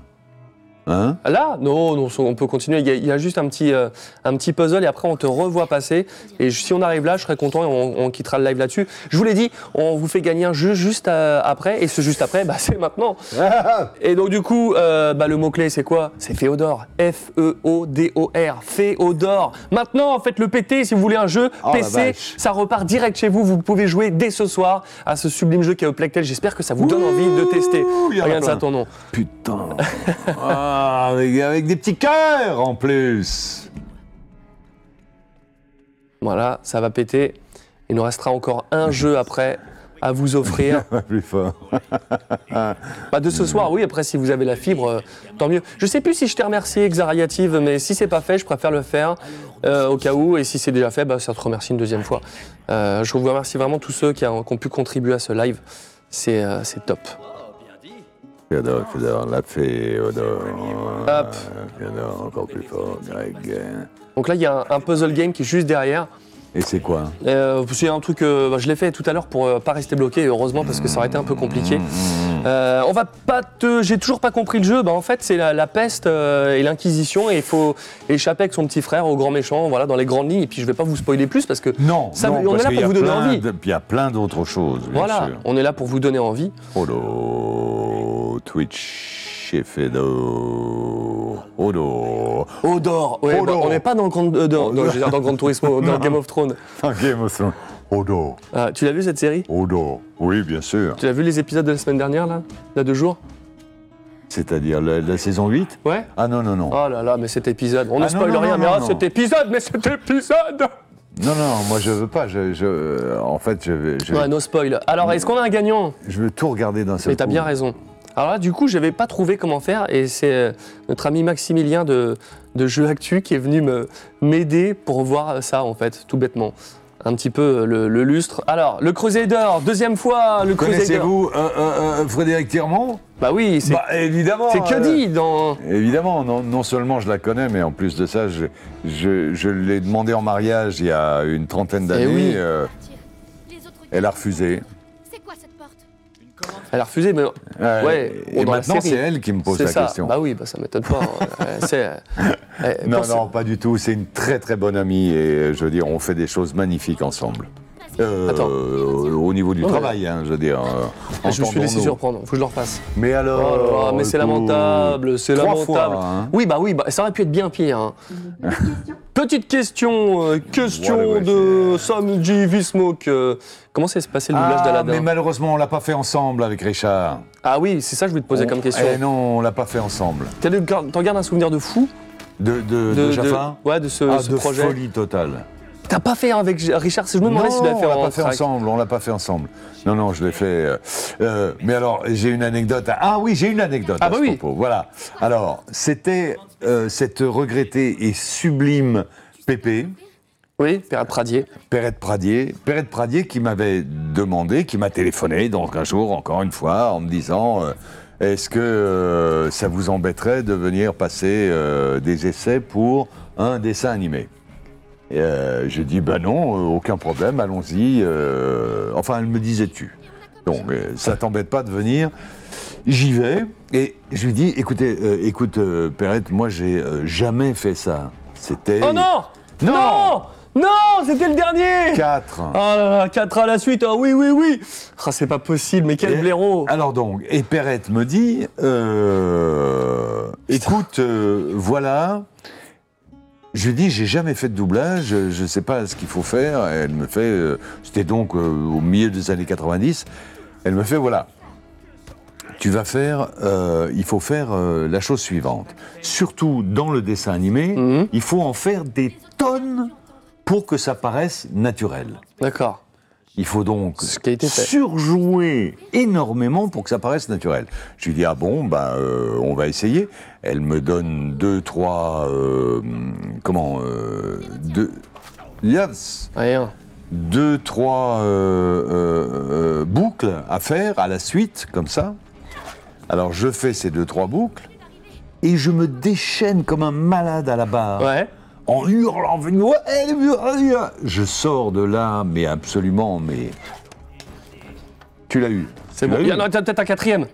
Hein Là, non, non, on peut continuer. Il y a, il y a juste un petit, euh, un petit puzzle et après on te revoit passer. Et si on arrive là, je serais content et on, on quittera le live là-dessus. Je vous l'ai dit, on vous fait gagner un jeu juste euh, après. Et ce juste après, bah, c'est maintenant. et donc du coup, euh, bah, le mot-clé c'est quoi? C'est Féodor. F-E-O-D-O-R. Féodor. Maintenant, faites le péter si vous voulez un jeu Oh, PC. Ça repart direct chez vous. Vous pouvez jouer dès ce soir à ce sublime jeu qui est Plectel. J'espère que ça vous donne envie de tester. Regarde ça ton nom. Putain. Ah, avec, avec des petits cœurs en plus. Voilà, ça va péter. Il nous restera encore un jeu après à vous offrir. Plus fort. Bah, de ce soir, oui, après si vous avez la fibre, euh, tant mieux. Je sais plus si je t'ai remercié, Xariative, mais si c'est pas fait, je préfère le faire euh, au cas où. Et si c'est déjà fait, bah, ça te remercie une deuxième fois. Euh, je vous remercie vraiment tous ceux qui, ont qui ont pu contribuer à ce live. C'est top. Féodor, Féodor, la Féodor. Hop. Féodor, encore plus fort, Greg. Donc là, il y a un, un puzzle game qui est juste derrière. Et c'est quoi Euh, c'est un truc, euh, bah, je l'ai fait tout à l'heure pour euh, pas rester bloqué, heureusement parce que ça aurait été un peu compliqué. Euh, on va pas te, j'ai toujours pas compris le jeu. Bah en fait c'est la, la peste euh, et l'inquisition et il faut échapper avec son petit frère au grand méchant, voilà dans les grandes lignes. Et puis je vais pas vous spoiler plus parce que Non, ça, non, on est là pour vous donner envie. Il y a plein d'autres choses, bien Voilà, sûr. on est là pour vous donner envie. Odo, Twitch, et Féodor. Odo. Odor, ouais, Odor. bah, on n'est pas dans le grand, dans, Odor. je veux dire, dans Turismo. Game of Thrones. Dans Game of Thrones. Odo. Ah, tu l'as vu cette série? Odo. Oui, bien sûr. Tu l'as vu les épisodes de la semaine dernière là, il y a deux jours? C'est-à-dire la, la saison 8 Ouais. Ah non, non, non. Oh là là, mais cet épisode, on Ah ne non, spoil non, rien, non, mais non, ah, cet épisode, mais cet épisode Non, non, moi je veux pas. Je, je- en fait, je vais, je, Ouais, no spoil. Alors, est-ce qu'on a un gagnant? Je veux tout regarder d'un seul Mais t'as coup. bien raison. Alors là, du coup, j'avais pas trouvé comment faire, et c'est euh, notre ami Maximilien de, de Jeux Actu qui est venu me m'aider pour voir ça, en fait, tout bêtement. Un petit peu euh, le, le lustre. Alors, le Crusader, deuxième fois, le Crusader. Connaissez-vous euh, euh, euh, Frédéric Tirmont Bah oui, c'est Bah, évidemment. c'est que dit dans. Évidemment, non, non seulement je la connais, mais en plus de ça, je, je, je l'ai demandé en mariage il y a une trentaine d'années. Eh oui. euh, elle a refusé. Elle a refusé, mais. Euh, ouais, et maintenant, c'est elle qui me pose la ça. question. Bah oui, bah ça m'étonne pas. hein. Euh, euh, euh, non, non, pas du tout. C'est une très très bonne amie et euh, je veux dire, on fait des choses magnifiques ensemble. Euh, Attends. au niveau du Non, mais- travail, hein, je veux dire. euh, Je me suis laissé surprendre, faut que je le refasse. Mais alors. Oh mais c'est lamentable, c'est trois lamentable. fois, hein. Oui, bah oui, bah, ça aurait pu être bien pire. hein. Petite question, euh, question ouais, de Sam G. Vismok. Comment s'est passé le doublage Ah, d'Aladin mais malheureusement, on l'a pas fait ensemble avec Richard. Ah oui, c'est ça que je voulais te poser On- comme question. Eh non, on l'a pas fait ensemble. T'en gardes un souvenir de fou De, de, de, Jaffa Ouais, de ce, Ah, ce de projet. folie totale. T'as pas fait avec Richard Je me demandais si tu fait on l'a pas fait track. ensemble, on l'a pas fait ensemble. Non, non, je l'ai fait. euh, euh, mais alors, j'ai une anecdote. à- Ah oui, j'ai une anecdote Ah à bah ce oui. propos. Voilà. Alors, c'était euh, cette regrettée et sublime Pépé. Oui, Perrette Pradier. Perrette Pradier. Perrette Pradier qui m'avait demandé, qui m'a téléphoné, donc un jour, encore une fois, en me disant euh, Est-ce que euh, ça vous embêterait de venir passer euh, des essais pour un dessin animé? Euh, J'ai dit Ben non, aucun problème, allons-y. euh, enfin, elle me disait Tu. Donc, ça t'embête pas de venir J'y vais et je lui dis Écoutez, euh, écoute, euh, Perrette, moi, j'ai euh, jamais fait ça. C'était. Oh non Non Non Non, c'était le dernier 4. Oh là là, 4 à la suite, ah oui, oui, oui Ah, c'est pas possible, mais quel Et- blaireau Alors donc, et Perrette me dit, euh, écoute, euh, voilà, je lui dis, j'ai jamais fait de doublage, je ne sais pas ce qu'il faut faire. Elle me fait, euh, c'était donc euh, au milieu des années 90, elle me fait, voilà, tu vas faire, euh, il faut faire la chose suivante. Surtout dans le dessin animé, Mhm. il faut en faire des tonnes pour que ça paraisse naturel. D'accord. Il faut donc qui a été fait. surjouer énormément pour que ça paraisse naturel. Je lui dis ah bon bah euh, on va essayer. Elle me donne deux trois euh, comment euh, deux yes, Rien. deux trois boucles à faire à la suite comme ça. Alors je fais ces deux trois boucles et je me déchaîne comme un malade à la barre. Ouais. En hurlant, ouais, je sors de là, mais absolument, mais tu l'as eu. C'est bon. Il y en a peut-être un quatrième.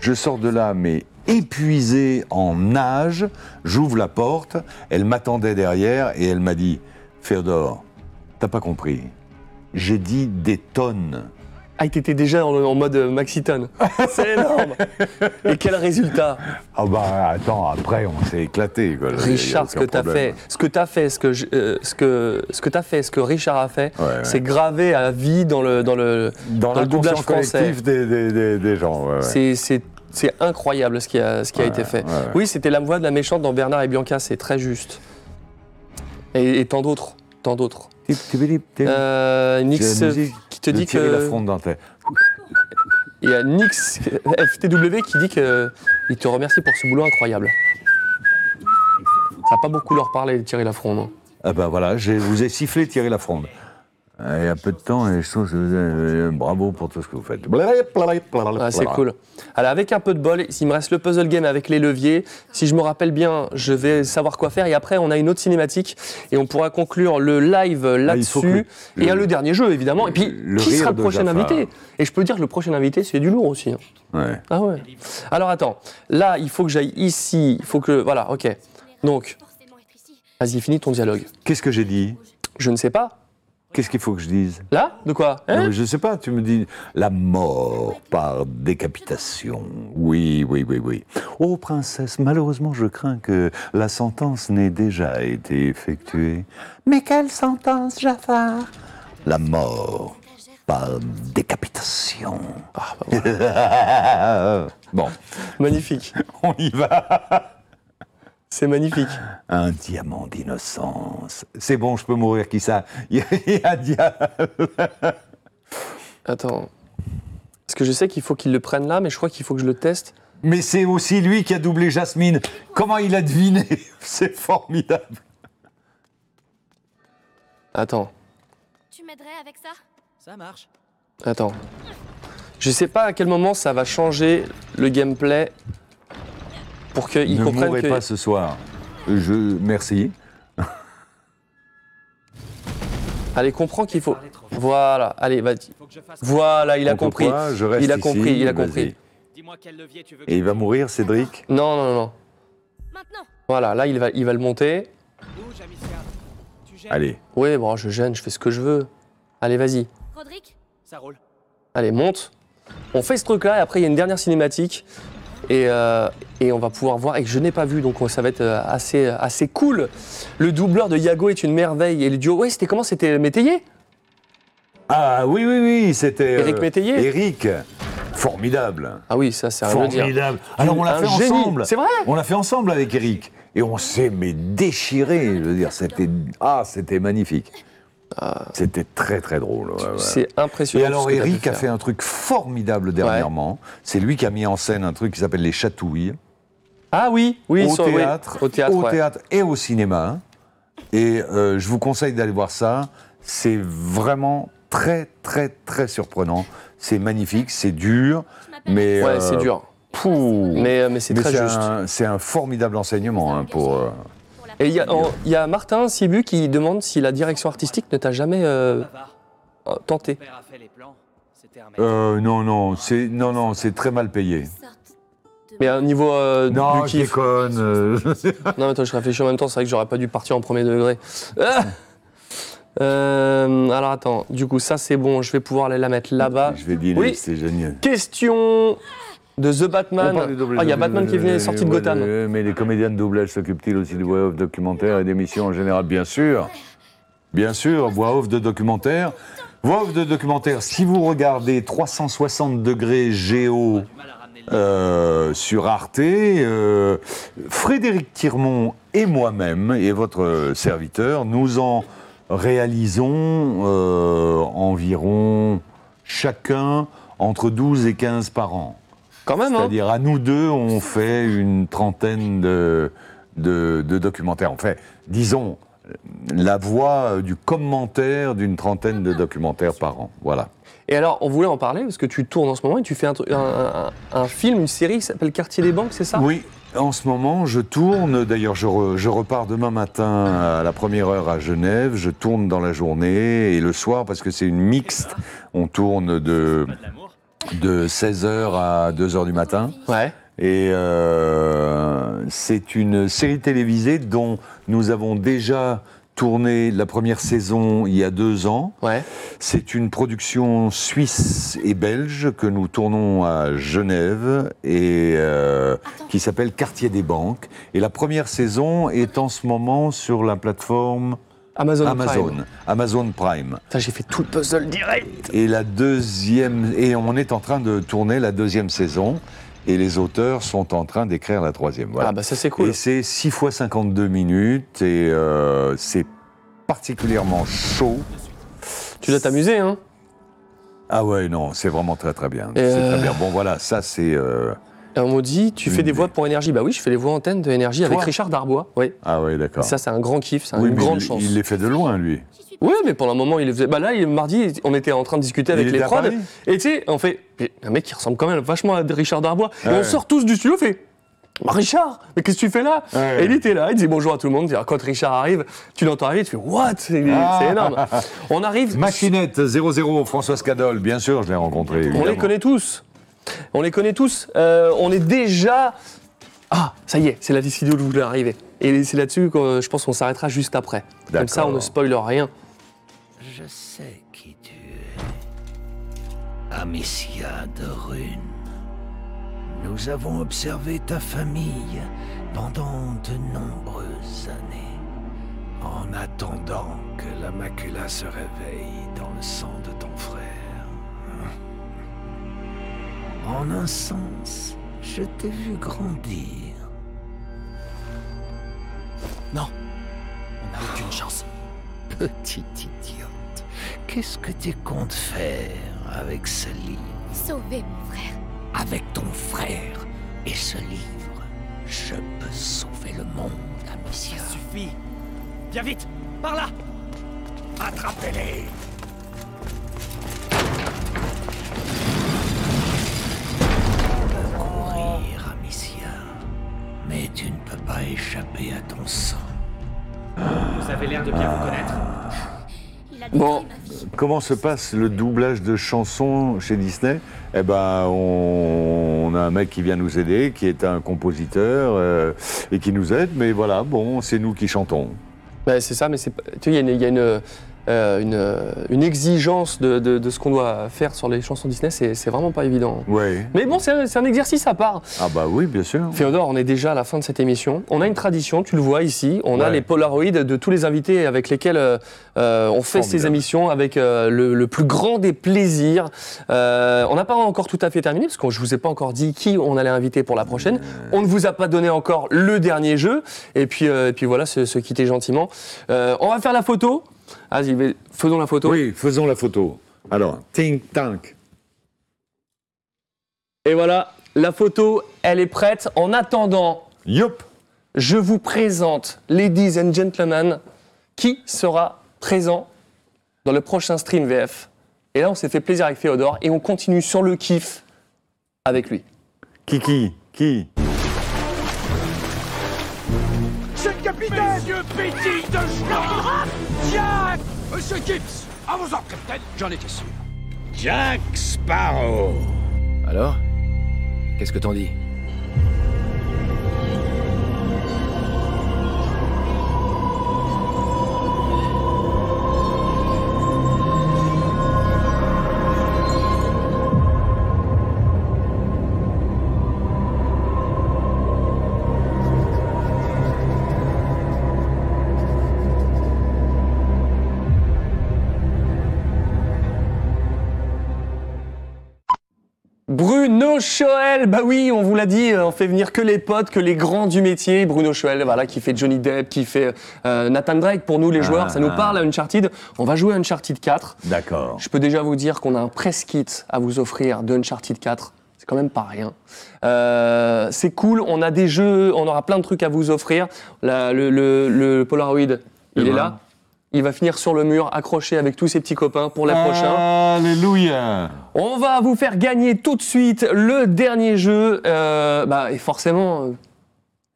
je sors de là, mais épuisé en nage. J'ouvre la porte. Elle m'attendait derrière et elle m'a dit Féodore, t'as pas compris. J'ai dit des tonnes. Ah, t'étais déjà en, en mode euh, Maxiton. C'est énorme. Et quel résultat? Ah bah attends, après on s'est éclaté. quoi. Richard, ce que t'as fait, ce que t'as fait, ce que je- euh, ce que ce que t'as fait, ce que Richard a fait, ouais. c'est gravé à vie dans le dans le Dans le doublage français. des, des- des- des gens. ouais, ouais. C'est c'est c'est incroyable ce qui a ce qui a Ouais, été fait. ouais, ouais. Oui, c'était la voix de la méchante dans Bernard et Bianca, c'est très juste. Et, et tant d'autres, tant d'autres. Euh, Nix qui te de dit Thierry que Lafronde dans ta- il y a Nix FTW qui dit que il te remercie pour ce boulot incroyable. Ça n'a pas beaucoup leur parlé, Thierry Lafronde. Ah ben voilà, je vous ai sifflé Thierry Lafronde. Euh, Il y a peu de temps et je trouve que vous avez- bravo pour tout ce que vous faites. Ah, c'est cool. Alors, avec un peu de bol, il me reste le puzzle game avec les leviers. Si je me rappelle bien, je vais savoir quoi faire. Et après, on a une autre cinématique et on pourra conclure le live Ah, là-dessus. Et le- le, dernier jeu, évidemment. Et puis, le qui sera le prochain invité? Et je peux dire que le prochain invité, c'est du lourd aussi. hein. Ouais. Ah ouais. Alors, attends. Là, il faut que j'aille ici. Il faut que. Voilà, ok. Donc, vas-y, finis ton dialogue. Qu'est-ce que j'ai dit? Je ne sais pas. Qu'est-ce qu'il faut que je dise Là De quoi Non, Hein mais Je sais pas, tu me dis la mort par décapitation. Oui, oui, oui, oui. Oh, princesse, malheureusement, je crains que la sentence n'ait déjà été effectuée. Mais quelle sentence, Jafar? La mort par décapitation. bon. Magnifique. On y va. C'est magnifique. Un diamant d'innocence. C'est bon, je peux mourir, qui ça? Il y a- diable. Attends. Parce que je sais qu'il faut qu'il le prenne là, mais je crois qu'il faut que je le teste. Mais c'est aussi lui qui a doublé Jasmine. Comment il a deviné? C'est formidable. Attends. Tu m'aiderais avec ça? Ça marche. Attends. Je sais pas à quel moment ça va changer le gameplay pour qu'ils ne comprennent mourrez que. pas ce soir. Je merci. Allez, comprends qu'il faut. Voilà, allez, vas-y. Voilà, il a Contre compris. quoi Je reste il a ici, compris, il a vas-y. compris. Et il va mourir, Cédric Non, non, non. Voilà, là, il va, il va le monter. Allez. Oui, bon, je gêne, je fais ce que je veux. Allez, vas-y. Roderick Ça roule. Allez, monte. On fait ce truc-là et après, il y a une dernière cinématique. Et, euh, et on va pouvoir voir, et que je n'ai pas vu, donc ça va être euh, assez, assez cool. Le doubleur de Yago est une merveille. Et le duo, ouais, c'était comment? C'était Métayer? Ah oui, oui, oui, c'était. Éric Métayer? Éric. Formidable. Ah oui, ça, c'est à dire. Formidable. Alors on l'a fait génie, ensemble. c'est vrai? On l'a fait ensemble avec Eric. Et on s'est mais déchiré. Je veux dire, c'était ah, c'était magnifique. C'était très très drôle. ouais, ouais. C'est impressionnant Et alors ce que Eric a fait un truc formidable dernièrement. C'est lui qui a mis en scène un truc qui s'appelle les chatouilles. Ah oui, oui, au, sur- oui, théâtre, au théâtre, ouais. théâtre et au cinéma. Et euh, je vous conseille d'aller voir ça. C'est vraiment très, très, très surprenant. C'est magnifique, c'est dur, mais... Ouais, c'est dur. pouh. Mais, euh, mais c'est très juste. un- C'est un formidable enseignement hein, pour... euh, Et il y, a- y Martin Sibu qui demande si la direction artistique ne t'a jamais euh, euh, tenté. euh, non, non, c'est non, non, c'est très mal payé. Mais un niveau euh, Non, du je kiff. déconne. euh. Non, mais attends, je réfléchis en même temps, c'est vrai que j'aurais pas dû partir en premier degré. Ah Euh, alors attends, du coup, ça c'est bon, je vais pouvoir aller la mettre là-bas. Je vais dîner, Oui. c'est génial. Question de The Batman. Ah, il y a Batman qui venait sorti de Gotham. euh, Mais les comédiens de doublage s'occupent-ils aussi de voix off documentaires et d'émissions en général? Bien sûr. Bien sûr, voix off de documentaires. Voix off de documentaires, si vous regardez 360 degrés géo euh, sur Arte, euh, Frédéric Tirmont et moi-même, et votre serviteur, nous en réalisons euh, environ chacun entre 12 et 15 par an. Quand même, hein C'est-à-dire, à nous deux, on fait une trentaine de, de, de documentaires. On fait, disons, la voix du commentaire d'une trentaine de documentaires par an. Voilà. Et alors, on voulait en parler parce que tu tournes en ce moment et tu fais un, un- un- un film, une série qui s'appelle Quartier des Banques, c'est ça? Oui, en ce moment, je tourne. D'ailleurs, je, re- je repars demain matin à la première heure à Genève. Je tourne dans la journée et le soir, parce que c'est une mixte, on tourne de, de 16h à 2h du matin. Ouais. Et euh, c'est une série télévisée dont nous avons déjà tourné la première saison il y a deux ans. Ouais. C'est une production suisse et belge que nous tournons à Genève et euh, qui s'appelle Quartier des banques. Et la première saison est en ce moment sur la plateforme Amazon Amazon, Prime. Amazon Prime. J'ai fait tout le puzzle direct. Et la deuxième, et on est en train de tourner la deuxième saison. Et les auteurs sont en train d'écrire la troisième. Voilà. Ah bah ça c'est cool. Et c'est 6 fois 52 minutes et euh, c'est particulièrement chaud. Tu dois t'amuser, hein Ah ouais, non, c'est vraiment très très bien. C'est euh, très bien. Bon voilà, ça c'est... euh, Et on m'a dit, tu fais des voix pour énergie. Bah oui, je fais les voix antennes de énergie avec Toi Richard Darbois. Oui. Ah ouais, d'accord. Ça, c'est un grand kiff, c'est Oui, une mais grande il, chance. Il les fait de loin, lui. Oui, mais pendant un moment, il les faisait. Bah là, il- mardi, on était en train de discuter avec les à prods. Paris Et tu sais, on fait. mais Un mec qui ressemble quand même vachement à Richard Darbois. Et Ouais. on sort tous du studio, on fait. Bah, Richard, mais qu'est-ce que tu fais là Ouais. Et il était là, il dit bonjour à tout le monde. Quand Richard arrive, tu l'entends arriver, tu fais What? C'est Ah. c'est énorme. On arrive. Machinette 00, Françoise Cadol, bien sûr, je l'ai rencontré. On les évidemment. connaît tous. On les connaît tous. Euh, on est déjà. Ah, ça y est, c'est la vidéo où je voulais arriver. Et c'est là-dessus que je pense qu'on s'arrêtera juste après. Comme ça, on ne spoil rien. Je sais qui tu es. Amicia de Rune. Nous avons observé ta famille pendant de nombreuses années. En attendant que la macula se réveille dans le sang de ton frère. En un sens, je t'ai vu grandir. Non, on n'a aucune chance. Petit idiote, qu'est-ce que tu comptes faire avec ce livre? Sauver mon frère. Avec ton frère et ce livre, je peux sauver le monde, Amicia. Ça suffit. Viens vite, par là. Attrapez-les échapper à ton sang. Vous avez l'air de bien vous connaître. Bon, comment se passe le doublage de chansons chez Disney? Eh ben, on, on a un mec qui vient nous aider, qui est un compositeur euh, et qui nous aide, mais voilà, bon, c'est nous qui chantons. Ouais, c'est ça, mais c'est tu sais, il y a une, il y a une, euh, une, euh, une exigence de, de- de ce qu'on doit faire sur les chansons Disney, c'est vraiment pas évident. Ouais. Mais bon, c'est un, exercice à part. Ah bah oui, bien sûr. Féodore, on est déjà à la fin de cette émission. On a une tradition, tu le vois ici. On a les Polaroids de tous les invités avec lesquels euh, on fait ces émissions avec euh, le, le plus grand des plaisirs. On n'a pas encore tout à fait terminé parce que je vous ai pas encore dit qui on allait inviter pour la prochaine. On ne vous a pas donné encore le dernier jeu. Et puis, et puis voilà, se, se quitter gentiment. On va faire la photo. Vas-y, mais faisons la photo. Oui, faisons la photo. Alors, think tank. Et voilà, la photo, elle est prête. En attendant, Yop je vous présente, ladies and gentlemen, qui sera présent dans le prochain stream VF. Et là, on s'est fait plaisir avec Féodore et on continue sur le kiff avec lui. Kiki, qui C'est le capitaine Monsieur Petit de Schnock Jack Monsieur Gibbs À vos ordres, capitaine, j'en étais sûr. Jack Sparrow. Alors Qu'est-ce que t'en dis? Bruno Choel, bah oui, on vous l'a dit, on fait venir que les potes, que les grands du métier. Bruno Choel, voilà, qui fait Johnny Depp, qui fait euh, Nathan Drake pour nous les joueurs. Ça nous Ah. parle à Uncharted. On va jouer à Uncharted 4. D'accord. Je peux déjà vous dire qu'on a un press kit à vous offrir de Uncharted 4. C'est quand même pas rien. Euh, c'est cool, on a des jeux, on aura plein de trucs à vous offrir. La- le, le- le Polaroid, il est là. Il va finir sur le mur, accroché avec tous ses petits copains pour la prochaine. Alléluia. On va vous faire gagner tout de suite le dernier jeu. Euh, bah, et forcément, euh,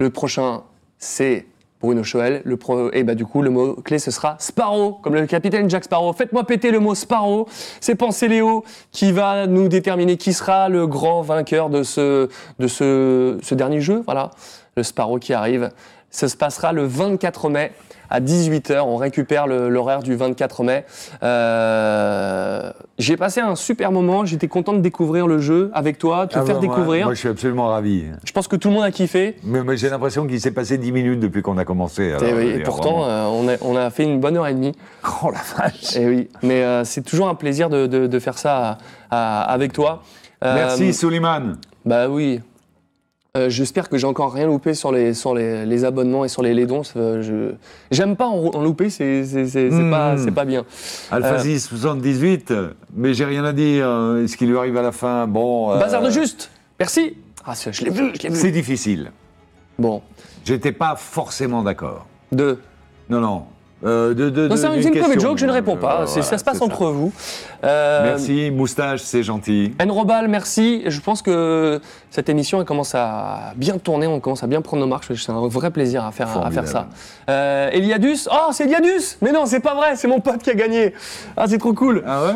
le prochain, c'est Bruno Choel. Le pro- et bah, du coup, le mot clé, ce sera Sparrow, comme le capitaine Jack Sparrow. Faites-moi péter le mot Sparrow. C'est Pensez Léo qui va nous déterminer qui sera le grand vainqueur de ce, de ce, ce dernier jeu. Voilà, le Sparrow qui arrive. Ça se passera le 24 mai à 18h. On récupère l'horaire du 24 mai. Euh, J'ai passé un super moment. J'étais content de découvrir le jeu avec toi, te Ah faire bah, découvrir. Moi, je suis absolument ravi. Je pense que tout le monde a kiffé. Mais, mais j'ai l'impression qu'il s'est passé 10 minutes depuis qu'on a commencé. alors, Et, oui, veux et dire, pourtant, euh, on, a, on a fait une bonne heure et demie. Oh la vache Et oui, mais euh, c'est toujours un plaisir de, de- de faire ça à- à- avec toi. Euh, Merci, Suleiman. Bah oui. Euh, J'espère que j'ai encore rien loupé sur les, sur les, les abonnements et sur les, les dons. Euh, je- J'aime pas en, en louper, c'est c'est- c'est Hmm. pas, pas bien. Alpha Euh, 6, 78, mais j'ai rien à dire. euh, Ce qui lui arrive à la fin, bon. Bazar de juste Merci Ah, je l'ai vu, je l'ai vu. C'est difficile. Bon. J'étais pas forcément d'accord. De Non, non. Euh, de, de, Non, c'est une private question. joke, je ne réponds pas. Euh, C'est- ça se passe c'est entre vous. Euh, Merci, moustache, c'est gentil. Enrobal, merci. Je pense que cette émission elle commence à bien tourner, on commence à bien prendre nos marques. C'est un vrai plaisir à faire, à faire ça. Euh, Eliadus, oh c'est Eliadus Mais non, c'est pas vrai, c'est mon pote qui a gagné. Ah, c'est trop cool. Ah ouais?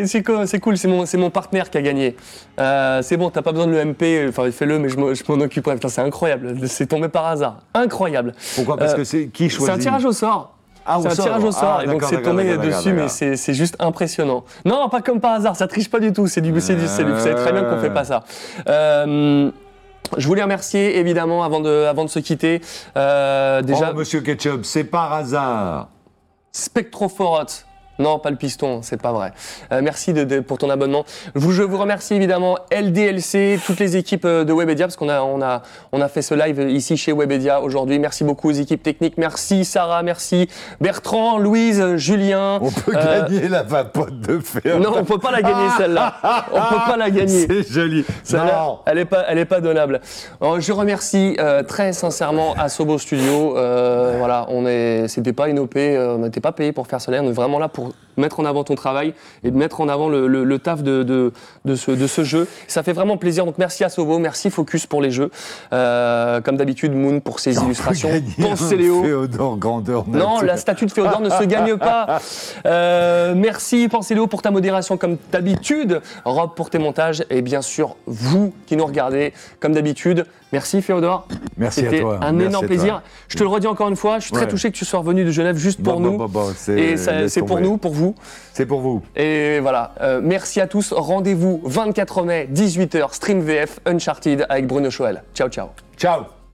Ouais, c'est co- c'est cool, c'est mon, c'est mon partenaire qui a gagné. Euh, c'est bon, t'as pas besoin de l'EMP, enfin fais-le, mais je m'en occuperai. Putain, c'est incroyable, c'est tombé par hasard. Incroyable. Pourquoi? Parce que c'est qui C'est choisit? un tirage au sort. Ah, c'est un sort. tirage au sort, Ah, et donc c'est tombé dessus, mais c'est c'est juste impressionnant. Non, pas comme par hasard, ça triche pas du tout, c'est du, c'est du, c'est du- vous savez très bien qu'on fait pas ça. Euh, je voulais remercier évidemment avant de, avant de se quitter. euh, déjà, Oh, monsieur Ketchup, c'est par hasard. Spectrophorote. Non, pas le piston, c'est pas vrai. Euh, merci de, de- pour ton abonnement. Vous, je vous remercie évidemment LDLC, toutes les équipes euh, de Webedia, parce qu'on a, on a, on a fait ce live ici chez Webedia aujourd'hui. Merci beaucoup aux équipes techniques. Merci Sarah, merci Bertrand, Louise, Julien. On peut Euh, gagner la vapote de fer. Non, on peut pas la gagner celle-là. On peut pas la gagner. C'est joli. Celle-là, Non. elle est pas, elle est pas donnable. Alors, je remercie euh, très sincèrement Asobo Studio. Euh, voilà, on est, c'était pas une OP, euh, on n'était pas payé pour faire cela. On est vraiment là pour mettre en avant ton travail et de mettre en avant le, le- le taf de, de, de ce, de ce jeu. Ça fait vraiment plaisir. Donc merci Asobo, merci Focus pour les jeux. Euh, comme d'habitude, Moon pour ses illustrations. Pensez Léo. Féodor grandeur Non, la statue de Féodor ne se gagne pas. Euh, merci, pensez Léo, pour ta modération comme d'habitude. Rob pour tes montages. Et bien sûr, vous qui nous regardez comme d'habitude. Merci Féodor. Merci à toi. un Merci énorme plaisir. Je te le redis encore une fois, je suis très Ouais. touché que tu sois revenu de Genève juste pour Bon, nous. bon, bon, Et c'est pour nous, pour vous. C'est pour vous. Et voilà, Euh, merci à tous. Rendez-vous 24 mai, 18h, Stream VF Uncharted avec Bruno Choel. Ciao, ciao. Ciao.